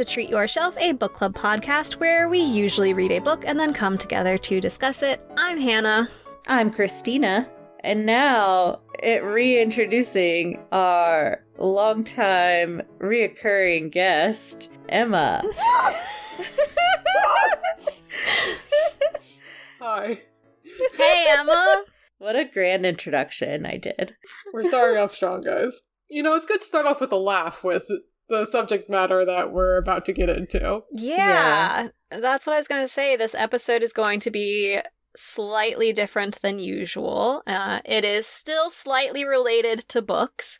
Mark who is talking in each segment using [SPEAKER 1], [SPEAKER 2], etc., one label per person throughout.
[SPEAKER 1] to Treat Your Shelf, a book club podcast where we usually read a book and then come together to discuss it. I'm Hannah.
[SPEAKER 2] I'm Christina. And now it reintroducing our longtime reoccurring guest, Emma.
[SPEAKER 3] Hi.
[SPEAKER 1] Hey, Emma.
[SPEAKER 2] What a grand introduction I did.
[SPEAKER 3] We're starting off strong, guys. You know, it's good to start off with a laugh with the subject matter that we're about to get into.
[SPEAKER 1] Yeah, that's what I was going to say. This episode is going to be slightly different than usual. Uh, it is still slightly related to books.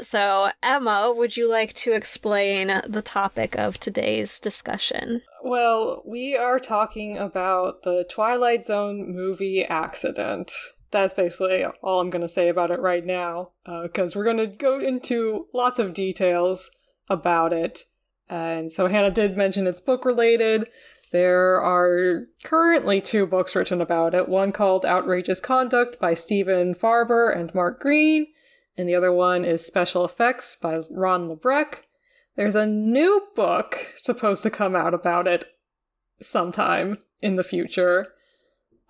[SPEAKER 1] So, Emma, would you like to explain the topic of today's discussion?
[SPEAKER 3] Well, we are talking about the Twilight Zone movie accident. That's basically all I'm going to say about it right now, because we're going to go into lots of details about it. And so Hannah did mention it's book related. There are currently two books written about it one called Outrageous Conduct by Stephen Farber and Marc Green, and the other one is Special Effects by Ron LaBrecque. There's a new book supposed to come out about it sometime in the future.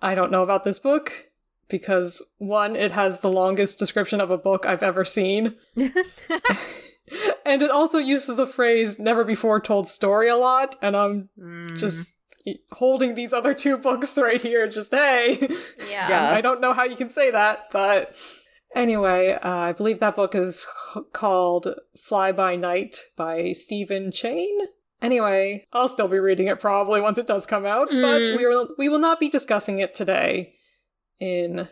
[SPEAKER 3] I don't know about this book because one, it has the longest description of a book I've ever seen. and it also uses the phrase never before told story a lot, and I'm
[SPEAKER 2] Mm.
[SPEAKER 3] just holding these other two books right here, just hey.
[SPEAKER 1] Yeah.
[SPEAKER 2] Yeah.
[SPEAKER 3] I don't know how you can say that, but anyway, uh, I believe that book is called Fly by Night by Stephen Chain. Anyway, I'll still be reading it probably once it does come out,
[SPEAKER 1] Mm.
[SPEAKER 3] but we will we will not be discussing it today in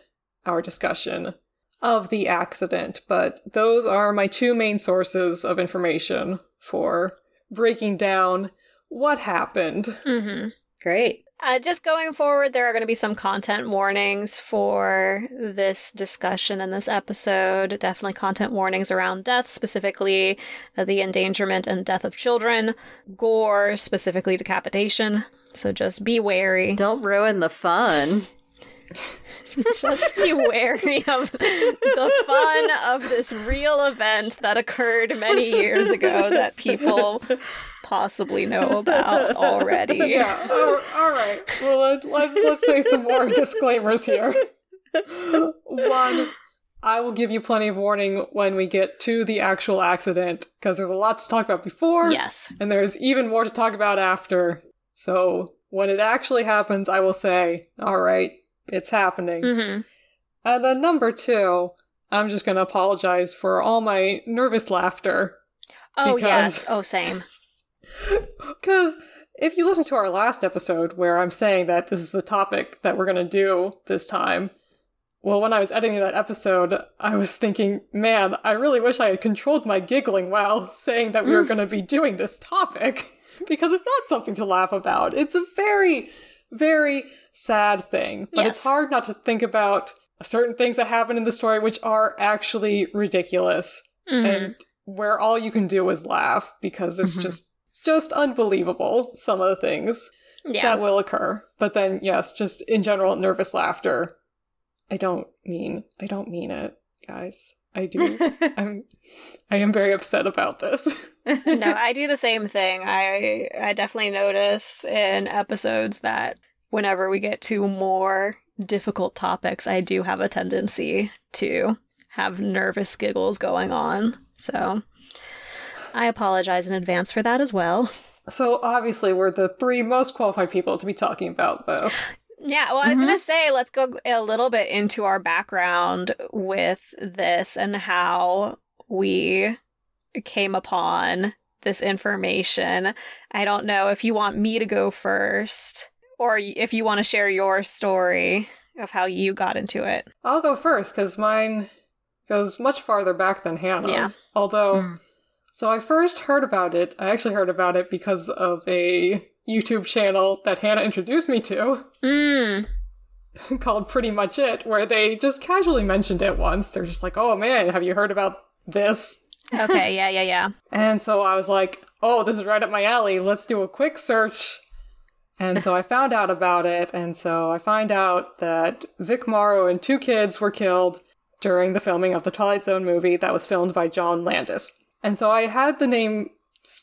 [SPEAKER 3] our discussion of the accident, but those are my two main sources of information for breaking down what happened.
[SPEAKER 1] Mm-hmm.
[SPEAKER 2] Great.
[SPEAKER 1] Uh, just going forward, there are going to be some content warnings for this discussion and this episode. Definitely content warnings around death, specifically uh, the endangerment and death of children, gore, specifically decapitation. So just be wary.
[SPEAKER 2] Don't ruin the fun.
[SPEAKER 1] just be wary of the fun of this real event that occurred many years ago that people possibly know about already.
[SPEAKER 3] yeah. Oh, all right. Well, let, let's let's say some more disclaimers here. One, I will give you plenty of warning when we get to the actual accident because there's a lot to talk about before,
[SPEAKER 1] Yes.
[SPEAKER 3] and there's even more to talk about after. So when it actually happens, I will say, "All right, it's happening."
[SPEAKER 1] hmm
[SPEAKER 3] And then number two, I'm just gonna apologize for all my nervous laughter
[SPEAKER 1] Oh,
[SPEAKER 3] Because-
[SPEAKER 1] yes. Oh, same.
[SPEAKER 3] Because if you listen to our last episode where I'm saying that this is the topic that we're going to do this time, well, when I was editing that episode, I was thinking, man, I really wish I had controlled my giggling while saying that we were going to be doing this topic. Because it's not something to laugh about. It's a very, very sad thing. But it's hard not to think about certain things that happen in the story which are actually ridiculous
[SPEAKER 1] Mhm.
[SPEAKER 3] and where all you can do is laugh because it's
[SPEAKER 2] Mhm.
[SPEAKER 3] just just unbelievable some of the things
[SPEAKER 1] yeah.
[SPEAKER 3] that will occur but then yes just in general nervous laughter i don't mean i don't mean it guys i do i'm i am very upset about this
[SPEAKER 1] no, I do the same thing. I I definitely notice in episodes that whenever we get to more difficult topics, I do have a tendency to have nervous giggles going on. So I apologize in advance for that as well.
[SPEAKER 3] so obviously we're the three most qualified people to be talking about this
[SPEAKER 1] Yeah, well, I was going to say, let's go a little bit into our background with this and how we came upon this information. I don't know if you want me to go first or if you want to share your story of how you got into it.
[SPEAKER 3] i'll go first because mine goes much farther back than hannah's
[SPEAKER 1] Yeah.
[SPEAKER 3] although
[SPEAKER 2] Mm.
[SPEAKER 3] So I first heard about it. I actually heard about it because of a YouTube channel that Hannah introduced me to
[SPEAKER 1] Mm.
[SPEAKER 3] called Pretty Much It, where they just casually mentioned it once. They're just like, oh man, have you heard about this?
[SPEAKER 1] Okay, yeah, yeah, yeah.
[SPEAKER 3] And so I was like, oh, this is right up my alley. Let's do a quick search. And so I found out about it. And so I find out that Vic Morrow and two kids were killed during the filming of the Twilight Zone movie that was filmed by John Landis. And so I had the name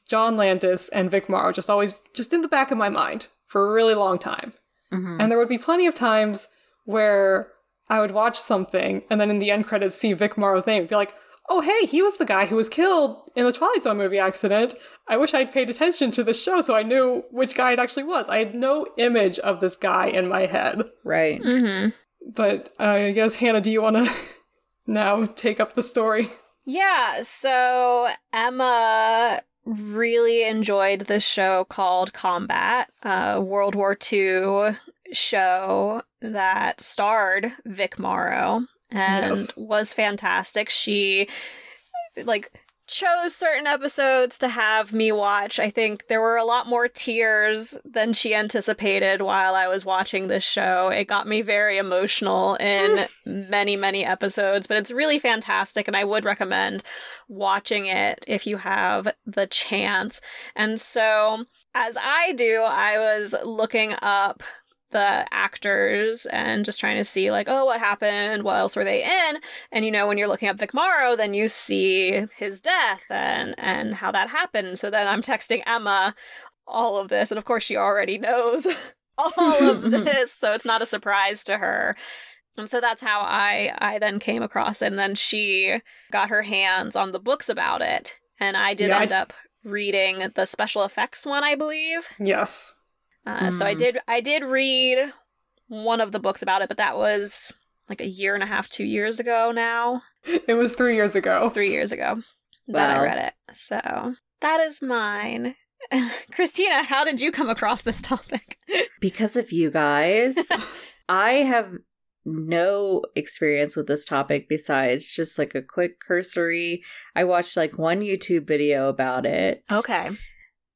[SPEAKER 3] John Landis and Vic Morrow just always just in the back of my mind for a really long time.
[SPEAKER 2] Mhm.
[SPEAKER 3] And there would be plenty of times where I would watch something and then in the end credits see Vic Morrow's name and be like, oh, hey, he was the guy who was killed in the Twilight Zone movie accident. I wish I'd paid attention to the show so I knew which guy it actually was. I had no image of this guy in my head.
[SPEAKER 2] Right.
[SPEAKER 1] Mm-hmm.
[SPEAKER 3] But uh, I guess, Hannah, do you want to now take up the story?
[SPEAKER 1] Yeah, so Emma really enjoyed this show called Combat, a World War II show that starred Vic Morrow and
[SPEAKER 3] Yes.
[SPEAKER 1] was fantastic. She like chose certain episodes to have me watch. I think there were a lot more tears than she anticipated while I was watching this show. It got me very emotional in many, many episodes, but it's really fantastic and I would recommend watching it if you have the chance. And so, as I do, I was looking up the actors and just trying to see like oh what happened? What else were they in? And you know when you're looking up Vic Morrow then you see his death and and how that happened. So then I'm texting Emma all of this and of course she already knows all of this so it's not a surprise to her. And so that's how I I then came across it and then she got her hands on the books about it and I did
[SPEAKER 3] Yeah, I-
[SPEAKER 1] end up reading the special effects one I believe.
[SPEAKER 3] Yes.
[SPEAKER 1] Uh, So I
[SPEAKER 2] Mhm.
[SPEAKER 1] did I did read one of the books about it, but that was like a year and a half, two years ago now,
[SPEAKER 3] It was three years ago.
[SPEAKER 1] three years ago that I read it. So that is mine. Christina, how did you come across this topic?
[SPEAKER 2] Because of you guys, I have no experience with this topic besides just like a quick cursory. I watched like one YouTube video about it.
[SPEAKER 1] Okay.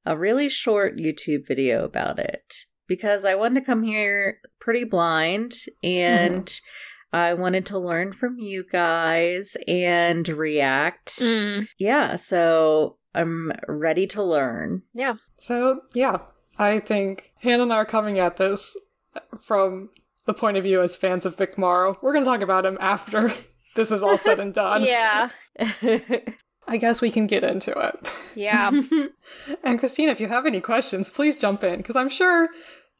[SPEAKER 2] A really short YouTube video about it because I wanted to come here pretty blind and I wanted to learn from you guys and react.
[SPEAKER 1] Mm,
[SPEAKER 2] Yeah, so I'm ready to learn.
[SPEAKER 1] yeah.
[SPEAKER 3] So, yeah, I think Hannah and I are coming at this from the point of view as fans of Vic Morrow. We're going to talk about him after this is all said and done.
[SPEAKER 1] Yeah.
[SPEAKER 3] I guess we can get into it.
[SPEAKER 1] Yeah.
[SPEAKER 3] And Christina, if you have any questions, please jump in because I'm sure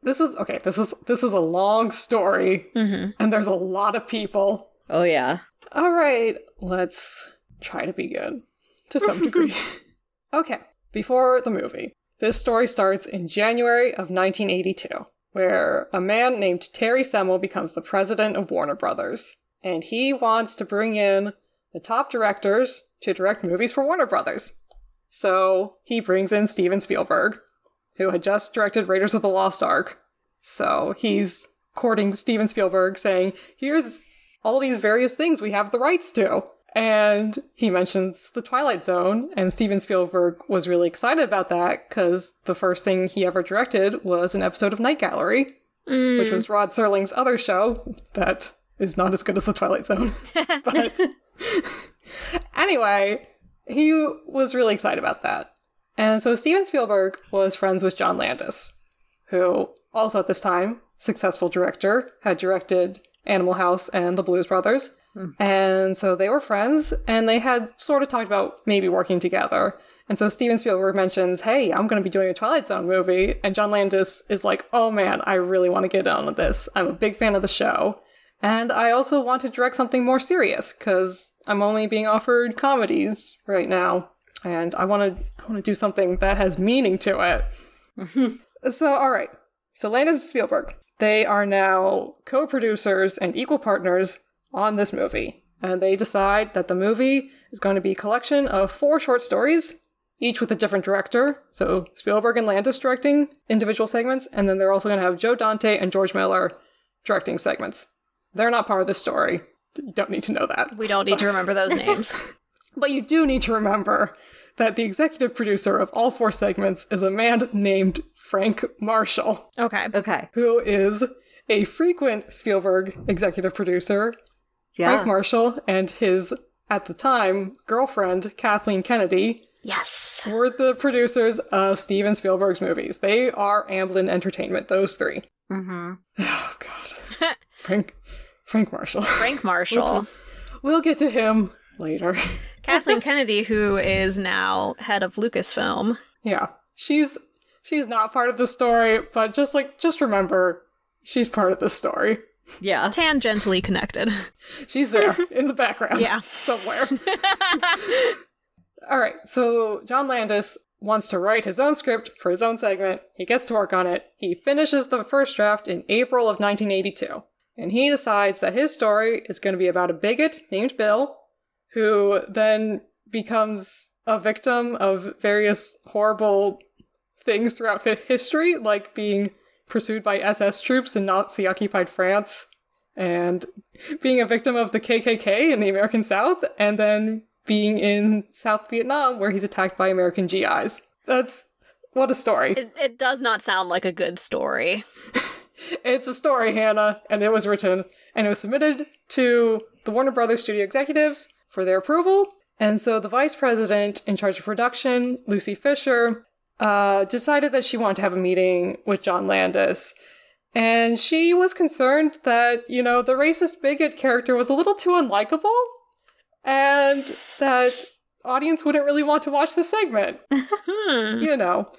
[SPEAKER 3] this is okay. This is this is a long story,
[SPEAKER 1] hmm
[SPEAKER 3] and there's a lot of people.
[SPEAKER 2] oh yeah.
[SPEAKER 3] All right, let's try to begin to some degree. okay, before the movie, this story starts in January of 1982, where a man named Terry Semel becomes the president of Warner Brothers, and he wants to bring in the top directors to direct movies for Warner Brothers. So he brings in Steven Spielberg, who had just directed Raiders of the Lost Ark. So he's courting Steven Spielberg, saying, Here's all these various things we have the rights to. And he mentions The Twilight Zone, and Steven Spielberg was really excited about that because the first thing he ever directed was an episode of Night Gallery,
[SPEAKER 1] Mm.
[SPEAKER 3] which was Rod Serling's other show that is not as good as The Twilight Zone. but anyway, he was really excited about that. And so Steven Spielberg was friends with John Landis, who also at this time, successful director, had directed Animal House and The Blues Brothers. Hmm. And so they were friends and they had sort of talked about maybe working together. And so Steven Spielberg mentions, Hey, I'm going to be doing a Twilight Zone movie. And John Landis is like, Oh man, I really want to get on with this. I'm a big fan of the show. And I also want to direct something more serious because I'm only being offered comedies right now. And I want to I want to do something that has meaning to it. so, all right. So Landis and Spielberg, they are now co-producers and equal partners on this movie. And they decide that the movie is going to be a collection of four short stories, each with a different director. So Spielberg and Landis directing individual segments, and then they're also going to have Joe Dante and George Miller directing segments. They're not part of the story. You don't need to know that.
[SPEAKER 1] We don't need to remember those names.
[SPEAKER 3] But you do need to remember that the executive producer of all four segments is a man named Frank Marshall,
[SPEAKER 1] Okay.
[SPEAKER 2] Okay.
[SPEAKER 3] who is a frequent Spielberg executive producer.
[SPEAKER 2] Yeah.
[SPEAKER 3] Frank Marshall and his, at the time, girlfriend, Kathleen Kennedy,
[SPEAKER 1] Yes.
[SPEAKER 3] were the producers of Steven Spielberg's movies. They are Amblin Entertainment, those three.
[SPEAKER 2] mm-hmm.
[SPEAKER 3] Oh, God. Frank, Frank Marshall.
[SPEAKER 1] Frank Marshall.
[SPEAKER 3] We'll get to him later.
[SPEAKER 1] Kathleen Kennedy, who is now head of Lucasfilm.
[SPEAKER 3] Yeah. She's she's not part of the story, but just like just remember she's part of the story.
[SPEAKER 2] Yeah.
[SPEAKER 1] Tangentially connected.
[SPEAKER 3] She's there in the background.
[SPEAKER 1] Yeah.
[SPEAKER 3] Somewhere. All right. So John Landis wants to write his own script for his own segment. He gets to work on it. He finishes the first draft in April of 1982. And he decides that his story is going to be about a bigot named Bill who then becomes a victim of various horrible things throughout history, like being pursued by SS troops in Nazi occupied France and being a victim of the KKK in the American South, and then being in South Vietnam where he's attacked by American GIs. That's what a story.
[SPEAKER 1] It, it does not sound like a good story.
[SPEAKER 3] It's a story, Hannah, and it was written and it was submitted to the Warner Brothers studio executives for their approval. And so the vice president in charge of production, Lucy Fisher, uh, decided that she wanted to have a meeting with John Landis. And she was concerned that, you know, the racist bigot character was a little too unlikable and that audience wouldn't really want to watch the segment
[SPEAKER 1] Hmm.
[SPEAKER 3] you know.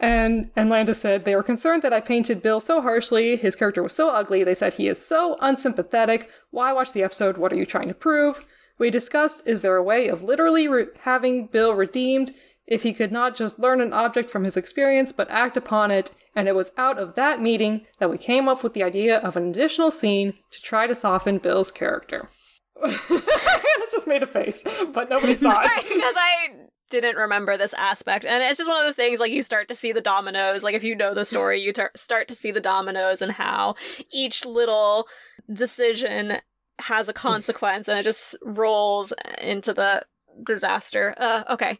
[SPEAKER 3] And and Landis said they were concerned that I painted Bill so harshly. His character was so ugly. They said he is so unsympathetic. Why watch the episode? What are you trying to prove? We discussed is there a way of literally re- having Bill redeemed if he could not just learn an object from his experience but act upon it? And it was out of that meeting that we came up with the idea of an additional scene to try to soften Bill's character. Hannah just made a face, but nobody saw it.
[SPEAKER 1] because I didn't remember this aspect. And it's just one of those things like you start to see the dominoes. Like if you know the story, you tar- start to see the dominoes and how each little decision has a consequence and it just rolls into the disaster. Uh, okay.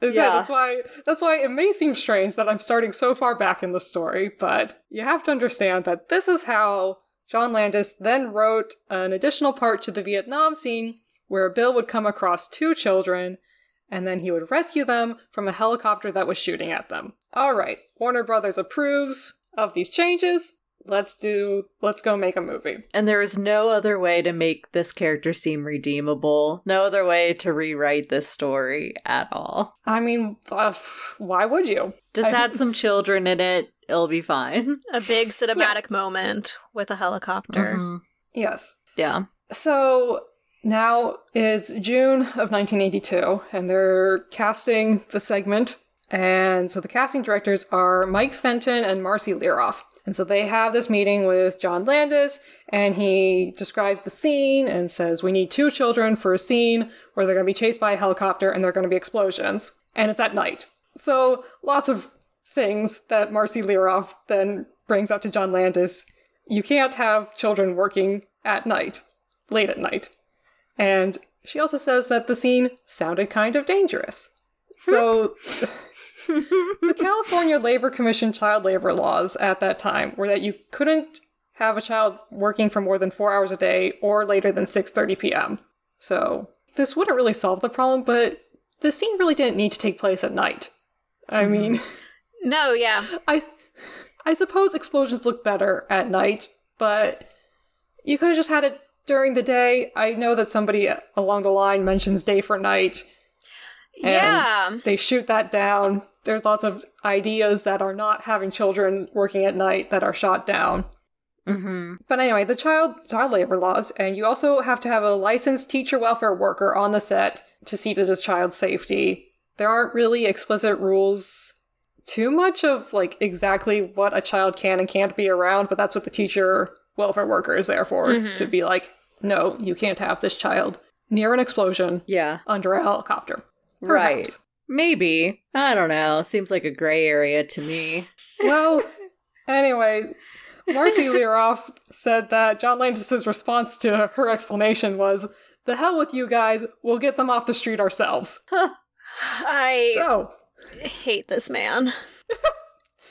[SPEAKER 3] Yeah.
[SPEAKER 2] Yeah.
[SPEAKER 3] that's why that's why it may seem strange that I'm starting so far back in the story, but you have to understand that this is how John Landis then wrote an additional part to the Vietnam scene where Bill would come across two children and then he would rescue them from a helicopter that was shooting at them. All right, Warner Brothers approves of these changes. Let's do let's go make a movie.
[SPEAKER 2] And there is no other way to make this character seem redeemable. No other way to rewrite this story at all.
[SPEAKER 3] I mean, uh, why would you?
[SPEAKER 2] Just
[SPEAKER 3] I-
[SPEAKER 2] add some children in it. It'll be fine.
[SPEAKER 1] A big cinematic moment with a helicopter.
[SPEAKER 2] Mhm.
[SPEAKER 3] Yes.
[SPEAKER 2] Yeah.
[SPEAKER 3] So now it's June of 1982, and they're casting the segment. And so the casting directors are Mike Fenton and Marci Liroff. And so they have this meeting with John Landis, and he describes the scene and says, We need two children for a scene where they're going to be chased by a helicopter and there are going to be explosions. And it's at night. So lots of things that Marci Liroff then brings up to John Landis. You can't have children working at night, late at night. And she also says that the scene sounded kind of dangerous. So, the California Labor Commission child labor laws at that time were that you couldn't have a child working for more than four hours a day or later than 6.30 p.m. So, this wouldn't really solve the problem, but the scene really didn't need to take place at night. I mm-hmm. mean,
[SPEAKER 1] No, yeah.
[SPEAKER 3] I I suppose explosions look better at night, but you could have just had it during the day. I know that somebody along the line mentions day for night. And
[SPEAKER 1] yeah.
[SPEAKER 3] They shoot that down. There's lots of ideas that are not having children working at night that are shot down.
[SPEAKER 2] Mm-hmm.
[SPEAKER 3] But anyway, the child child labor laws, and you also have to have a licensed teacher welfare worker on the set to see to this child's safety. There aren't really explicit rules too much of like exactly what a child can and can't be around, but that's what the teacher welfare worker is there for
[SPEAKER 1] Mhm.
[SPEAKER 3] to be like, no, you can't have this child near an explosion
[SPEAKER 2] Yeah.
[SPEAKER 3] under a helicopter.
[SPEAKER 2] Right. Maybe. I don't know. Seems like a gray area to me.
[SPEAKER 3] Well, anyway, Marci Liroff said that John Landis's response to her explanation was, "The hell with you guys. We'll get them off the street ourselves."
[SPEAKER 1] I
[SPEAKER 3] So
[SPEAKER 1] hate this man.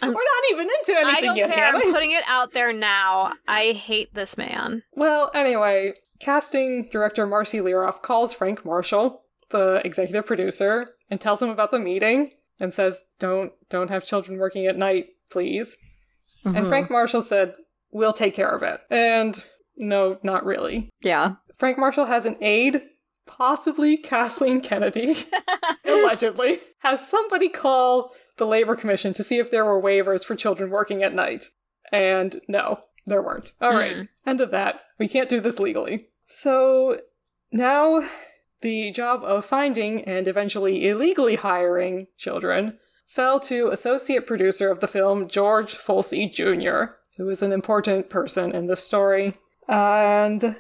[SPEAKER 3] we're not even into
[SPEAKER 1] I
[SPEAKER 3] anything
[SPEAKER 1] don't
[SPEAKER 3] yet,
[SPEAKER 1] care. I'm putting it out there now. I hate this man.
[SPEAKER 3] Well, anyway, casting director Marci Liroff calls Frank Marshall, the executive producer, and tells him about the meeting and says, "Don't don't have children working at night, please." And
[SPEAKER 2] Mhm.
[SPEAKER 3] Frank Marshall said, "We'll take care of it." And no, not really.
[SPEAKER 2] Yeah.
[SPEAKER 3] Frank Marshall has an aide possibly Kathleen Kennedy, allegedly, has somebody call the Labor Commission to see if there were waivers for children working at night. And no, there weren't. All right,
[SPEAKER 1] Mm.
[SPEAKER 3] end of that. We can't do this legally. So now the job of finding and eventually illegally hiring children fell to associate producer of the film George Folsey Jr., who is an important person in this story. And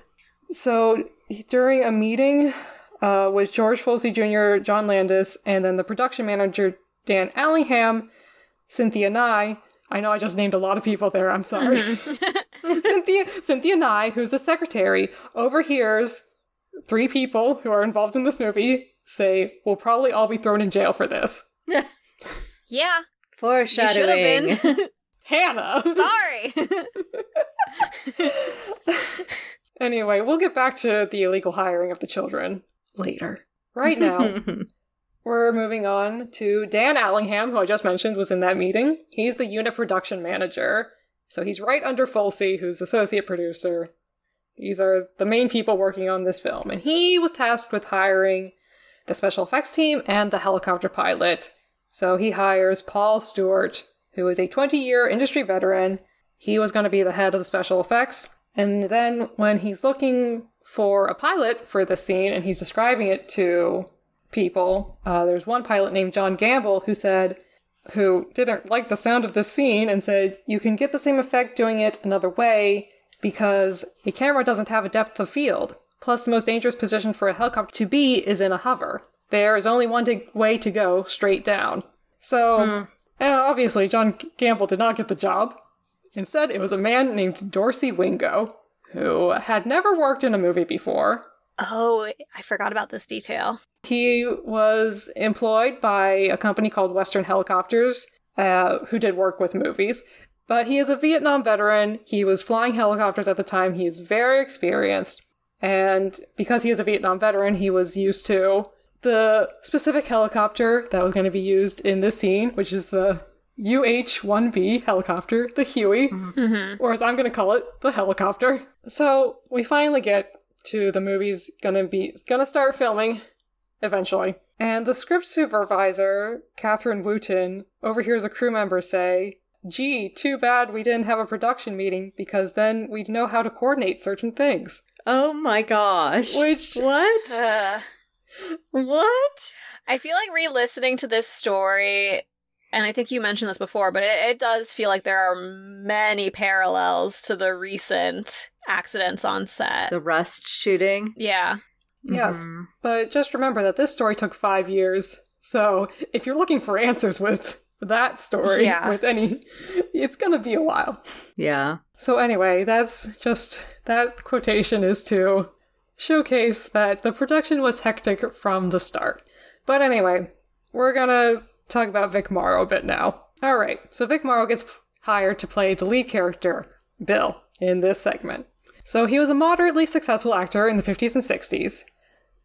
[SPEAKER 3] so during a meeting uh, with George Folsey Jr., John Landis, and then the production manager Dan Allingham, Cynthia Nye. I know I just named a lot of people there. I'm sorry. Mm-hmm. Cynthia Cynthia Nye, who's the secretary, overhears three people who are involved in this movie say, "We'll probably all be thrown in jail for this."
[SPEAKER 1] Yeah. You should
[SPEAKER 2] Foreshadowing.
[SPEAKER 1] have been.
[SPEAKER 3] Hannah.
[SPEAKER 1] Sorry.
[SPEAKER 3] anyway, we'll get back to the illegal hiring of the children later. Right now, We're moving on to Dan Allingham, who I just mentioned was in that meeting. He's the unit production manager. So he's right under Folsey, who's associate producer. These are the main people working on this film. And he was tasked with hiring the special effects team and the helicopter pilot. So he hires Paul Stewart, who is a 20 year industry veteran. He was going to be the head of the special effects. And then when he's looking for a pilot for this scene and he's describing it to people. Uh, there's one pilot named John Gamble who said, who didn't like the sound of this scene and said, you can get the same effect doing it another way because a camera doesn't have a depth of field. Plus, the most dangerous position for a helicopter to be is in a hover. There is only one to- way to go, straight down. So, and obviously, John Gamble did not get the job. Instead, it was a man named Dorsey Wingo, who had never worked in a movie before,
[SPEAKER 1] oh, I forgot about this detail.
[SPEAKER 3] He was employed by a company called Western Helicopters, uh, who did work with movies. But he is a Vietnam veteran. He was flying helicopters at the time. He is very experienced. And because he is a Vietnam veteran, he was used to the specific helicopter that was going to be used in this scene, which is the UH 1B helicopter, the Huey
[SPEAKER 1] Mm-hmm.
[SPEAKER 3] or as I'm going to call it, the helicopter. So we finally get to the movie's gonna be gonna start filming eventually. And the script supervisor, Catherine Wooten, overhears a crew member say, Gee, too bad we didn't have a production meeting because then we'd know how to coordinate certain things.
[SPEAKER 2] oh my gosh.
[SPEAKER 3] Which
[SPEAKER 2] What?
[SPEAKER 1] Uh,
[SPEAKER 2] what?
[SPEAKER 1] I feel like re-listening to this story, and I think you mentioned this before, but it, it does feel like there are many parallels to the recent accidents on set.
[SPEAKER 2] The Rust shooting?
[SPEAKER 1] yeah.
[SPEAKER 3] Yes.
[SPEAKER 2] Mhm.
[SPEAKER 3] But just remember that this story took five years. So if you're looking for answers with that story,
[SPEAKER 1] Yeah.
[SPEAKER 3] with any, it's gonna be a while.
[SPEAKER 2] Yeah.
[SPEAKER 3] So anyway, that's just that quotation is to showcase that the production was hectic from the start. But anyway, we're gonna talk about Vic Morrow a bit now. All right, so Vic Morrow gets hired to play the lead character, Bill, in this segment. So he was a moderately successful actor in the 50s and 60s.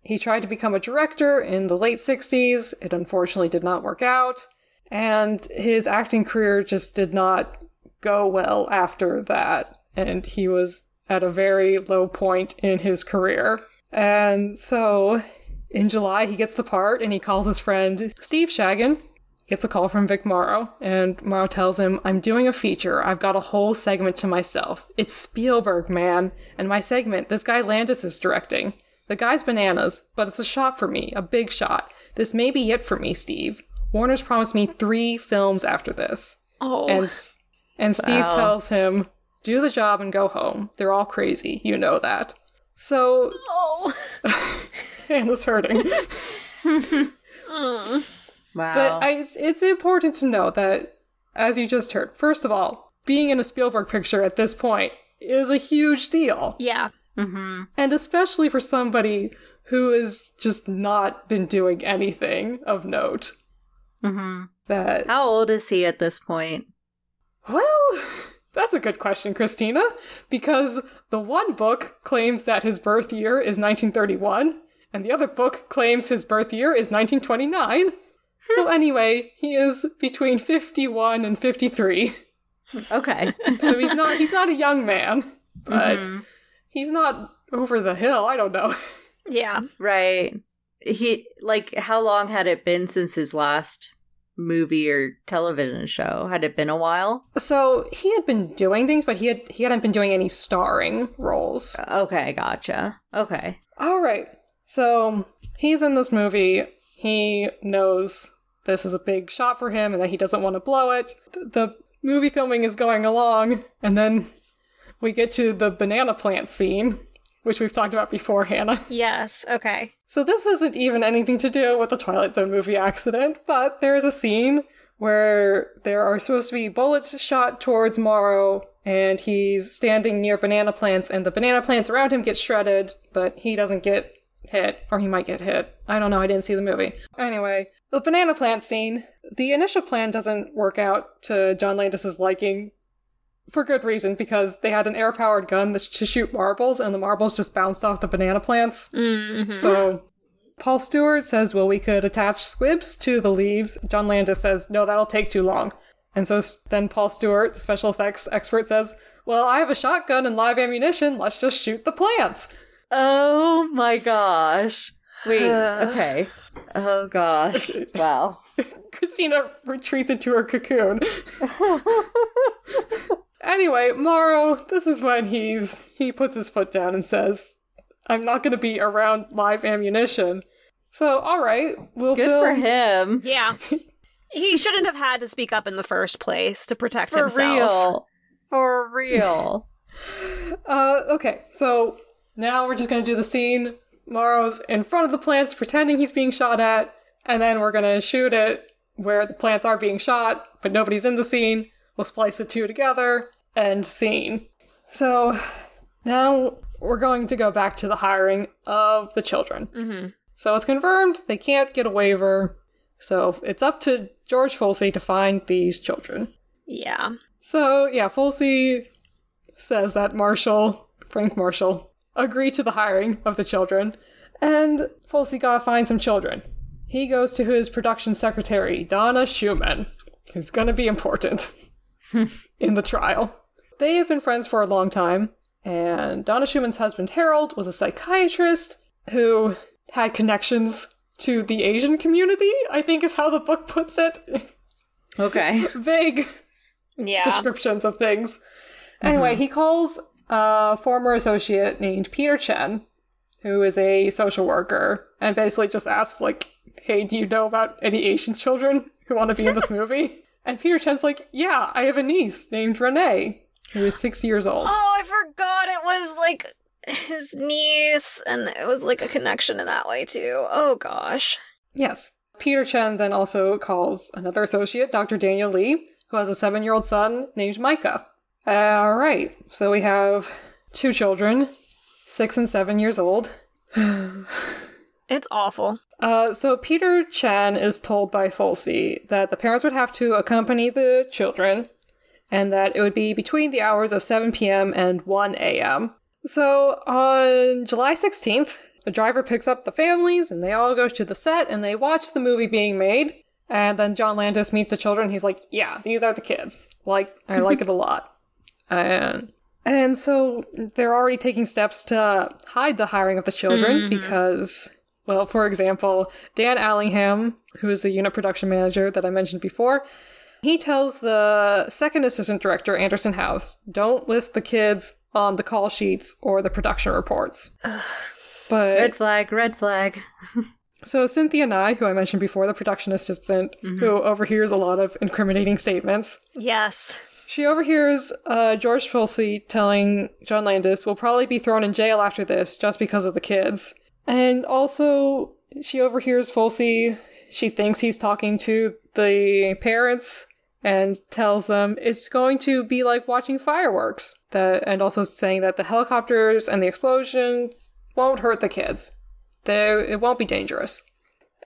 [SPEAKER 3] He tried to become a director in the late 60s. It unfortunately did not work out. And his acting career just did not go well after that. And he was at a very low point in his career. And so in July, he gets the part and he calls his friend Steve Shagan. Gets a call from Vic Morrow, and Morrow tells him, I'm doing a feature. I've got a whole segment to myself. It's Spielberg, man. And my segment, this guy Landis is directing. The guy's bananas, but it's a shot for me, a big shot. This may be it for me, Steve. Warner's promised me three films after this.
[SPEAKER 1] Oh.
[SPEAKER 3] And and Steve
[SPEAKER 2] Wow.
[SPEAKER 3] tells him, "Do the job and go home. They're all crazy. You know that." So
[SPEAKER 1] oh.
[SPEAKER 3] Hannah's hurting.
[SPEAKER 1] Mm.
[SPEAKER 2] Wow.
[SPEAKER 3] But I, it's- it's important to note that, as you just heard, first of all, being in a Spielberg picture at this point is a huge deal.
[SPEAKER 1] Yeah.
[SPEAKER 2] mm-hmm.
[SPEAKER 3] And especially for somebody who has just not been doing anything of note.
[SPEAKER 2] Mm-hmm.
[SPEAKER 3] That,
[SPEAKER 2] How old is he at this point?
[SPEAKER 3] well, that's a good question, Christina, because the one book claims that his birth year is 1931, and the other book claims his birth year is 1929. so, anyway, he is between 51 and 53.
[SPEAKER 2] Okay.
[SPEAKER 3] so he's not he's not a young man, but
[SPEAKER 2] Mhm.
[SPEAKER 3] he's not over the hill. I don't know.
[SPEAKER 1] Yeah.
[SPEAKER 2] Right. He like how long had it been since his last movie or television show? Had it been a while?
[SPEAKER 3] So he had been doing things, but he had he hadn't been doing any starring roles.
[SPEAKER 2] Okay, gotcha. Okay.
[SPEAKER 3] All right. So he's in this movie. He knows this is a big shot for him and that he doesn't want to blow it. The movie filming is going along, and then we get to the banana plant scene, which we've talked about before, Hannah.
[SPEAKER 1] Yes. Okay.
[SPEAKER 3] So this isn't even anything to do with the Twilight Zone movie accident, but there is a scene where there are supposed to be bullets shot towards Morrow, and he's standing near banana plants, and the banana plants around him get shredded, but he doesn't get hit, or he might get hit. I don't know, I didn't see the movie. Anyway, the banana plant scene, the initial plan doesn't work out to John Landis's liking for good reason, because they had an air powered gun to shoot marbles, and the marbles just bounced off the banana plants.
[SPEAKER 1] Mm-hmm.
[SPEAKER 3] So Paul Stewart says, well, we could attach squibs to the leaves. John Landis says, no, that'll take too long. And so then Paul Stewart, the special effects expert, says, well, I have a shotgun and live ammunition. Let's just shoot the plants.
[SPEAKER 2] Oh my gosh. Wait, okay. Oh gosh. Wow.
[SPEAKER 3] Christina retreats into her cocoon. anyway, Morrow, this is when he's he puts his foot down and says, I'm not gonna be around live ammunition. So, alright, we'll
[SPEAKER 2] Good
[SPEAKER 3] film
[SPEAKER 2] for him.
[SPEAKER 1] Yeah. he shouldn't have had to speak up in the first place to protect
[SPEAKER 2] For
[SPEAKER 1] himself.
[SPEAKER 2] real. For real.
[SPEAKER 3] Uh, okay, so now we're just gonna do the scene. Morrow's in front of the plants pretending he's being shot at, and then we're gonna shoot it where the plants are being shot, but nobody's in the scene. We'll splice the two together, and scene. So now we're going to go back to the hiring of the children.
[SPEAKER 1] Mm-hmm.
[SPEAKER 3] So it's confirmed they can't get a waiver, so it's up to George Folsey to find these children.
[SPEAKER 1] Yeah.
[SPEAKER 3] So yeah, Folsey says that Marshall, Frank Marshall, agreed to the hiring of the children, and Folsey gotta find some children. He goes to his production secretary, Donna Schumann, who's gonna be important in the trial. They have been friends for a long time, and Donna Schumann's husband Harold was a psychiatrist who had connections to the Asian community, I think is how the book puts it.
[SPEAKER 2] Okay.
[SPEAKER 3] Vague
[SPEAKER 1] Yeah.
[SPEAKER 3] descriptions of things. Mm-hmm. Anyway, he calls a former associate named Peter Chen, who is a social worker, and basically just asks, like, hey, do you know about any Asian children who want to be in this movie? And Peter Chen's like, yeah, I have a niece named Renee, who is six years old.
[SPEAKER 1] Oh, I forgot it was like his niece, and it was like a connection in that way too. Oh gosh.
[SPEAKER 3] Yes. Peter Chen then also calls another associate, Dr. Daniel Lee, who has a seven year old son named Myca. All right, so we have two children, six and seven years old.
[SPEAKER 1] It's awful.
[SPEAKER 3] Uh, so Peter Chen is told by Folsey that the parents would have to accompany the children and that it would be between the hours of 7 p.m. and 1 a.m. So on July 16th, a driver picks up the families and they all go to the set and they watch the movie being made. And then John Landis meets the children. He's like, "Yeah, these are the kids. Like, I like it a lot." And and so they're already taking steps to hide the hiring of the children mm-hmm. because, well, for example, Dan Allingham, who is the unit production manager that I mentioned before, he tells the second assistant director, Anderson House, don't list the kids on the call sheets or the production reports. But
[SPEAKER 2] Red flag, red flag.
[SPEAKER 3] so Cynthia Nye, who I mentioned before, the production assistant, mm-hmm. who overhears a lot of incriminating statements,
[SPEAKER 1] Yes.
[SPEAKER 3] She overhears uh, George Folsey telling John Landis we'll probably be thrown in jail after this just because of the kids. And also, she overhears Folsey. She thinks he's talking to the parents and tells them it's going to be like watching fireworks. That and also saying that the helicopters and the explosions won't hurt the kids. They, it won't be dangerous.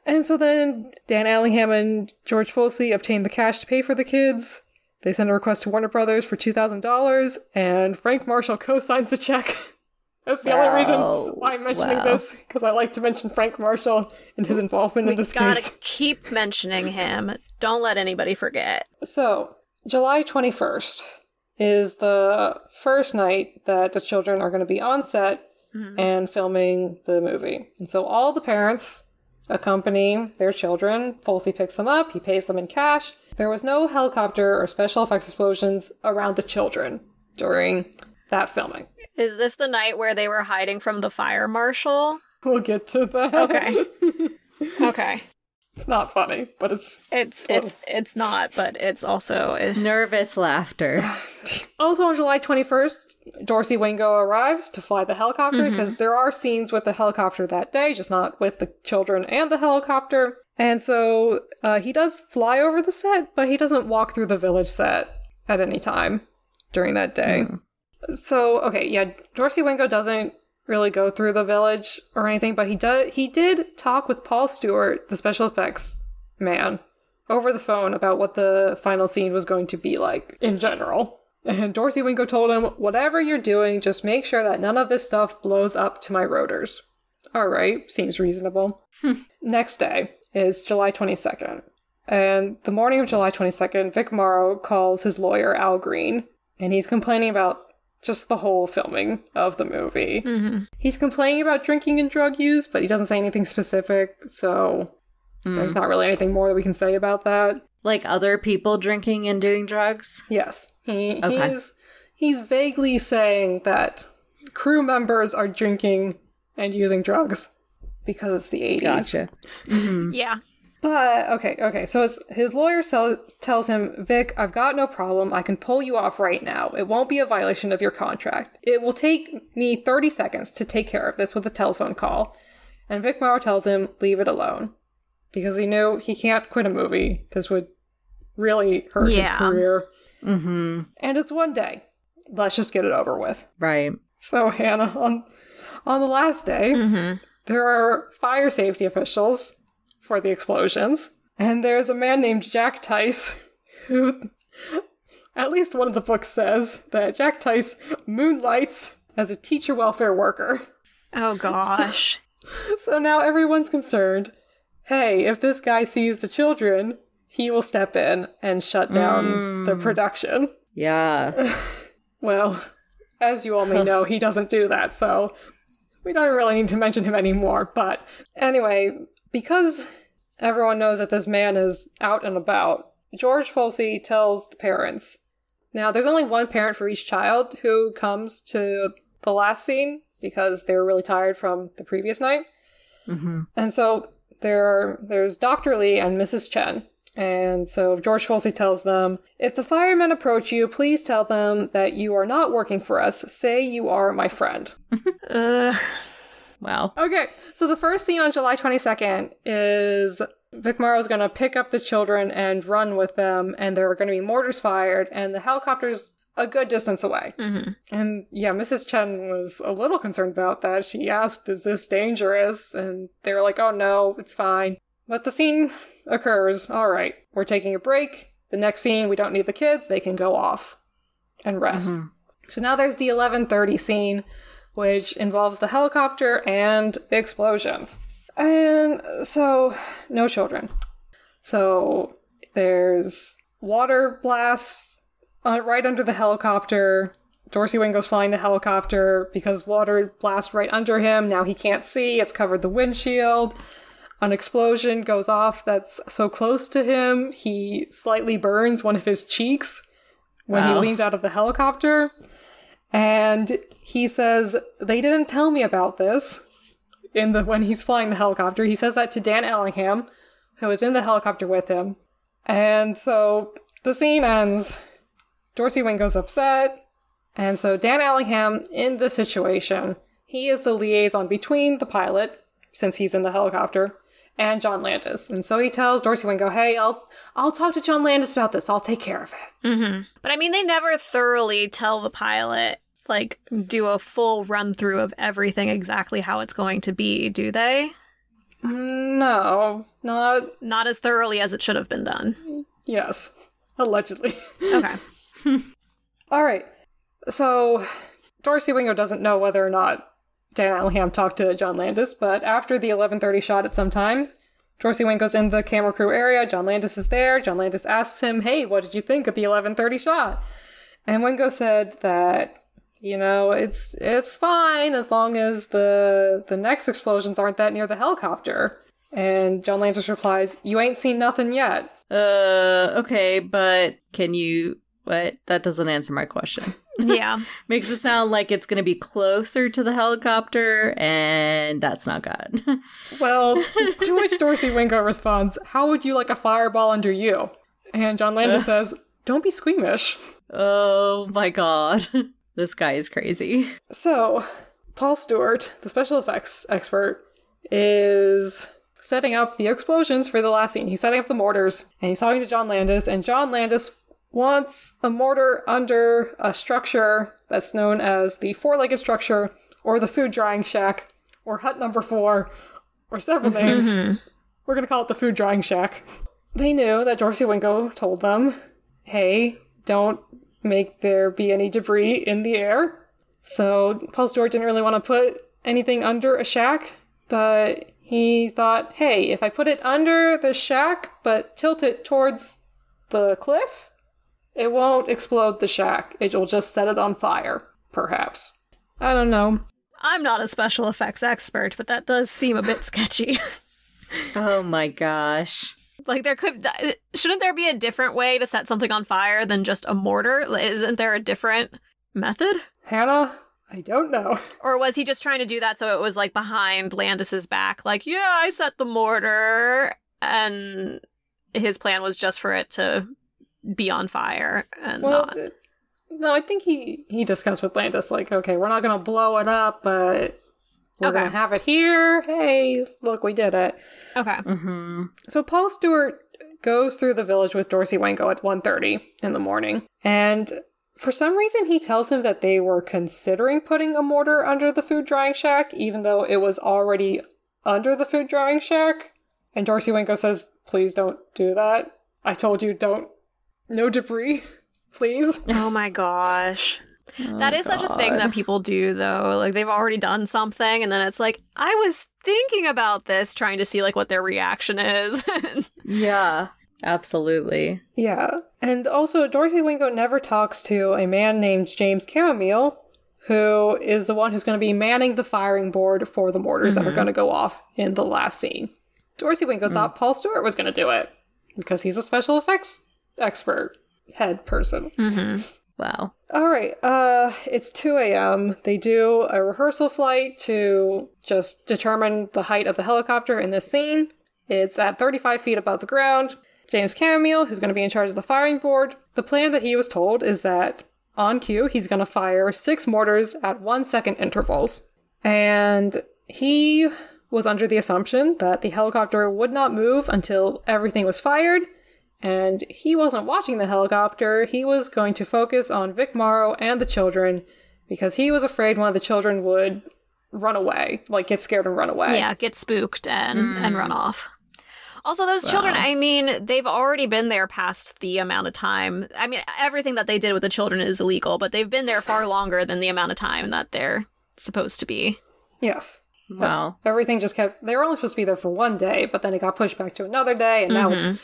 [SPEAKER 3] And so then Dan Allingham and George Folsey obtain the cash to pay for the kids. They send a request to Warner Brothers for $2,000, and Frank Marshall co signs the check. That's the only reason why I'm mentioning
[SPEAKER 2] Wow.
[SPEAKER 3] this, because I like to mention Frank Marshall and his involvement in this
[SPEAKER 1] Gotta
[SPEAKER 3] case.
[SPEAKER 1] keep mentioning him. Don't let anybody forget.
[SPEAKER 3] So, July 21st is the first night that the children are going to be on set, mm-hmm. and filming the movie. And so all the parents accompany their children. Folsey picks them up, he pays them in cash. There was no helicopter or special effects explosions around the children during that filming.
[SPEAKER 1] Is this the night where they were hiding from the fire marshal?
[SPEAKER 3] We'll get to that.
[SPEAKER 1] Okay. Okay.
[SPEAKER 3] it's not funny, but it's
[SPEAKER 1] It's it's it's not, but it's also
[SPEAKER 2] Nervous laughter.
[SPEAKER 3] Also on July 21st, Dorsey Wingo arrives to fly the helicopter mm-hmm. because there are scenes with the helicopter that day, just not with the children and the helicopter. And so uh, he does fly over the set, but he doesn't walk through the village set at any time during that day. So okay, yeah, Dorsey Wingo doesn't really go through the village or anything, but he does. He did talk with Paul Stewart, the special effects man, over the phone about what the final scene was going to be like in general. And Dorsey Wingo told him, "Whatever you're doing, just make sure that none of this stuff blows up to my rotors." All right, seems reasonable. Next day is July 22nd. And the morning of July 22nd, Vic Morrow calls his lawyer, Al Green, and he's complaining about just the whole filming of the movie. Mm-hmm. He's complaining about drinking and drug use, but he doesn't say anything specific, so mm. there's not really anything more that we can say about that.
[SPEAKER 2] like other people drinking and doing drugs.
[SPEAKER 3] Yes, he,
[SPEAKER 2] Okay.
[SPEAKER 3] he's he's vaguely saying that crew members are drinking and using drugs because it's the 80s.
[SPEAKER 2] Gotcha.
[SPEAKER 1] yeah.
[SPEAKER 3] But okay, okay. So his, his lawyer sell, tells him, Vic, I've got no problem. I can pull you off right now. It won't be a violation of your contract. It will take me 30 seconds to take care of this with a telephone call. And Vic Morrow tells him, leave it alone. Because he knew he can't quit a movie. This would really hurt his career.
[SPEAKER 2] Mm-hmm.
[SPEAKER 3] And it's one day. Let's just get it over with.
[SPEAKER 2] Right.
[SPEAKER 3] So Hannah, on on the last day,
[SPEAKER 1] Mm-hmm.
[SPEAKER 3] There are fire safety officials for the explosions, and there's a man named Jack Tice who, at least one of the books says that Jack Tice moonlights as a teacher welfare worker.
[SPEAKER 1] Oh gosh.
[SPEAKER 3] So now everyone's concerned. Hey, if this guy sees the children, he will step in and shut down the hmm. production.
[SPEAKER 2] Yeah.
[SPEAKER 3] Well, as you all may know, he doesn't do that, so we don't really need to mention him anymore. But anyway, because everyone knows that this man is out and about, George Folsey tells the parents. Now, there's only one parent for each child who comes to the last scene because they were really tired from the previous night.
[SPEAKER 2] mm-hmm.
[SPEAKER 3] And so there are, there's Dr. Lee and Mrs. Chen. And so George Folsey tells them, if the firemen approach you, please tell them that you are not working for us. Say you are my friend.
[SPEAKER 1] Ugh.
[SPEAKER 2] Wow.
[SPEAKER 3] Okay, so the first scene on July 22nd is Vic Morrow's going to pick up the children and run with them, and there are going to be mortars fired, and the helicopter's a good distance away.
[SPEAKER 1] Mhm.
[SPEAKER 3] And yeah, Mrs. Chen was a little concerned about that. She asked, Is this dangerous? And they were like, Oh no, it's fine. But the scene occurs. All right, we're taking a break. The next scene, we don't need the kids. They can go off and rest. So now there's the 11:30 scene, which involves the helicopter and explosions. And so no children. So there's water blasts uh, right under the helicopter. Dorsey Wingo's flying the helicopter because water blasts right under him. Now he can't see. It's covered the windshield. An explosion goes off that's so close to him, he slightly burns one of his cheeks when
[SPEAKER 2] Wow.
[SPEAKER 3] he leans out of the helicopter. And he says, They didn't tell me about this in the when he's flying the helicopter. He says that to Dan Allingham, who is in the helicopter with him. And so the scene ends. Dorsey Wingo's upset. And so Dan Allingham, in the situation, he is the liaison between the pilot, since he's in the helicopter, and John Landis. And so he tells Dorsey Wingo, "Hey, I'll I'll talk to John Landis about this. I'll take care of it."
[SPEAKER 1] hmm But I mean, they never thoroughly tell the pilot, like, do a full run through of everything exactly how it's going to be, do they?
[SPEAKER 3] No, not
[SPEAKER 1] Not as thoroughly as it should have been done.
[SPEAKER 3] yes, allegedly.
[SPEAKER 1] Okay.
[SPEAKER 3] All right. So Dorsey Wingo doesn't know whether or not Dan Allingham talked to John Landis, but after the 11:30 shot at some time, Dorsey Wingo's in the camera crew area. John Landis is there. John Landis asks him, "Hey, what did you think of the 11:30 shot?" And Wingo said that you know, it's it's fine as long as the the next explosions aren't that near the helicopter. And John Landis replies, "You ain't seen nothing yet."
[SPEAKER 2] Uh, okay, but can you? What? That doesn't answer my question.
[SPEAKER 1] Yeah.
[SPEAKER 2] Makes it sound like it's going to be closer to the helicopter, and that's not good.
[SPEAKER 3] Well, to which Dorsey Wingo responds, How would you like a fireball under you? And John Landis says, Don't be squeamish.
[SPEAKER 2] oh my god. This guy is crazy.
[SPEAKER 3] So, Paul Stewart, the special effects expert, is setting up the explosions for the last scene. He's setting up the mortars, and he's talking to John Landis, and John Landis wants a mortar under a structure that's known as the four legged structure, or the food drying shack, or hut number four, or several names. Mm-hmm. We're going to call it the food drying shack. They knew that Dorsey Wingo told them, hey, don't make there be any debris in the air. So Paul Stewart didn't really want to put anything under a shack, but he thought, hey, if I put it under the shack but tilt it towards the cliff, it won't explode the shack. It will just set it on fire, perhaps. I don't know.
[SPEAKER 1] I'm not a special effects expert, but that does seem a bit sketchy.
[SPEAKER 2] Oh my gosh.
[SPEAKER 1] like there could shouldn't there be a different way to set something on fire than just a mortar? Isn't there a different method?
[SPEAKER 3] Hannah, I don't know.
[SPEAKER 1] Or was he just trying to do that so it was like behind Landis's back like, "Yeah, I set the mortar." And his plan was just for it to be on fire and
[SPEAKER 3] Well,
[SPEAKER 1] not.
[SPEAKER 3] no, I think he he discussed with Landis like, okay, we're not gonna blow it up, but we're
[SPEAKER 1] Okay.
[SPEAKER 3] gonna have it here. Hey, look, we did it.
[SPEAKER 1] Okay.
[SPEAKER 2] Mm-hmm.
[SPEAKER 3] So Paul Stewart goes through the village with Dorsey Wingo at 1.30 in the morning, and for some reason he tells him that they were considering putting a mortar under the food drying shack, even though it was already under the food drying shack. And Dorsey Wingo says, "Please don't do that. I told you don't. No debris, please."
[SPEAKER 1] Oh my gosh. That is such a thing that people do though. Like they've already done something and then it's like, I was thinking about this trying to see like what their reaction is.
[SPEAKER 2] Yeah, absolutely.
[SPEAKER 3] Yeah. And also, Dorsey Wingo never talks to a man named James Camomile, who is the one who's going to be manning the firing board for the mortars that are mm-hmm. going to go off in the last scene. Dorsey Wingo mm. thought Paul Stewart was going to do it because he's a special effects expert, head person.
[SPEAKER 2] Wow.
[SPEAKER 3] All right, uh, it's 2 a.m. They do a rehearsal flight to just determine the height of the helicopter in this scene. It's at 35 feet above the ground. James Camille, who's going to be in charge of the firing board, the plan that he was told is that on cue, he's going to fire six mortars at one second intervals. And he was under the assumption that the helicopter would not move until everything was fired, and he wasn't watching the helicopter. He was going to focus on Vic Morrow and the children because he was afraid one of the children would run away, like get scared and run away.
[SPEAKER 1] yeah, get spooked and and run hmm. off. Also, those children, I mean, they've already been there past the amount of time. I mean, everything that they did with the children is illegal, but they've been there far longer than the amount of time that they're supposed to be.
[SPEAKER 3] Yes.
[SPEAKER 2] Wow.
[SPEAKER 3] Everything just kept, they were only supposed to be there for one day, but then it got pushed back to another day, and now it's mm-hmm.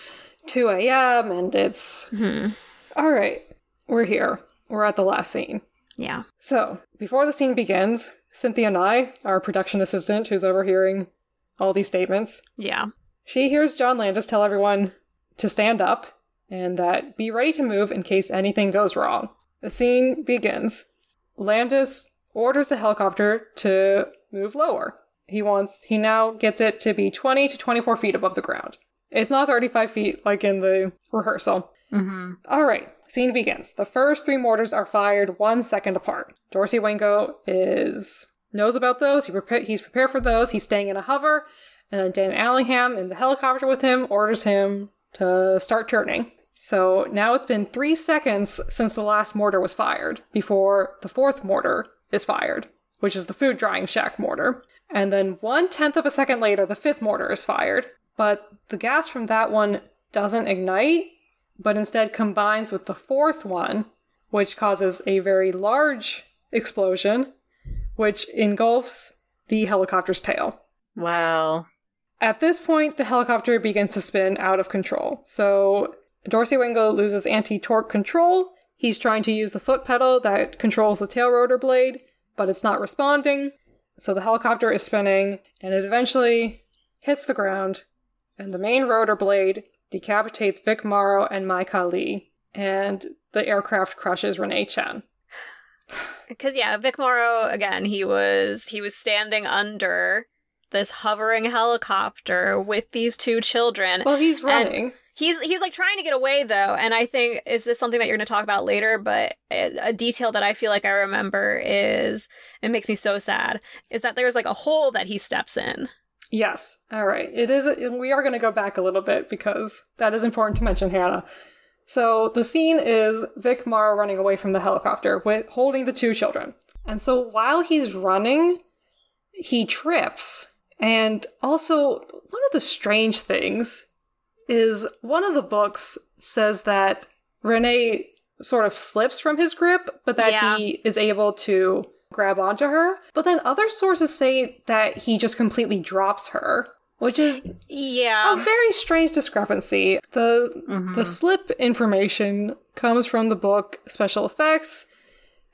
[SPEAKER 3] 2 a.m., and it's. Mm-hmm. All right, we're here. We're at the last scene.
[SPEAKER 1] Yeah.
[SPEAKER 3] So, before the scene begins, Cynthia Nye, our production assistant who's overhearing all these statements,
[SPEAKER 1] Yeah.
[SPEAKER 3] She hears John Landis tell everyone to stand up and that be ready to move in case anything goes wrong. The scene begins. Landis orders the helicopter to move lower. He wants he now gets it to be 20 to 24 feet above the ground. It's not 35 feet like in the rehearsal.
[SPEAKER 2] Mm-hmm.
[SPEAKER 3] All right, scene begins. The first three mortars are fired one second apart. Dorsey Wingo is knows about those. He prepa- he's prepared for those. He's staying in a hover, and then Dan Allingham in the helicopter with him orders him to start turning. So now it's been three seconds since the last mortar was fired before the fourth mortar is fired, which is the food drying shack mortar. And then one tenth of a second later, the fifth mortar is fired. But the gas from that one doesn't ignite, but instead combines with the fourth one, which causes a very large explosion, which engulfs the helicopter's tail.
[SPEAKER 2] Wow.
[SPEAKER 3] At this point, the helicopter begins to spin out of control. So Dorsey Wingo loses anti torque control. He's trying to use the foot pedal that controls the tail rotor blade, but it's not responding. So the helicopter is spinning, and it eventually hits the ground, and the main rotor blade decapitates Vic Morrow and Myca Le, and the aircraft crushes Renee Chen.
[SPEAKER 1] Because yeah, Vic Morrow again. He was he was standing under this hovering helicopter with these two children.
[SPEAKER 3] Well, he's running.
[SPEAKER 1] He's he's like trying to get away though, and I think is this something that you're going to talk about later? But a, a detail that I feel like I remember is it makes me so sad is that there's like a hole that he steps in.
[SPEAKER 3] Yes. All right. It is. We are going to go back a little bit because that is important to mention, Hannah. So the scene is Vic Morrow running away from the helicopter with holding the two children. And so while he's running, he trips. And also, one of the strange things is one of the books says that Renee sort of slips from his grip, but that
[SPEAKER 1] Yeah.
[SPEAKER 3] he is able to grab onto her. But then other sources say that he just completely drops her, which is
[SPEAKER 1] Yeah.
[SPEAKER 3] a very strange discrepancy. The mm-hmm. the slip information comes from the book Special Effects,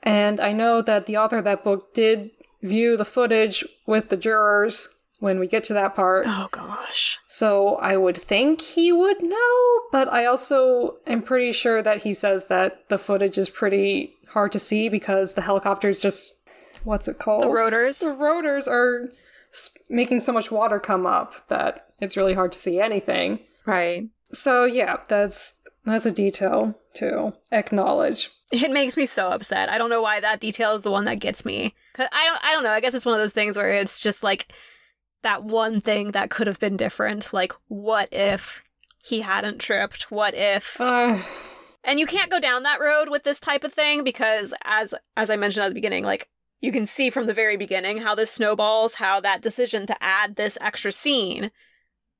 [SPEAKER 3] and I know that the author of that book did view the footage with the jurors when we get to that part.
[SPEAKER 1] oh gosh.
[SPEAKER 3] So I would think he would know, but I also am pretty sure that he says that the footage is pretty hard to see because the helicopter is just what's it called?
[SPEAKER 1] The rotors.
[SPEAKER 3] The rotors are s- making so much water come up that it's really hard to see anything.
[SPEAKER 2] Right.
[SPEAKER 3] So yeah, that's that's a detail to acknowledge.
[SPEAKER 1] It makes me so upset. I don't know why that detail is the one that gets me. I don't. I don't know. I guess it's one of those things where it's just like that one thing that could have been different. Like, what if he hadn't tripped? What if?
[SPEAKER 3] Uh,
[SPEAKER 1] And you can't go down that road with this type of thing because, as as I mentioned at the beginning, like you can see from the very beginning how this snowballs. How that decision to add this extra scene.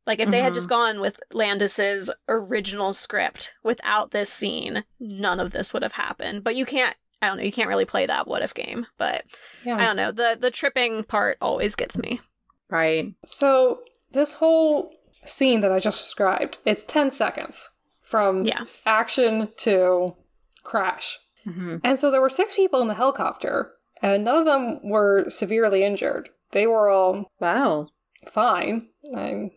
[SPEAKER 1] Like if they had just gone with Landis's original script without this scene, none of this would have happened. But you can't I don't know, you can't really play that what if game. But
[SPEAKER 3] yeah.
[SPEAKER 1] I don't know. The the tripping part always gets me.
[SPEAKER 2] Right.
[SPEAKER 3] So this whole scene that I just described, it's ten seconds from
[SPEAKER 1] Yeah.
[SPEAKER 3] action to crash.
[SPEAKER 2] hmm
[SPEAKER 3] And so there were six people in the helicopter, and none of them were severely injured. They were all
[SPEAKER 2] Wow.
[SPEAKER 3] fine. I'm,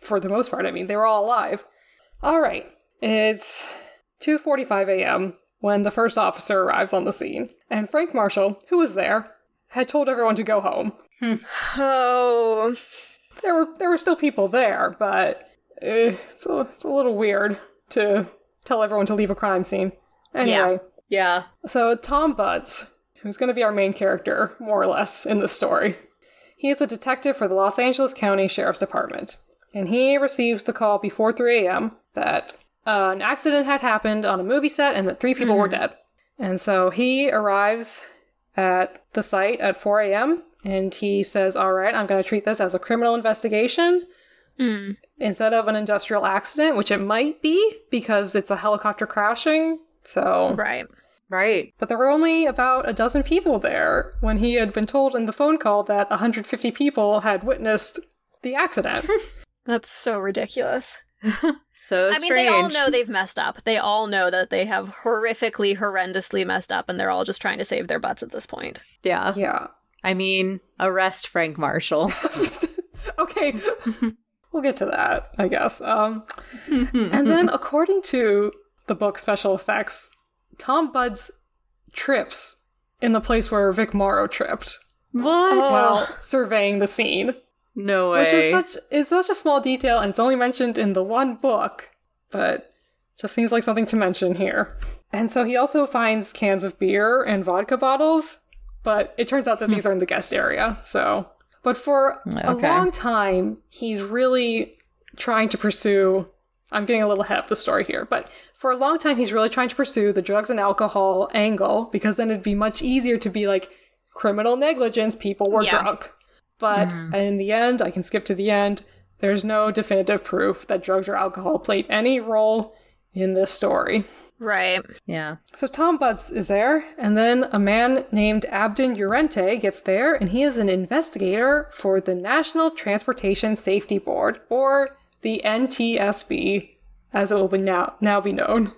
[SPEAKER 3] for the most part, I mean, they were all alive. All right. It's 2:45 a.m. when the first officer arrives on the scene, and Frank Marshall, who was there, had told everyone to go home.
[SPEAKER 1] Oh
[SPEAKER 3] There were there were still people there, but eh, it's a, it's a little weird to tell everyone to leave a crime scene. Anyway,
[SPEAKER 2] Yeah.
[SPEAKER 3] So, Tom Budds, who's going to be our main character, more or less, in this story, he is a detective for the Los Angeles County Sheriff's Department. And he received the call before 3 a.m. that uh, an accident had happened on a movie set and that three people were dead. And so he arrives at the site at 4 a.m. and he says, All right, I'm going to treat this as a criminal investigation
[SPEAKER 1] Mm.
[SPEAKER 3] instead of an industrial accident, which it might be because it's a helicopter crashing. So,
[SPEAKER 1] right.
[SPEAKER 2] Right.
[SPEAKER 3] but there were only about a dozen people there when he had been told in the phone call that 150 people had witnessed the accident.
[SPEAKER 1] That's so ridiculous.
[SPEAKER 2] So
[SPEAKER 1] I mean, they all know they've messed up. They all know that they have horrifically, horrendously messed up, and they're all just trying to save their butts at this point.
[SPEAKER 2] Yeah.
[SPEAKER 3] yeah.
[SPEAKER 2] I mean, arrest Frank Marshall.
[SPEAKER 3] Okay. we'll get to that, I guess. Um, and then, according to the book Special Effects, Tom Budds trips in the place where Vic Morrow tripped
[SPEAKER 2] what?
[SPEAKER 3] while oh. surveying the scene.
[SPEAKER 2] no way.
[SPEAKER 3] Which is such it's such a small detail and it's only mentioned in the one book, but just seems like something to mention here. And so he also finds cans of beer and vodka bottles, but it turns out that hmm. these are in the guest area. So, but for a long time, he's really trying to pursue. I'm getting a little ahead of the story here, but for a long time, he's really trying to pursue the drugs and alcohol angle because then it'd be much easier to be like criminal negligence, people were
[SPEAKER 1] Yeah.
[SPEAKER 3] drunk. But mm. in the end, I can skip to the end. There's no definitive proof that drugs or alcohol played any role in this story.
[SPEAKER 1] Right.
[SPEAKER 2] yeah.
[SPEAKER 3] So Tom Budds is there, and then a man named Abdon Llorente gets there, and he is an investigator for the National Transportation Safety Board, or the NTSB, as it will be now now be known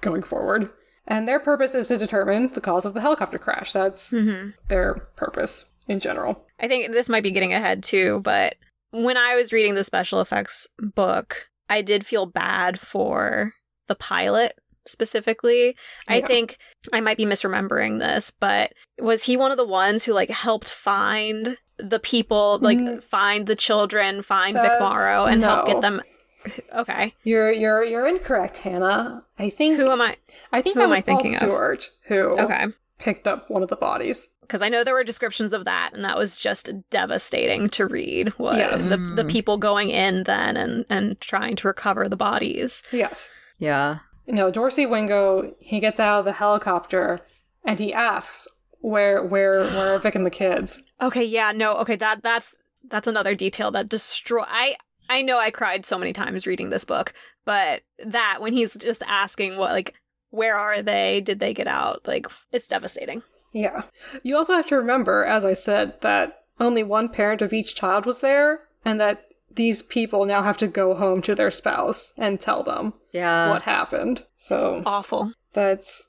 [SPEAKER 3] going forward. And their purpose is to determine the cause of the helicopter crash. That's
[SPEAKER 1] Mm-hmm.
[SPEAKER 3] their purpose in general.
[SPEAKER 1] I think this might be getting ahead too, but when I was reading the special effects book, I did feel bad for the pilot specifically. I think I might be misremembering this, but was he one of the ones who like helped find the people, like
[SPEAKER 3] Mm.
[SPEAKER 1] find the children, find Vic
[SPEAKER 3] That's-
[SPEAKER 1] Morrow, and help get them? Okay,
[SPEAKER 3] You're you're you're incorrect, Hannah. I think
[SPEAKER 1] who am I?
[SPEAKER 3] I think
[SPEAKER 1] who
[SPEAKER 3] that
[SPEAKER 1] am
[SPEAKER 3] was
[SPEAKER 1] I
[SPEAKER 3] Paul
[SPEAKER 1] thinking of?
[SPEAKER 3] Stewart who
[SPEAKER 1] Okay,
[SPEAKER 3] picked up one of the bodies.
[SPEAKER 1] because I know there were descriptions of that, and that was just devastating to read. Was
[SPEAKER 3] Yes.
[SPEAKER 1] the the mm. people going in then and and trying to recover the bodies?
[SPEAKER 3] Yes.
[SPEAKER 2] Yeah.
[SPEAKER 3] No, Dorsey Wingo, he gets out of the helicopter and he asks where where where are Vic and the kids?
[SPEAKER 1] Okay, yeah, no, okay, that that's that's another detail that destroy. I I know I cried so many times reading this book, but that when he's just asking what like where are they? Did they get out? Like it's devastating.
[SPEAKER 3] Yeah. You also have to remember, as I said, that only one parent of each child was there, and that these people now have to go home to their spouse and tell them
[SPEAKER 2] Yeah.
[SPEAKER 3] what happened. So
[SPEAKER 1] Awful.
[SPEAKER 3] that's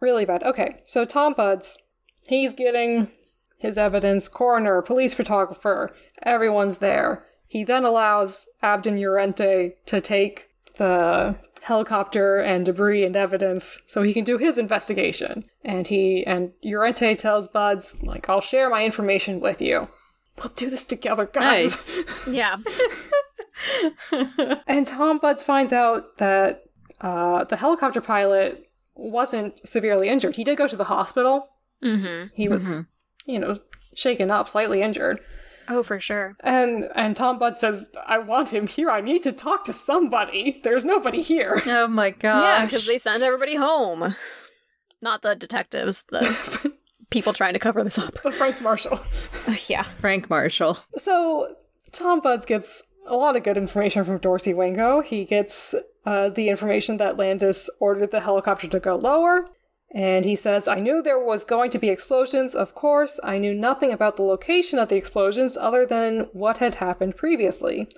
[SPEAKER 3] really bad. Okay, so Tom Budds, he's getting his evidence, coroner, police photographer, everyone's there. He then allows Abdon Llorente to take the helicopter and debris and evidence so he can do his investigation. And he and Llorente tells Budds, like, I'll share my information with you. We'll do this together, guys. Nice.
[SPEAKER 1] Yeah.
[SPEAKER 3] And Tom Budds finds out that uh, the helicopter pilot wasn't severely injured. He did go to the hospital.
[SPEAKER 1] mm-hmm.
[SPEAKER 3] He was, you know, shaken up, slightly injured.
[SPEAKER 1] Oh, for sure.
[SPEAKER 3] And and Tom Budds says, "I want him here. I need to talk to somebody. There's nobody here."
[SPEAKER 2] Oh my gosh.
[SPEAKER 1] Yeah, because they send everybody home. Not the detectives, the people trying to cover this up.
[SPEAKER 3] But Frank Marshall.
[SPEAKER 1] yeah.
[SPEAKER 2] Frank Marshall.
[SPEAKER 3] So Tom Buds gets a lot of good information from Dorsey Wingo. He gets uh, the information that Landis ordered the helicopter to go lower. And he says, I knew there was going to be explosions, of course. I knew nothing about the location of the explosions other than what had happened previously.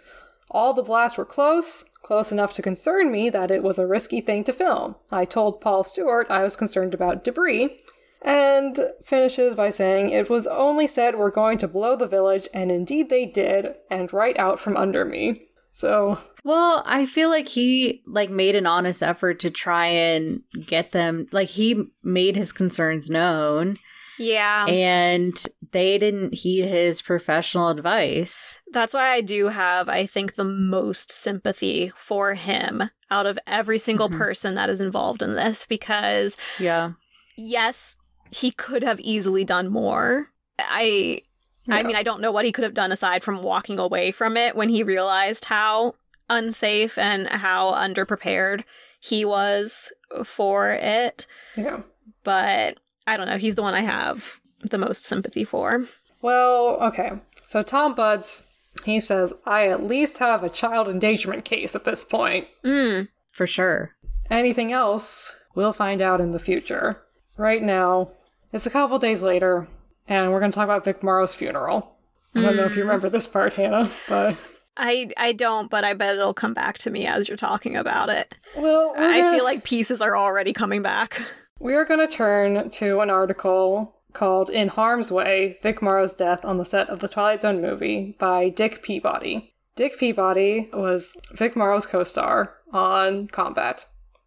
[SPEAKER 3] All the blasts were close, close enough to concern me that it was a risky thing to film. I told Paul Stewart I was concerned about debris, and finishes by saying, It was only said we're going to blow the village, and indeed they did, and right out from under me. So,
[SPEAKER 2] Well, I feel like he like made an honest effort to try and get them like he made his concerns known
[SPEAKER 1] Yeah.
[SPEAKER 2] and they didn't heed his professional advice.
[SPEAKER 1] That's why I do have, I think, the most sympathy for him out of every single
[SPEAKER 2] Mhm.
[SPEAKER 1] person that is involved in this because,
[SPEAKER 2] Yeah.
[SPEAKER 1] yes, he could have easily done more. I. I mean, I don't know what he could have done aside from walking away from it when he realized how unsafe and how underprepared he was for it.
[SPEAKER 3] yeah.
[SPEAKER 1] But I don't know. He's the one I have the most sympathy for.
[SPEAKER 3] Well, okay. So, Tom Budds, he says, I at least have a child endangerment case at this point.
[SPEAKER 1] Mm.
[SPEAKER 2] For sure.
[SPEAKER 3] Anything else, we'll find out in the future. Right now, it's a couple days later, and we're going to talk about Vic Morrow's funeral. I don't know if you remember this part, Hannah, but.
[SPEAKER 1] I I don't, but I bet it'll come back to me as you're talking about it.
[SPEAKER 3] Well,
[SPEAKER 1] I
[SPEAKER 3] gonna-
[SPEAKER 1] feel like pieces are already coming back.
[SPEAKER 3] We are going to turn to an article called In Harm's Way Vic Morrow's Death on the Set of the Twilight Zone movie by Dick Peabody. Dick Peabody was Vic Morrow's co star on Combat.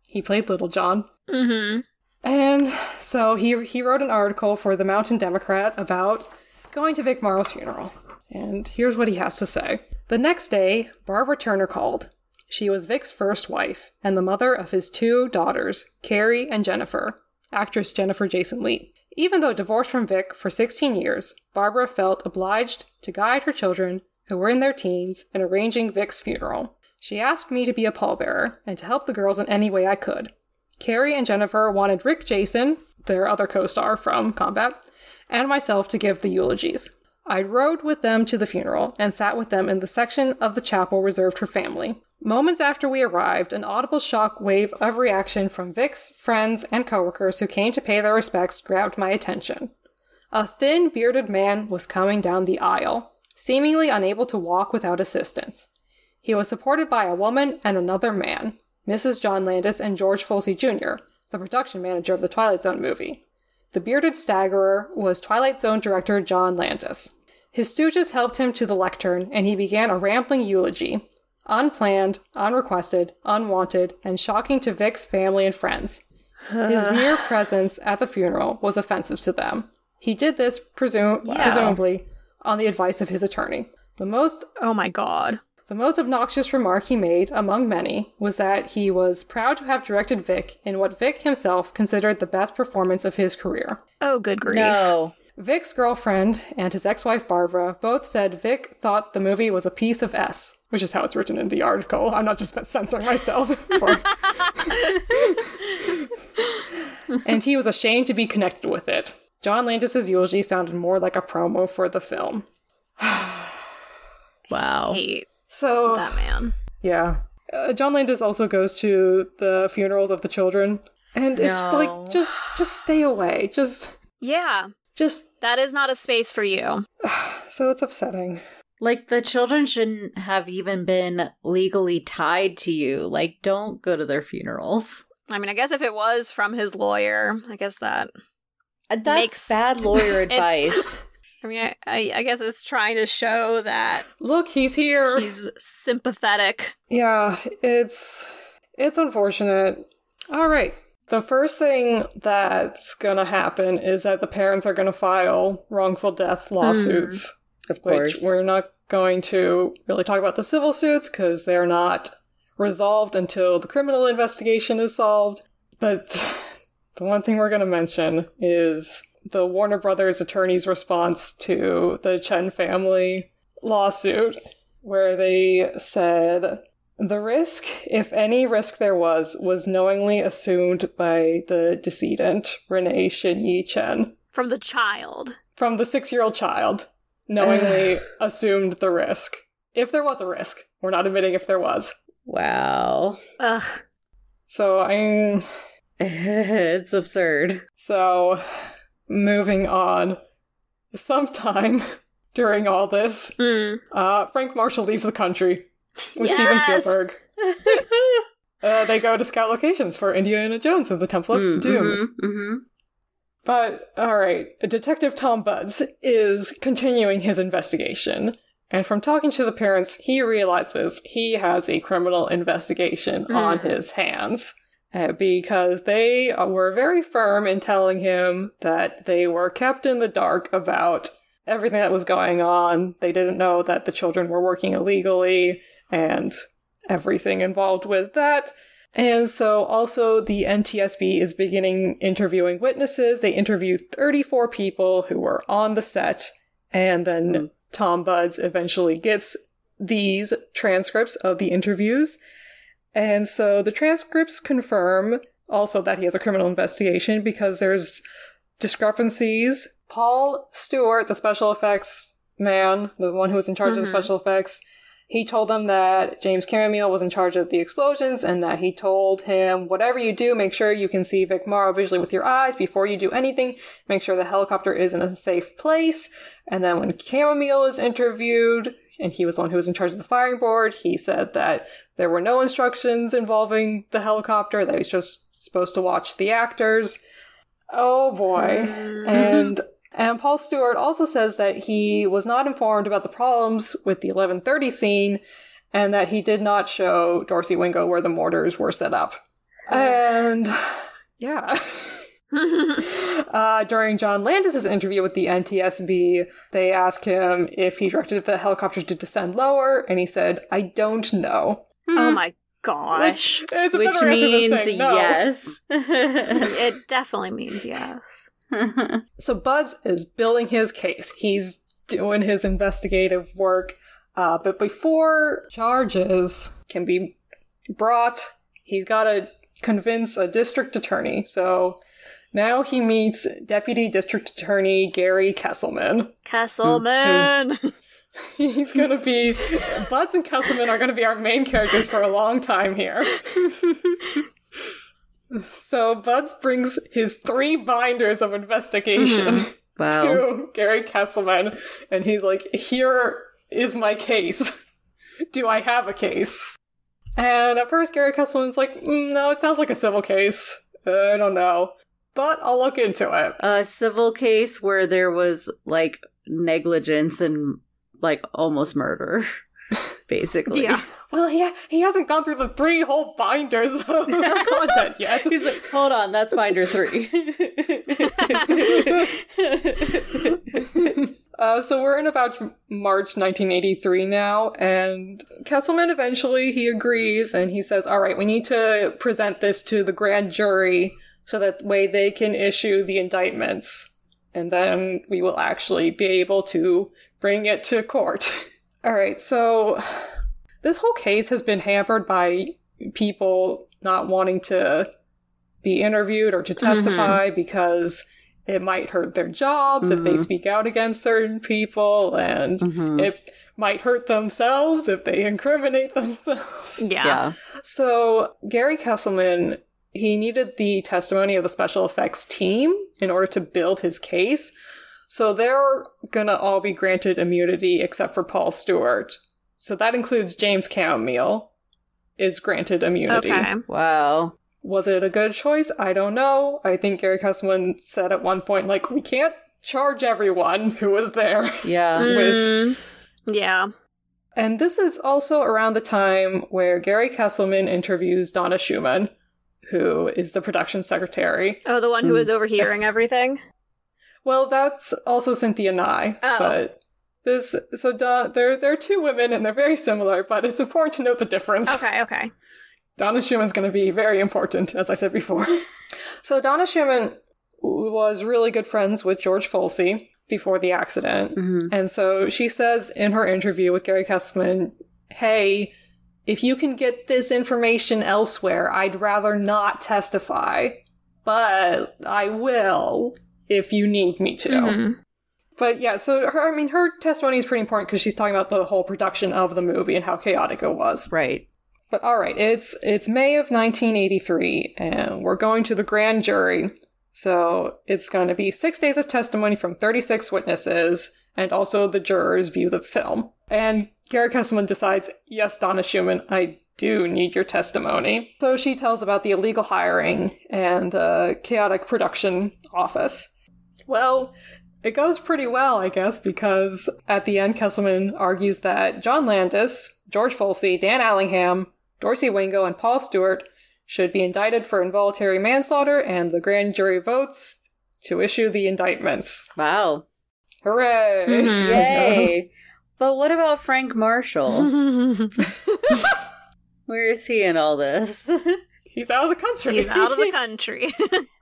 [SPEAKER 3] He played Little John.
[SPEAKER 1] Mm-hmm.
[SPEAKER 3] And so he, he wrote an article for the Mountain Democrat about going to Vic Morrow's funeral. And here's what he has to say. The next day, Barbara Turner called. She was Vic's first wife and the mother of his two daughters, Carrie and Jennifer, actress Jennifer Jason Leigh. Even though divorced from Vic for 16 years, Barbara felt obliged to guide her children, who were in their teens, in arranging Vic's funeral. She asked me to be a pallbearer and to help the girls in any way I could. Carrie and Jennifer wanted Rick Jason, their other co star from Combat, and myself to give the eulogies. I rode with them to the funeral and sat with them in the section of the chapel reserved for family. Moments after we arrived, an audible shock wave of reaction from Vic's friends and coworkers who came to pay their respects grabbed my attention. A thin, bearded man was coming down the aisle, seemingly unable to walk without assistance. He was supported by a woman and another man, Mrs. John Landis and George Folsey Jr., the production manager of the Twilight Zone movie. The bearded staggerer was Twilight Zone director John Landis. His stooges helped him to the lectern, and he began a rambling eulogy. Unplanned, unrequested, unwanted, and shocking to Vic's family and friends. His mere presence at the funeral was offensive to them. He did this, presume- presumably, on the advice of his attorney. The most
[SPEAKER 1] Oh my god.
[SPEAKER 3] The most obnoxious remark he made, among many, was that he was proud to have directed Vic in what Vic himself considered the best performance of his career.
[SPEAKER 1] Oh, good grief.
[SPEAKER 2] No.
[SPEAKER 3] Vic's girlfriend and his ex wife Barbara both said Vic thought the movie was a piece of S, which is how it's written in the article. I'm not just censoring myself. For... and he was ashamed to be connected with it. John Landis's eulogy sounded more like a promo for the film.
[SPEAKER 2] Wow.
[SPEAKER 1] hate
[SPEAKER 3] So,
[SPEAKER 1] that man.
[SPEAKER 3] yeah. Uh, John Landis also goes to the funerals of the children. And it's just like, just, just stay away. Just,
[SPEAKER 1] Yeah,
[SPEAKER 3] just,
[SPEAKER 1] that is not a space for you.
[SPEAKER 3] so it's upsetting.
[SPEAKER 2] Like the children shouldn't have even been legally tied to you. Like, don't go to their funerals.
[SPEAKER 1] I mean, I guess if it was from his lawyer, I guess that.
[SPEAKER 2] Uh, That's
[SPEAKER 1] Makes-
[SPEAKER 2] bad lawyer
[SPEAKER 1] It's-
[SPEAKER 2] advice.
[SPEAKER 1] I mean, I, I, I guess it's trying to show that
[SPEAKER 3] Look, he's here.
[SPEAKER 1] he's sympathetic.
[SPEAKER 3] Yeah, it's it's unfortunate. All right. The first thing that's going to happen is that the parents are going to file wrongful death hmm. lawsuits,
[SPEAKER 2] of
[SPEAKER 3] which
[SPEAKER 2] course.
[SPEAKER 3] we're not going to really talk about the civil suits cuz they're not resolved until the criminal investigation is solved. But the one thing we're going to mention is the Warner Brothers attorney's response to the Chen family lawsuit where they said the risk, if any risk there was, was knowingly assumed by the decedent, Renee Shinyi Chen,
[SPEAKER 1] From the child.
[SPEAKER 3] from the six year old child, knowingly assumed the risk. If there was a risk, we're not admitting if there was.
[SPEAKER 2] wow.
[SPEAKER 1] Ugh.
[SPEAKER 3] So I'm.
[SPEAKER 2] it's absurd.
[SPEAKER 3] So, moving on. Sometime during all this,
[SPEAKER 1] Mm.
[SPEAKER 3] uh, Frank Marshall leaves the country with
[SPEAKER 1] Yes!
[SPEAKER 3] Steven Spielberg. Uh, they go to scout locations for Indiana Jones and the Temple of
[SPEAKER 2] Mm,
[SPEAKER 3] Doom.
[SPEAKER 2] mhm, mhm.
[SPEAKER 3] But, alright, Detective Tom Budds is continuing his investigation. And from talking to the parents, he realizes he has a criminal investigation on his hands. Uh, because they were very firm in telling him that they were kept in the dark about everything that was going on. They didn't know that the children were working illegally and everything involved with that. And so also the NTSB is beginning interviewing witnesses. They interviewed 34 people who were on the set. And then Tom Budds eventually gets these transcripts of the interviews. And so the transcripts confirm also that he has a criminal investigation because there's discrepancies. Paul Stewart, the special effects man, the one who was in charge of the
[SPEAKER 1] Mhm.
[SPEAKER 3] special effects, he told them that James Camille was in charge of the explosions and that he told him, whatever you do, make sure you can see Vic Morrow visually with your eyes before you do anything. Make sure the helicopter is in a safe place. And then when Camille was interviewed, and he was the one who was in charge of the firing board, he said that there were no instructions involving the helicopter, that he's just supposed to watch the actors. Oh boy. Mm. And and Paul Stewart also says that he was not informed about the problems with the 1130 scene and that he did not show Dorsey Wingo where the mortars were set up. Oh. And yeah. uh, during John Landis's interview with the NTSB, they asked him if he directed the helicopter to descend lower, and he said, "I don't know."
[SPEAKER 1] oh my gosh.
[SPEAKER 3] It's a
[SPEAKER 2] Which
[SPEAKER 3] better than
[SPEAKER 2] means
[SPEAKER 3] no.
[SPEAKER 2] yes.
[SPEAKER 1] it definitely means yes.
[SPEAKER 3] So Budds is building his case. He's doing his investigative work. Uh, but before charges can be brought, he's got to convince a district attorney. So now he meets Deputy District Attorney Gary Kesselman.
[SPEAKER 1] Castleman.
[SPEAKER 3] He's going to be. Budds and Kesselman are going to be our main characters for a long time here. So Budds brings his three binders of investigation
[SPEAKER 2] wow.
[SPEAKER 3] to Gary Kesselman, and he's like, "Here is my case. Do I have a case?" And at first, Gary Kesselman's like, "Mm, "No, it sounds like a civil case." I don't know. But I'll look into it.
[SPEAKER 2] A civil case where there was like negligence and like almost murder, basically.
[SPEAKER 1] Yeah.
[SPEAKER 3] Well, he, he hasn't gone through the three whole binders of content yet.
[SPEAKER 2] He's like, hold on, that's binder three.
[SPEAKER 3] Uh, so we're in about March 1983 now, and Kesselman eventually he agrees and he says, "All right, we need to present this to the grand jury so that way they can issue the indictments, and then we will actually be able to bring it to court." All right, so this whole case has been hampered by people not wanting to be interviewed or to testify because it might hurt their jobs if they
[SPEAKER 2] Mhm.
[SPEAKER 3] speak out against certain people, and
[SPEAKER 2] Mhm.
[SPEAKER 3] it might hurt themselves if they incriminate themselves.
[SPEAKER 1] Yeah.
[SPEAKER 2] yeah.
[SPEAKER 3] So, Gary Kesselman, he needed the testimony of the special effects team in order to build his case. So, they're gonna all be granted immunity except for Paul Stewart. So, that includes James Camille is granted immunity.
[SPEAKER 1] Okay.
[SPEAKER 2] Wow.
[SPEAKER 3] Was it a good choice? I don't know. I think Gary Kesselman said at one point, like, we can't charge everyone who was there.
[SPEAKER 2] Yeah.
[SPEAKER 1] Mm, yeah.
[SPEAKER 3] And this is also around the time where Gary Kesselman interviews Donna Schumann, who is the production secretary.
[SPEAKER 1] Oh, the one who
[SPEAKER 2] Mm.
[SPEAKER 1] was overhearing everything?
[SPEAKER 3] Well, that's also Cynthia Nye,
[SPEAKER 1] Oh.
[SPEAKER 3] but this so Don, they're they're two women and they're very similar, but it's important to note the difference.
[SPEAKER 1] Okay, okay.
[SPEAKER 3] Donna Schumann's going to be very important, as I said before. so Donna Schumann was really good friends with George Folsey before the accident.
[SPEAKER 2] Mhm.
[SPEAKER 3] And so she says in her interview with Gary Kesselman, hey, if you can get this information elsewhere, I'd rather not testify, but I will if you need me to.
[SPEAKER 1] Mhm.
[SPEAKER 3] But yeah, so her, I mean, her testimony is pretty important because she's talking about the whole production of the movie and how chaotic it was.
[SPEAKER 2] Right.
[SPEAKER 3] But all right, it's it's May of 1983, and we're going to the grand jury. So it's going to be six days of testimony from 36 witnesses, and also the jurors view the film. And Gary Kesselman decides, yes, Donna Schumann, I do need your testimony. So she tells about the illegal hiring and the chaotic production office. Well, it goes pretty well, I guess, because at the end, Kesselman argues that John Landis, George Folsey, Dan Allingham, Dorsey Wingo, and Paul Stewart should be indicted for involuntary manslaughter, and the grand jury votes to issue the indictments.
[SPEAKER 2] Wow.
[SPEAKER 3] Hooray!
[SPEAKER 1] Mhm.
[SPEAKER 2] Yay. But what about Frank Marshall? Where is he in all this?
[SPEAKER 3] He's out of the country.
[SPEAKER 1] He's out of the country.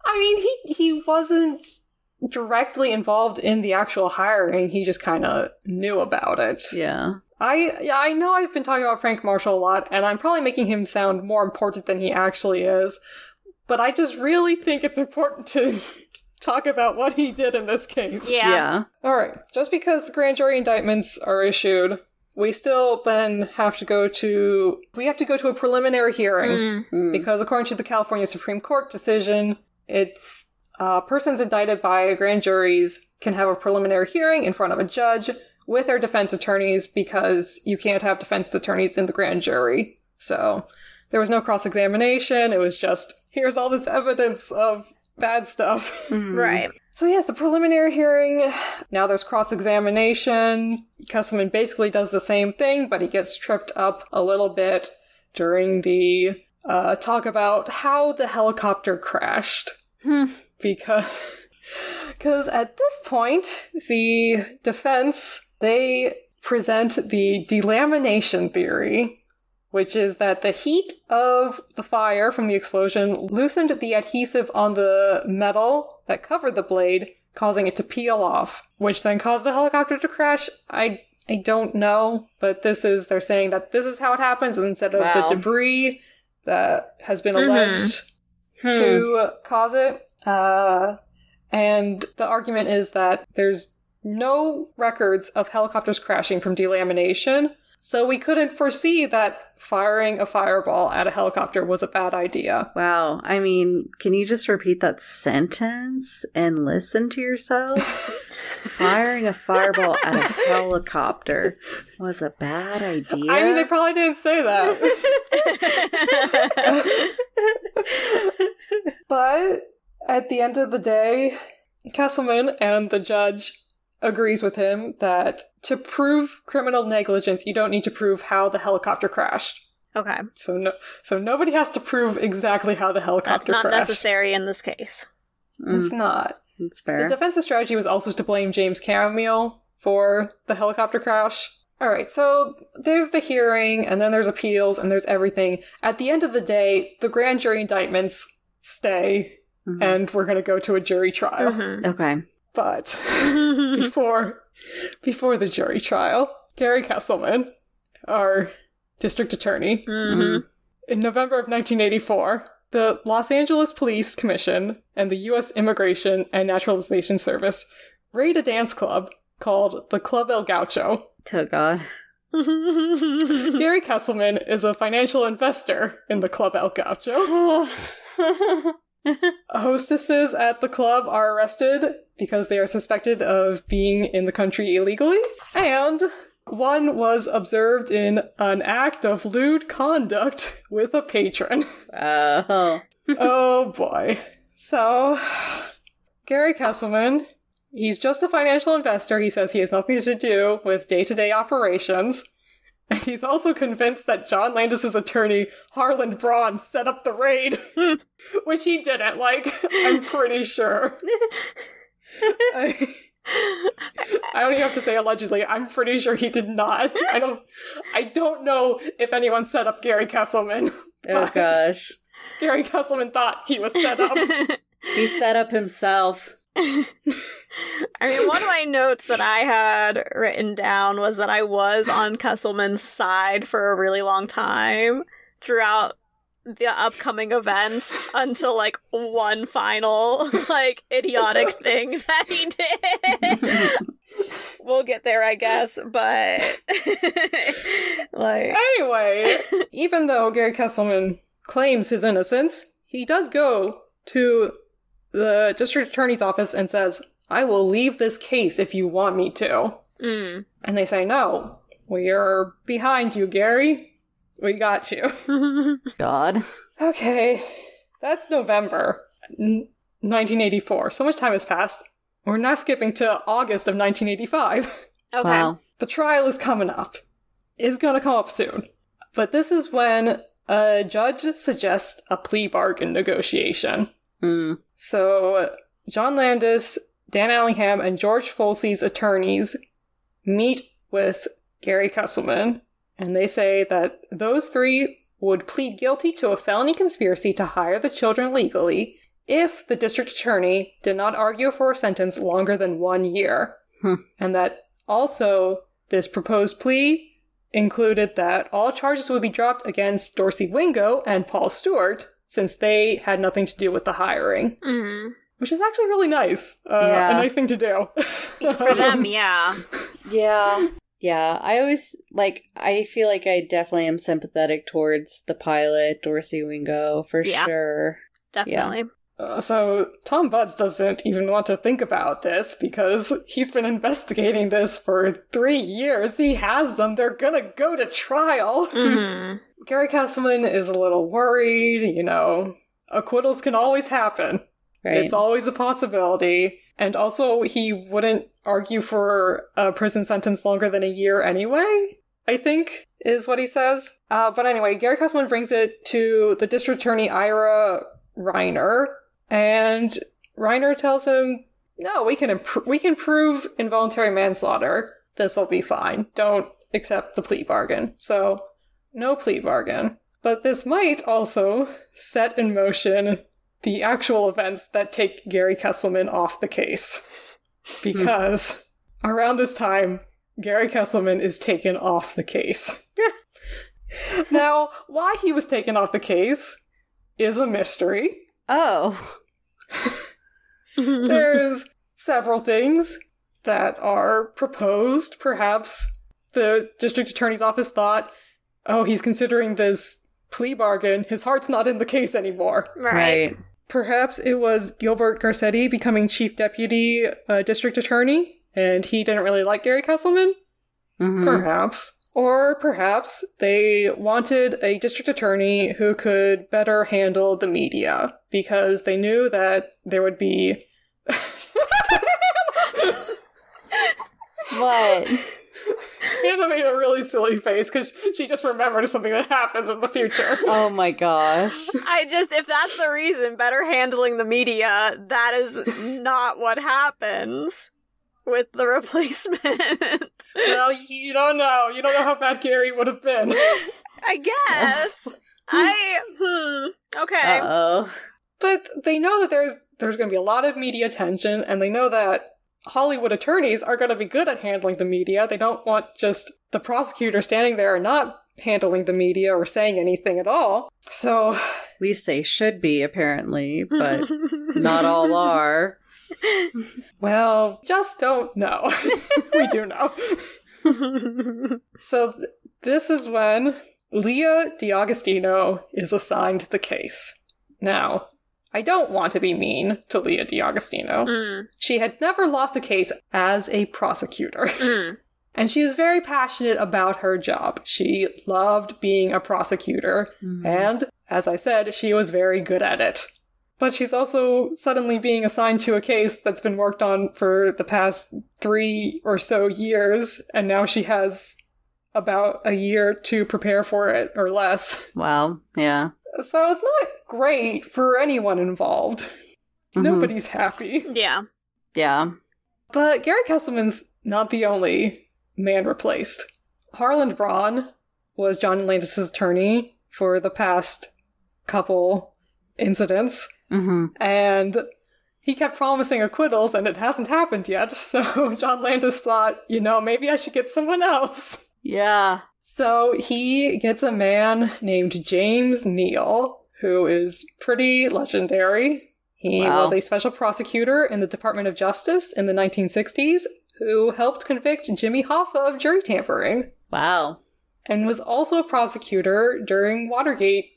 [SPEAKER 3] I mean, he he wasn't directly involved in the actual hiring. He just kind of knew about it.
[SPEAKER 2] yeah.
[SPEAKER 3] I yeah, I know I've been talking about Frank Marshall a lot, and I'm probably making him sound more important than he actually is. But I just really think it's important to talk about what he did in this case.
[SPEAKER 1] yeah.
[SPEAKER 2] Yeah.
[SPEAKER 3] All right. Just because the grand jury indictments are issued, we still then have to go to we have to go to a preliminary hearing
[SPEAKER 1] Mm.
[SPEAKER 2] Mm.
[SPEAKER 3] because according to the California Supreme Court decision, it's uh, persons indicted by grand juries can have a preliminary hearing in front of a judge with their defense attorneys because you can't have defense attorneys in the grand jury. So there was no cross examination. It was just here's all this evidence of bad stuff.
[SPEAKER 2] Mhm.
[SPEAKER 1] Right.
[SPEAKER 3] So yes, the preliminary hearing. Now there's cross examination. Kesselman basically does the same thing, but he gets tripped up a little bit during the uh, talk about how the helicopter crashed.
[SPEAKER 2] Hmm.
[SPEAKER 3] Because, because at this point, the defense they present the delamination theory, which is that the heat of the fire from the explosion loosened the adhesive on the metal that covered the blade, causing it to peel off, which then caused the helicopter to crash. I I don't know, but this is they're saying that this is how it happens instead of
[SPEAKER 2] Wow.
[SPEAKER 3] the debris that has been
[SPEAKER 1] Mhm.
[SPEAKER 3] alleged
[SPEAKER 2] Hmm.
[SPEAKER 3] to cause it. Uh, and the argument is that there's no records of helicopters crashing from delamination, so we couldn't foresee that firing a fireball at a helicopter was a bad idea.
[SPEAKER 2] Wow. I mean, can you just repeat that sentence and listen to yourself? Firing a fireball at a helicopter was a bad idea.
[SPEAKER 3] I mean, they probably didn't say that. But at the end of the day, Castleman and the judge agrees with him that to prove criminal negligence, you don't need to prove how the helicopter crashed.
[SPEAKER 1] Okay.
[SPEAKER 3] So no, so nobody has to prove exactly how the helicopter.
[SPEAKER 1] That's not
[SPEAKER 3] crashed.
[SPEAKER 1] necessary in this case.
[SPEAKER 3] It's not.
[SPEAKER 2] That's
[SPEAKER 3] The
[SPEAKER 2] fair.
[SPEAKER 3] defense's strategy was also to blame James Camille for the helicopter crash. All right, so there's the hearing, and then there's appeals, and there's everything. At the end of the day, the grand jury indictments stay,
[SPEAKER 2] Mhm.
[SPEAKER 3] and we're going to go to a jury trial.
[SPEAKER 1] Mhm.
[SPEAKER 2] okay.
[SPEAKER 3] But before before the jury trial, Gary Kesselman, our district attorney,
[SPEAKER 1] Mhm.
[SPEAKER 3] in November of 1984, the Los Angeles Police Commission and the U.S. Immigration and Naturalization Service raid a dance club called the Club El Gaucho.
[SPEAKER 2] Oh God.
[SPEAKER 3] Gary Kesselman is a financial investor in the Club El Gaucho. Hostesses at the club are arrested because they are suspected of being in the country illegally, and one was observed in an act of lewd conduct with a patron.
[SPEAKER 2] oh.
[SPEAKER 3] oh boy. So, Gary Kesselman, he's just a financial investor. He says he has nothing to do with day to day operations. And he's also convinced that John Landis's attorney, Harlan Braun, set up the raid, which he didn't. Like, I'm pretty sure. I, I don't even have to say allegedly. I'm pretty sure he did not. I don't. I don't know if anyone set up Gary Kesselman.
[SPEAKER 2] Oh gosh.
[SPEAKER 3] Gary Kesselman thought he was set up.
[SPEAKER 2] He set up himself.
[SPEAKER 1] I mean, one of my notes that I had written down was that I was on Kesselman's side for a really long time throughout the upcoming events until like one final like idiotic thing that he did. we'll get there, I guess, but like
[SPEAKER 3] Anyway, even though Gary Kesselman claims his innocence, he does go to the district attorney's office and says, I will leave this case if you want me to.
[SPEAKER 1] mm.
[SPEAKER 3] And they say, No, we are behind you, Gary. We got you.
[SPEAKER 2] God.
[SPEAKER 3] Okay, that's November n- 1984. So much time has passed. We're now skipping to August of 1985.
[SPEAKER 1] okay.
[SPEAKER 2] Wow.
[SPEAKER 3] the trial is coming up. It's going to come up soon. But this is when a judge suggests a plea bargain negotiation.
[SPEAKER 2] Mm.
[SPEAKER 3] So John Landis, Dan Allingham, and George Folsey's attorneys meet with Gary Kesselman, and they say that those three would plead guilty to a felony conspiracy to hire the children legally if the district attorney did not argue for a sentence longer than one year.
[SPEAKER 2] Hmm.
[SPEAKER 3] And that also this proposed plea included that all charges would be dropped against Dorsey Wingo and Paul Stewart since they had nothing to do with the hiring
[SPEAKER 1] Mm.
[SPEAKER 3] which is actually really nice. Uh,
[SPEAKER 2] Yeah.
[SPEAKER 3] A nice thing to do.
[SPEAKER 1] For them, yeah.
[SPEAKER 2] Yeah. Yeah. I always like I feel like I definitely am sympathetic towards the pilot, Dorsey Wingo, for
[SPEAKER 1] Yeah.
[SPEAKER 2] sure.
[SPEAKER 1] Definitely.
[SPEAKER 3] Uh, so Tom Budds doesn't even want to think about this because he's been investigating this for three years. He has them. They're gonna go to trial.
[SPEAKER 1] Mhm.
[SPEAKER 3] Gary Castleman is a little worried. You know, acquittals can always happen.
[SPEAKER 2] Right.
[SPEAKER 3] It's always a possibility. And also, he wouldn't argue for a prison sentence longer than a year anyway, I think, is what he says. Uh, but anyway, Gary Castleman brings it to the district attorney, Ira Reiner, and Reiner tells him, no, we can, imp- we can prove involuntary manslaughter. This'll be fine. Don't accept the plea bargain. So, no plea bargain. But this might also set in motion the actual events that take Gary Kesselman off the case. Hmm. Because around this time, Gary Kesselman is taken off the case. now, why he was taken off the case is a mystery.
[SPEAKER 2] oh.
[SPEAKER 3] There's several things that are proposed. Perhaps the district attorney's office thought, oh, he's considering this plea bargain. His heart's not in the case anymore.
[SPEAKER 1] right.
[SPEAKER 3] Perhaps it was Gilbert Garcetti becoming chief deputy uh, district attorney, and he didn't really like Gary Kesselman.
[SPEAKER 2] Mhm.
[SPEAKER 3] Perhaps. Or perhaps they wanted a district attorney who could better handle the media because they knew that there would be.
[SPEAKER 2] What?
[SPEAKER 3] Hannah made a really silly face because she just remembered something that happens in the future.
[SPEAKER 2] Oh my gosh.
[SPEAKER 1] I just, if that's the reason, better handling the media, that is not what happens with the replacement.
[SPEAKER 3] well, you don't know. You don't know how bad Gary would have been.
[SPEAKER 1] I guess. I, hmm, okay.
[SPEAKER 2] oh.
[SPEAKER 3] But they know that there's there's going to be a lot of media attention, and they know that Hollywood attorneys are going to be good at handling the media. They don't want just the prosecutor standing there and not handling the media or saying anything at all. So,
[SPEAKER 2] We say should be, apparently, but not all are.
[SPEAKER 3] well, just don't know. we do know. So, th- this is when Leah D'Agostino is assigned the case. Now, I don't want to be mean to Leah D'Agostino.
[SPEAKER 1] Mm,
[SPEAKER 3] She had never lost a case as a prosecutor.
[SPEAKER 1] mm.
[SPEAKER 3] And she was very passionate about her job. She loved being a prosecutor, and as I said, she was very good at it. But she's also suddenly being assigned to a case that's been worked on for the past three or so years, and now she has about a year to prepare for it or less.
[SPEAKER 2] Wow. Yeah.
[SPEAKER 3] So it's not great for anyone involved.
[SPEAKER 2] Mhm.
[SPEAKER 3] Nobody's happy.
[SPEAKER 1] Yeah.
[SPEAKER 2] Yeah.
[SPEAKER 3] But Gary Kesselman's not the only man replaced. Harland Braun was John Landis's attorney for the past couple incidents,
[SPEAKER 2] hmm
[SPEAKER 3] and he kept promising acquittals, and it hasn't happened yet. So John Landis thought, you know, maybe I should get someone else.
[SPEAKER 2] Yeah.
[SPEAKER 3] So he gets a man named James Neal, who is pretty legendary. He
[SPEAKER 2] Wow.
[SPEAKER 3] was a special prosecutor in the Department of Justice in the 1960s who helped convict Jimmy Hoffa of jury tampering
[SPEAKER 2] Wow.
[SPEAKER 3] and was also a prosecutor during Watergate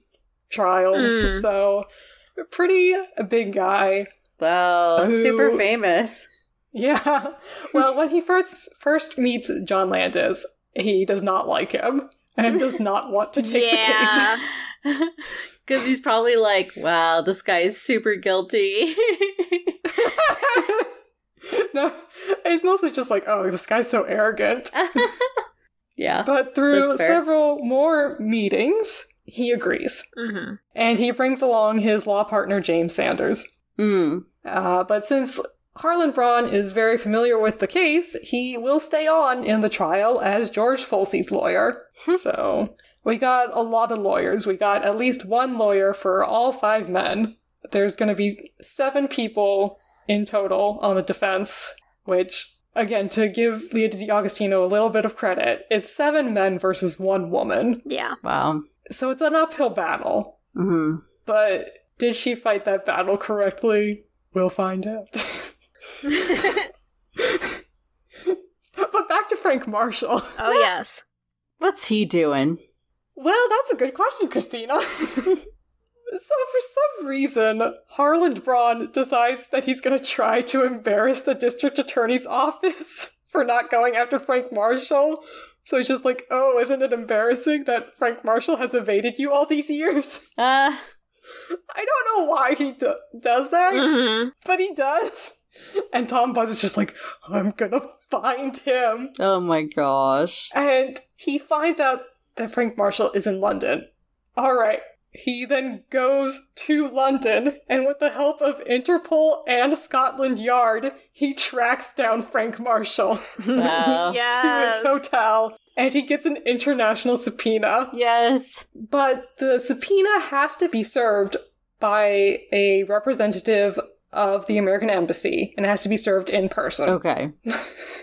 [SPEAKER 3] trials.
[SPEAKER 1] Mm.
[SPEAKER 3] So, pretty a big guy.
[SPEAKER 2] Wow.
[SPEAKER 3] Who-
[SPEAKER 2] Super famous.
[SPEAKER 3] Yeah. Well, when he first first meets John Landis, he does not like him and does not want to take the case.
[SPEAKER 2] Because he's probably like, wow, this guy is super guilty.
[SPEAKER 3] no, it's mostly just like, oh, this guy's so arrogant.
[SPEAKER 2] yeah.
[SPEAKER 3] But through several more meetings, he agrees.
[SPEAKER 1] hmm
[SPEAKER 3] And he brings along his law partner, James Sanders.
[SPEAKER 2] Mm.
[SPEAKER 3] Uh, but since Harland Braun is very familiar with the case, he will stay on in the trial as George Folsey's lawyer. so we got a lot of lawyers. We got at least one lawyer for all five men. There's going to be seven people in total on the defense, which, again, to give Leah D'Agostino a little bit of credit, it's seven men versus one woman.
[SPEAKER 1] Yeah.
[SPEAKER 2] Wow.
[SPEAKER 3] So it's an uphill battle.
[SPEAKER 2] hmm
[SPEAKER 3] But did she fight that battle correctly? We'll find out. but back to Frank Marshall.
[SPEAKER 1] Oh, yes.
[SPEAKER 2] What's he doing?
[SPEAKER 3] Well, that's a good question, Christina. so, for some reason, Harland Braun decides that he's going to try to embarrass the district attorney's office for not going after Frank Marshall. So he's just like, oh, isn't it embarrassing that Frank Marshall has evaded you all these years?
[SPEAKER 2] Uh,
[SPEAKER 3] I don't know why he do- does that.
[SPEAKER 1] hmm
[SPEAKER 3] but he does. And Tom Budds is just like, I'm gonna find him.
[SPEAKER 2] oh my gosh.
[SPEAKER 3] And he finds out that Frank Marshall is in London. Alright. He then goes to London, and with the help of Interpol and Scotland Yard, he tracks down Frank Marshall
[SPEAKER 2] Wow.
[SPEAKER 1] Yes.
[SPEAKER 3] to his hotel, and he gets an international subpoena.
[SPEAKER 2] Yes.
[SPEAKER 3] But the subpoena has to be served by a representative of the American Embassy, and it has to be served in person.
[SPEAKER 2] Okay.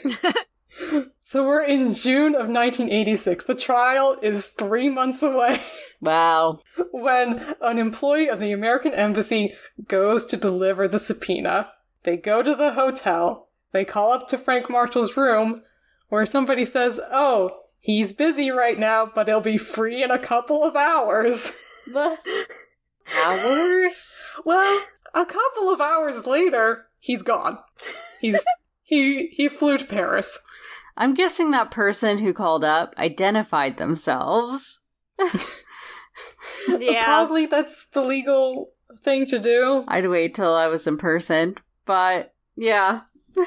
[SPEAKER 3] So we're in June of 1986. The trial is three months away
[SPEAKER 2] Wow.
[SPEAKER 3] when an employee of the American Embassy goes to deliver the subpoena. They go to the hotel. They call up to Frank Marshall's room, where somebody says, Oh, he's busy right now, but he'll be free in a couple of hours.
[SPEAKER 2] Hours?
[SPEAKER 3] Well, a couple of hours later, he's gone. He's he he flew to Paris.
[SPEAKER 2] I'm guessing that person who called up identified themselves.
[SPEAKER 1] Yeah.
[SPEAKER 3] Probably that's the legal thing to do.
[SPEAKER 2] I'd wait till I was in person, but yeah.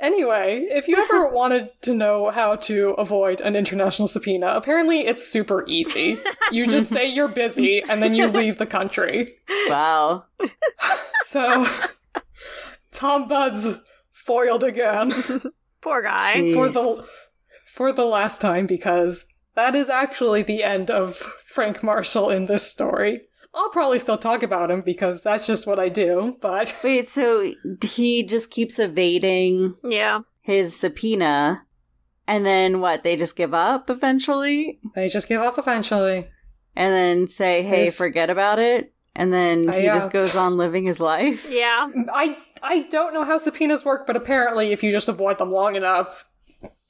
[SPEAKER 3] Anyway, if you ever wanted to know how to avoid an international subpoena, apparently it's super easy. You just say you're busy and then you leave the country.
[SPEAKER 2] Wow.
[SPEAKER 3] So, Tom Budds foiled again
[SPEAKER 1] Poor guy.
[SPEAKER 2] Jeez.
[SPEAKER 3] for the for the last time because that is actually the end of Frank Marshall in this story. I'll probably still talk about him because that's just what I do, but
[SPEAKER 2] Wait, so he just keeps evading
[SPEAKER 1] Yeah.
[SPEAKER 2] his subpoena, and then what? They just give up eventually,
[SPEAKER 3] they just give up eventually.
[SPEAKER 2] and then say, "Hey,
[SPEAKER 3] His-
[SPEAKER 2] forget about it," and then
[SPEAKER 3] Uh,
[SPEAKER 2] he
[SPEAKER 3] yeah.
[SPEAKER 2] just goes on living his life.
[SPEAKER 1] Yeah.
[SPEAKER 3] I I don't know how subpoenas work, but apparently, if you just avoid them long enough,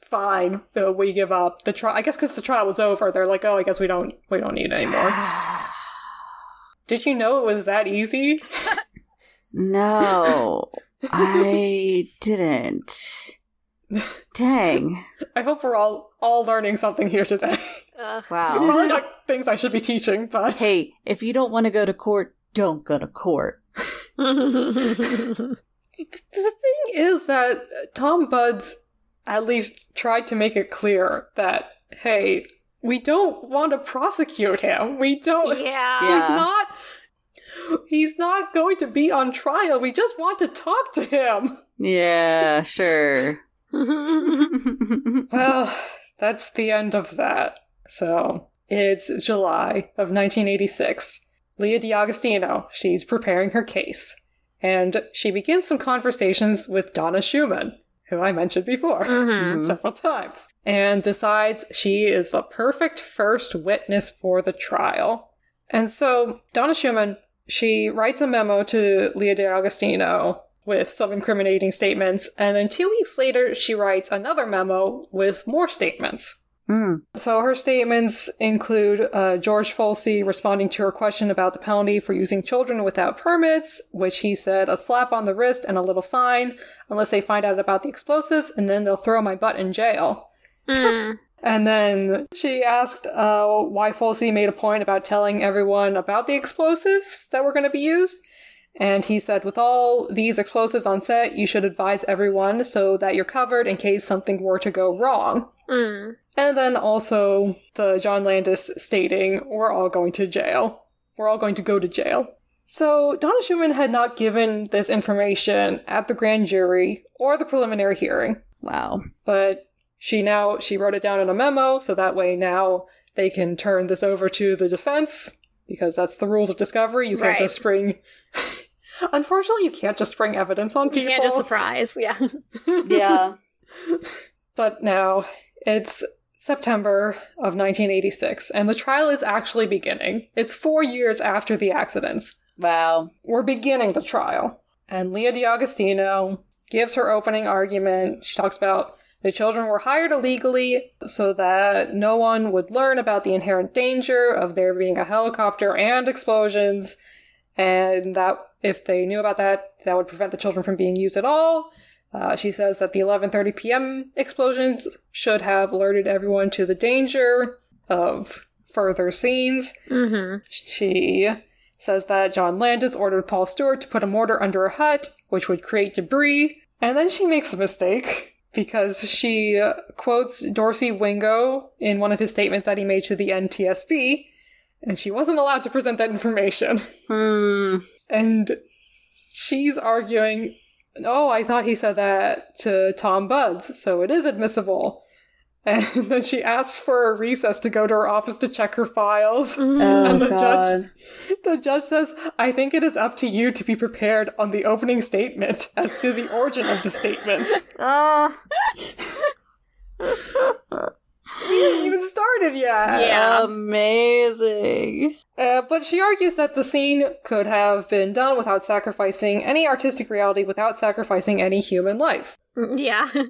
[SPEAKER 3] fine, uh, we give up the trial. I guess because the trial was over, they're like, oh, I guess we don't we don't need it anymore. Did you know it was that easy?
[SPEAKER 2] No, I didn't. Dang!
[SPEAKER 3] I hope we're all all learning something here today.
[SPEAKER 1] Ugh.
[SPEAKER 2] Wow.
[SPEAKER 3] Probably not things I should be teaching, but
[SPEAKER 2] Hey, if you don't want to go to court, don't go to court.
[SPEAKER 3] the thing is that Tom Budds at least tried to make it clear that hey, we don't want to prosecute him. We don't.
[SPEAKER 1] yeah.
[SPEAKER 3] He's not. He's not going to be on trial. We just want to talk to him.
[SPEAKER 2] Yeah, sure.
[SPEAKER 3] Well, that's the end of that. So it's July of 1986. Leah D'Agostino, she's preparing her case. And she begins some conversations with Donna Schumann, who I mentioned before
[SPEAKER 1] Mhm.
[SPEAKER 3] several times, and decides she is the perfect first witness for the trial. And so Donna Schumann, she writes a memo to Leah D'Agostino with some incriminating statements, and then two weeks later, she writes another memo with more statements.
[SPEAKER 2] Hmm.
[SPEAKER 3] So her statements include uh, George Folsey responding to her question about the penalty for using children without permits, which he said a slap on the wrist and a little fine, unless they find out about the explosives, and then they'll throw my butt in jail.
[SPEAKER 1] Mm.
[SPEAKER 3] And then she asked uh, why Folsey made a point about telling everyone about the explosives that were going to be used. And he said, with all these explosives on set, you should advise everyone so that you're covered in case something were to go wrong.
[SPEAKER 1] Mm.
[SPEAKER 3] And then also the John Landis stating, we're all going to jail. We're all going to go to jail. So Donna Schumann had not given this information at the grand jury or the preliminary hearing
[SPEAKER 2] Wow.
[SPEAKER 3] but she now she wrote it down in a memo so that way now they can turn this over to the defense because that's the rules of discovery you can't
[SPEAKER 1] Right.
[SPEAKER 3] just bring unfortunately you can't just bring evidence on people You
[SPEAKER 1] can't just surprise. Yeah.
[SPEAKER 2] Yeah.
[SPEAKER 3] but now it's september of 1986 and the trial is actually beginning it's four years after the accidents
[SPEAKER 2] wow.
[SPEAKER 3] we're beginning the trial. And Leah DiAgostino gives her opening argument. She talks about the children were hired illegally so that no one would learn about the inherent danger of there being a helicopter and explosions, and that if they knew about that, that would prevent the children from being used at all. Uh, she says that the 11:30 p.m. explosions should have alerted everyone to the danger of further scenes.
[SPEAKER 1] Mm-hmm.
[SPEAKER 3] She says that John Landis ordered Paul Stewart to put a mortar under a hut, which would create debris. And then she makes a mistake because she uh, quotes Dorsey Wingo in one of his statements that he made to the NTSB, and she wasn't allowed to present that information.
[SPEAKER 2] Hmm.
[SPEAKER 3] And she's arguing, oh, I thought he said that to Tom Budds, so it is admissible. And then she asks for a recess to go to her office to check her files.
[SPEAKER 2] Oh
[SPEAKER 3] And the
[SPEAKER 2] God.
[SPEAKER 3] judge the judge says, I think it is up to you to be prepared on the opening statement as to the origin of the statements.
[SPEAKER 2] Ah.
[SPEAKER 3] we haven't even started yet.
[SPEAKER 1] Yeah.
[SPEAKER 2] Amazing.
[SPEAKER 3] Uh, but she argues that the scene could have been done without sacrificing any artistic reality, without sacrificing any human life.
[SPEAKER 1] Yeah.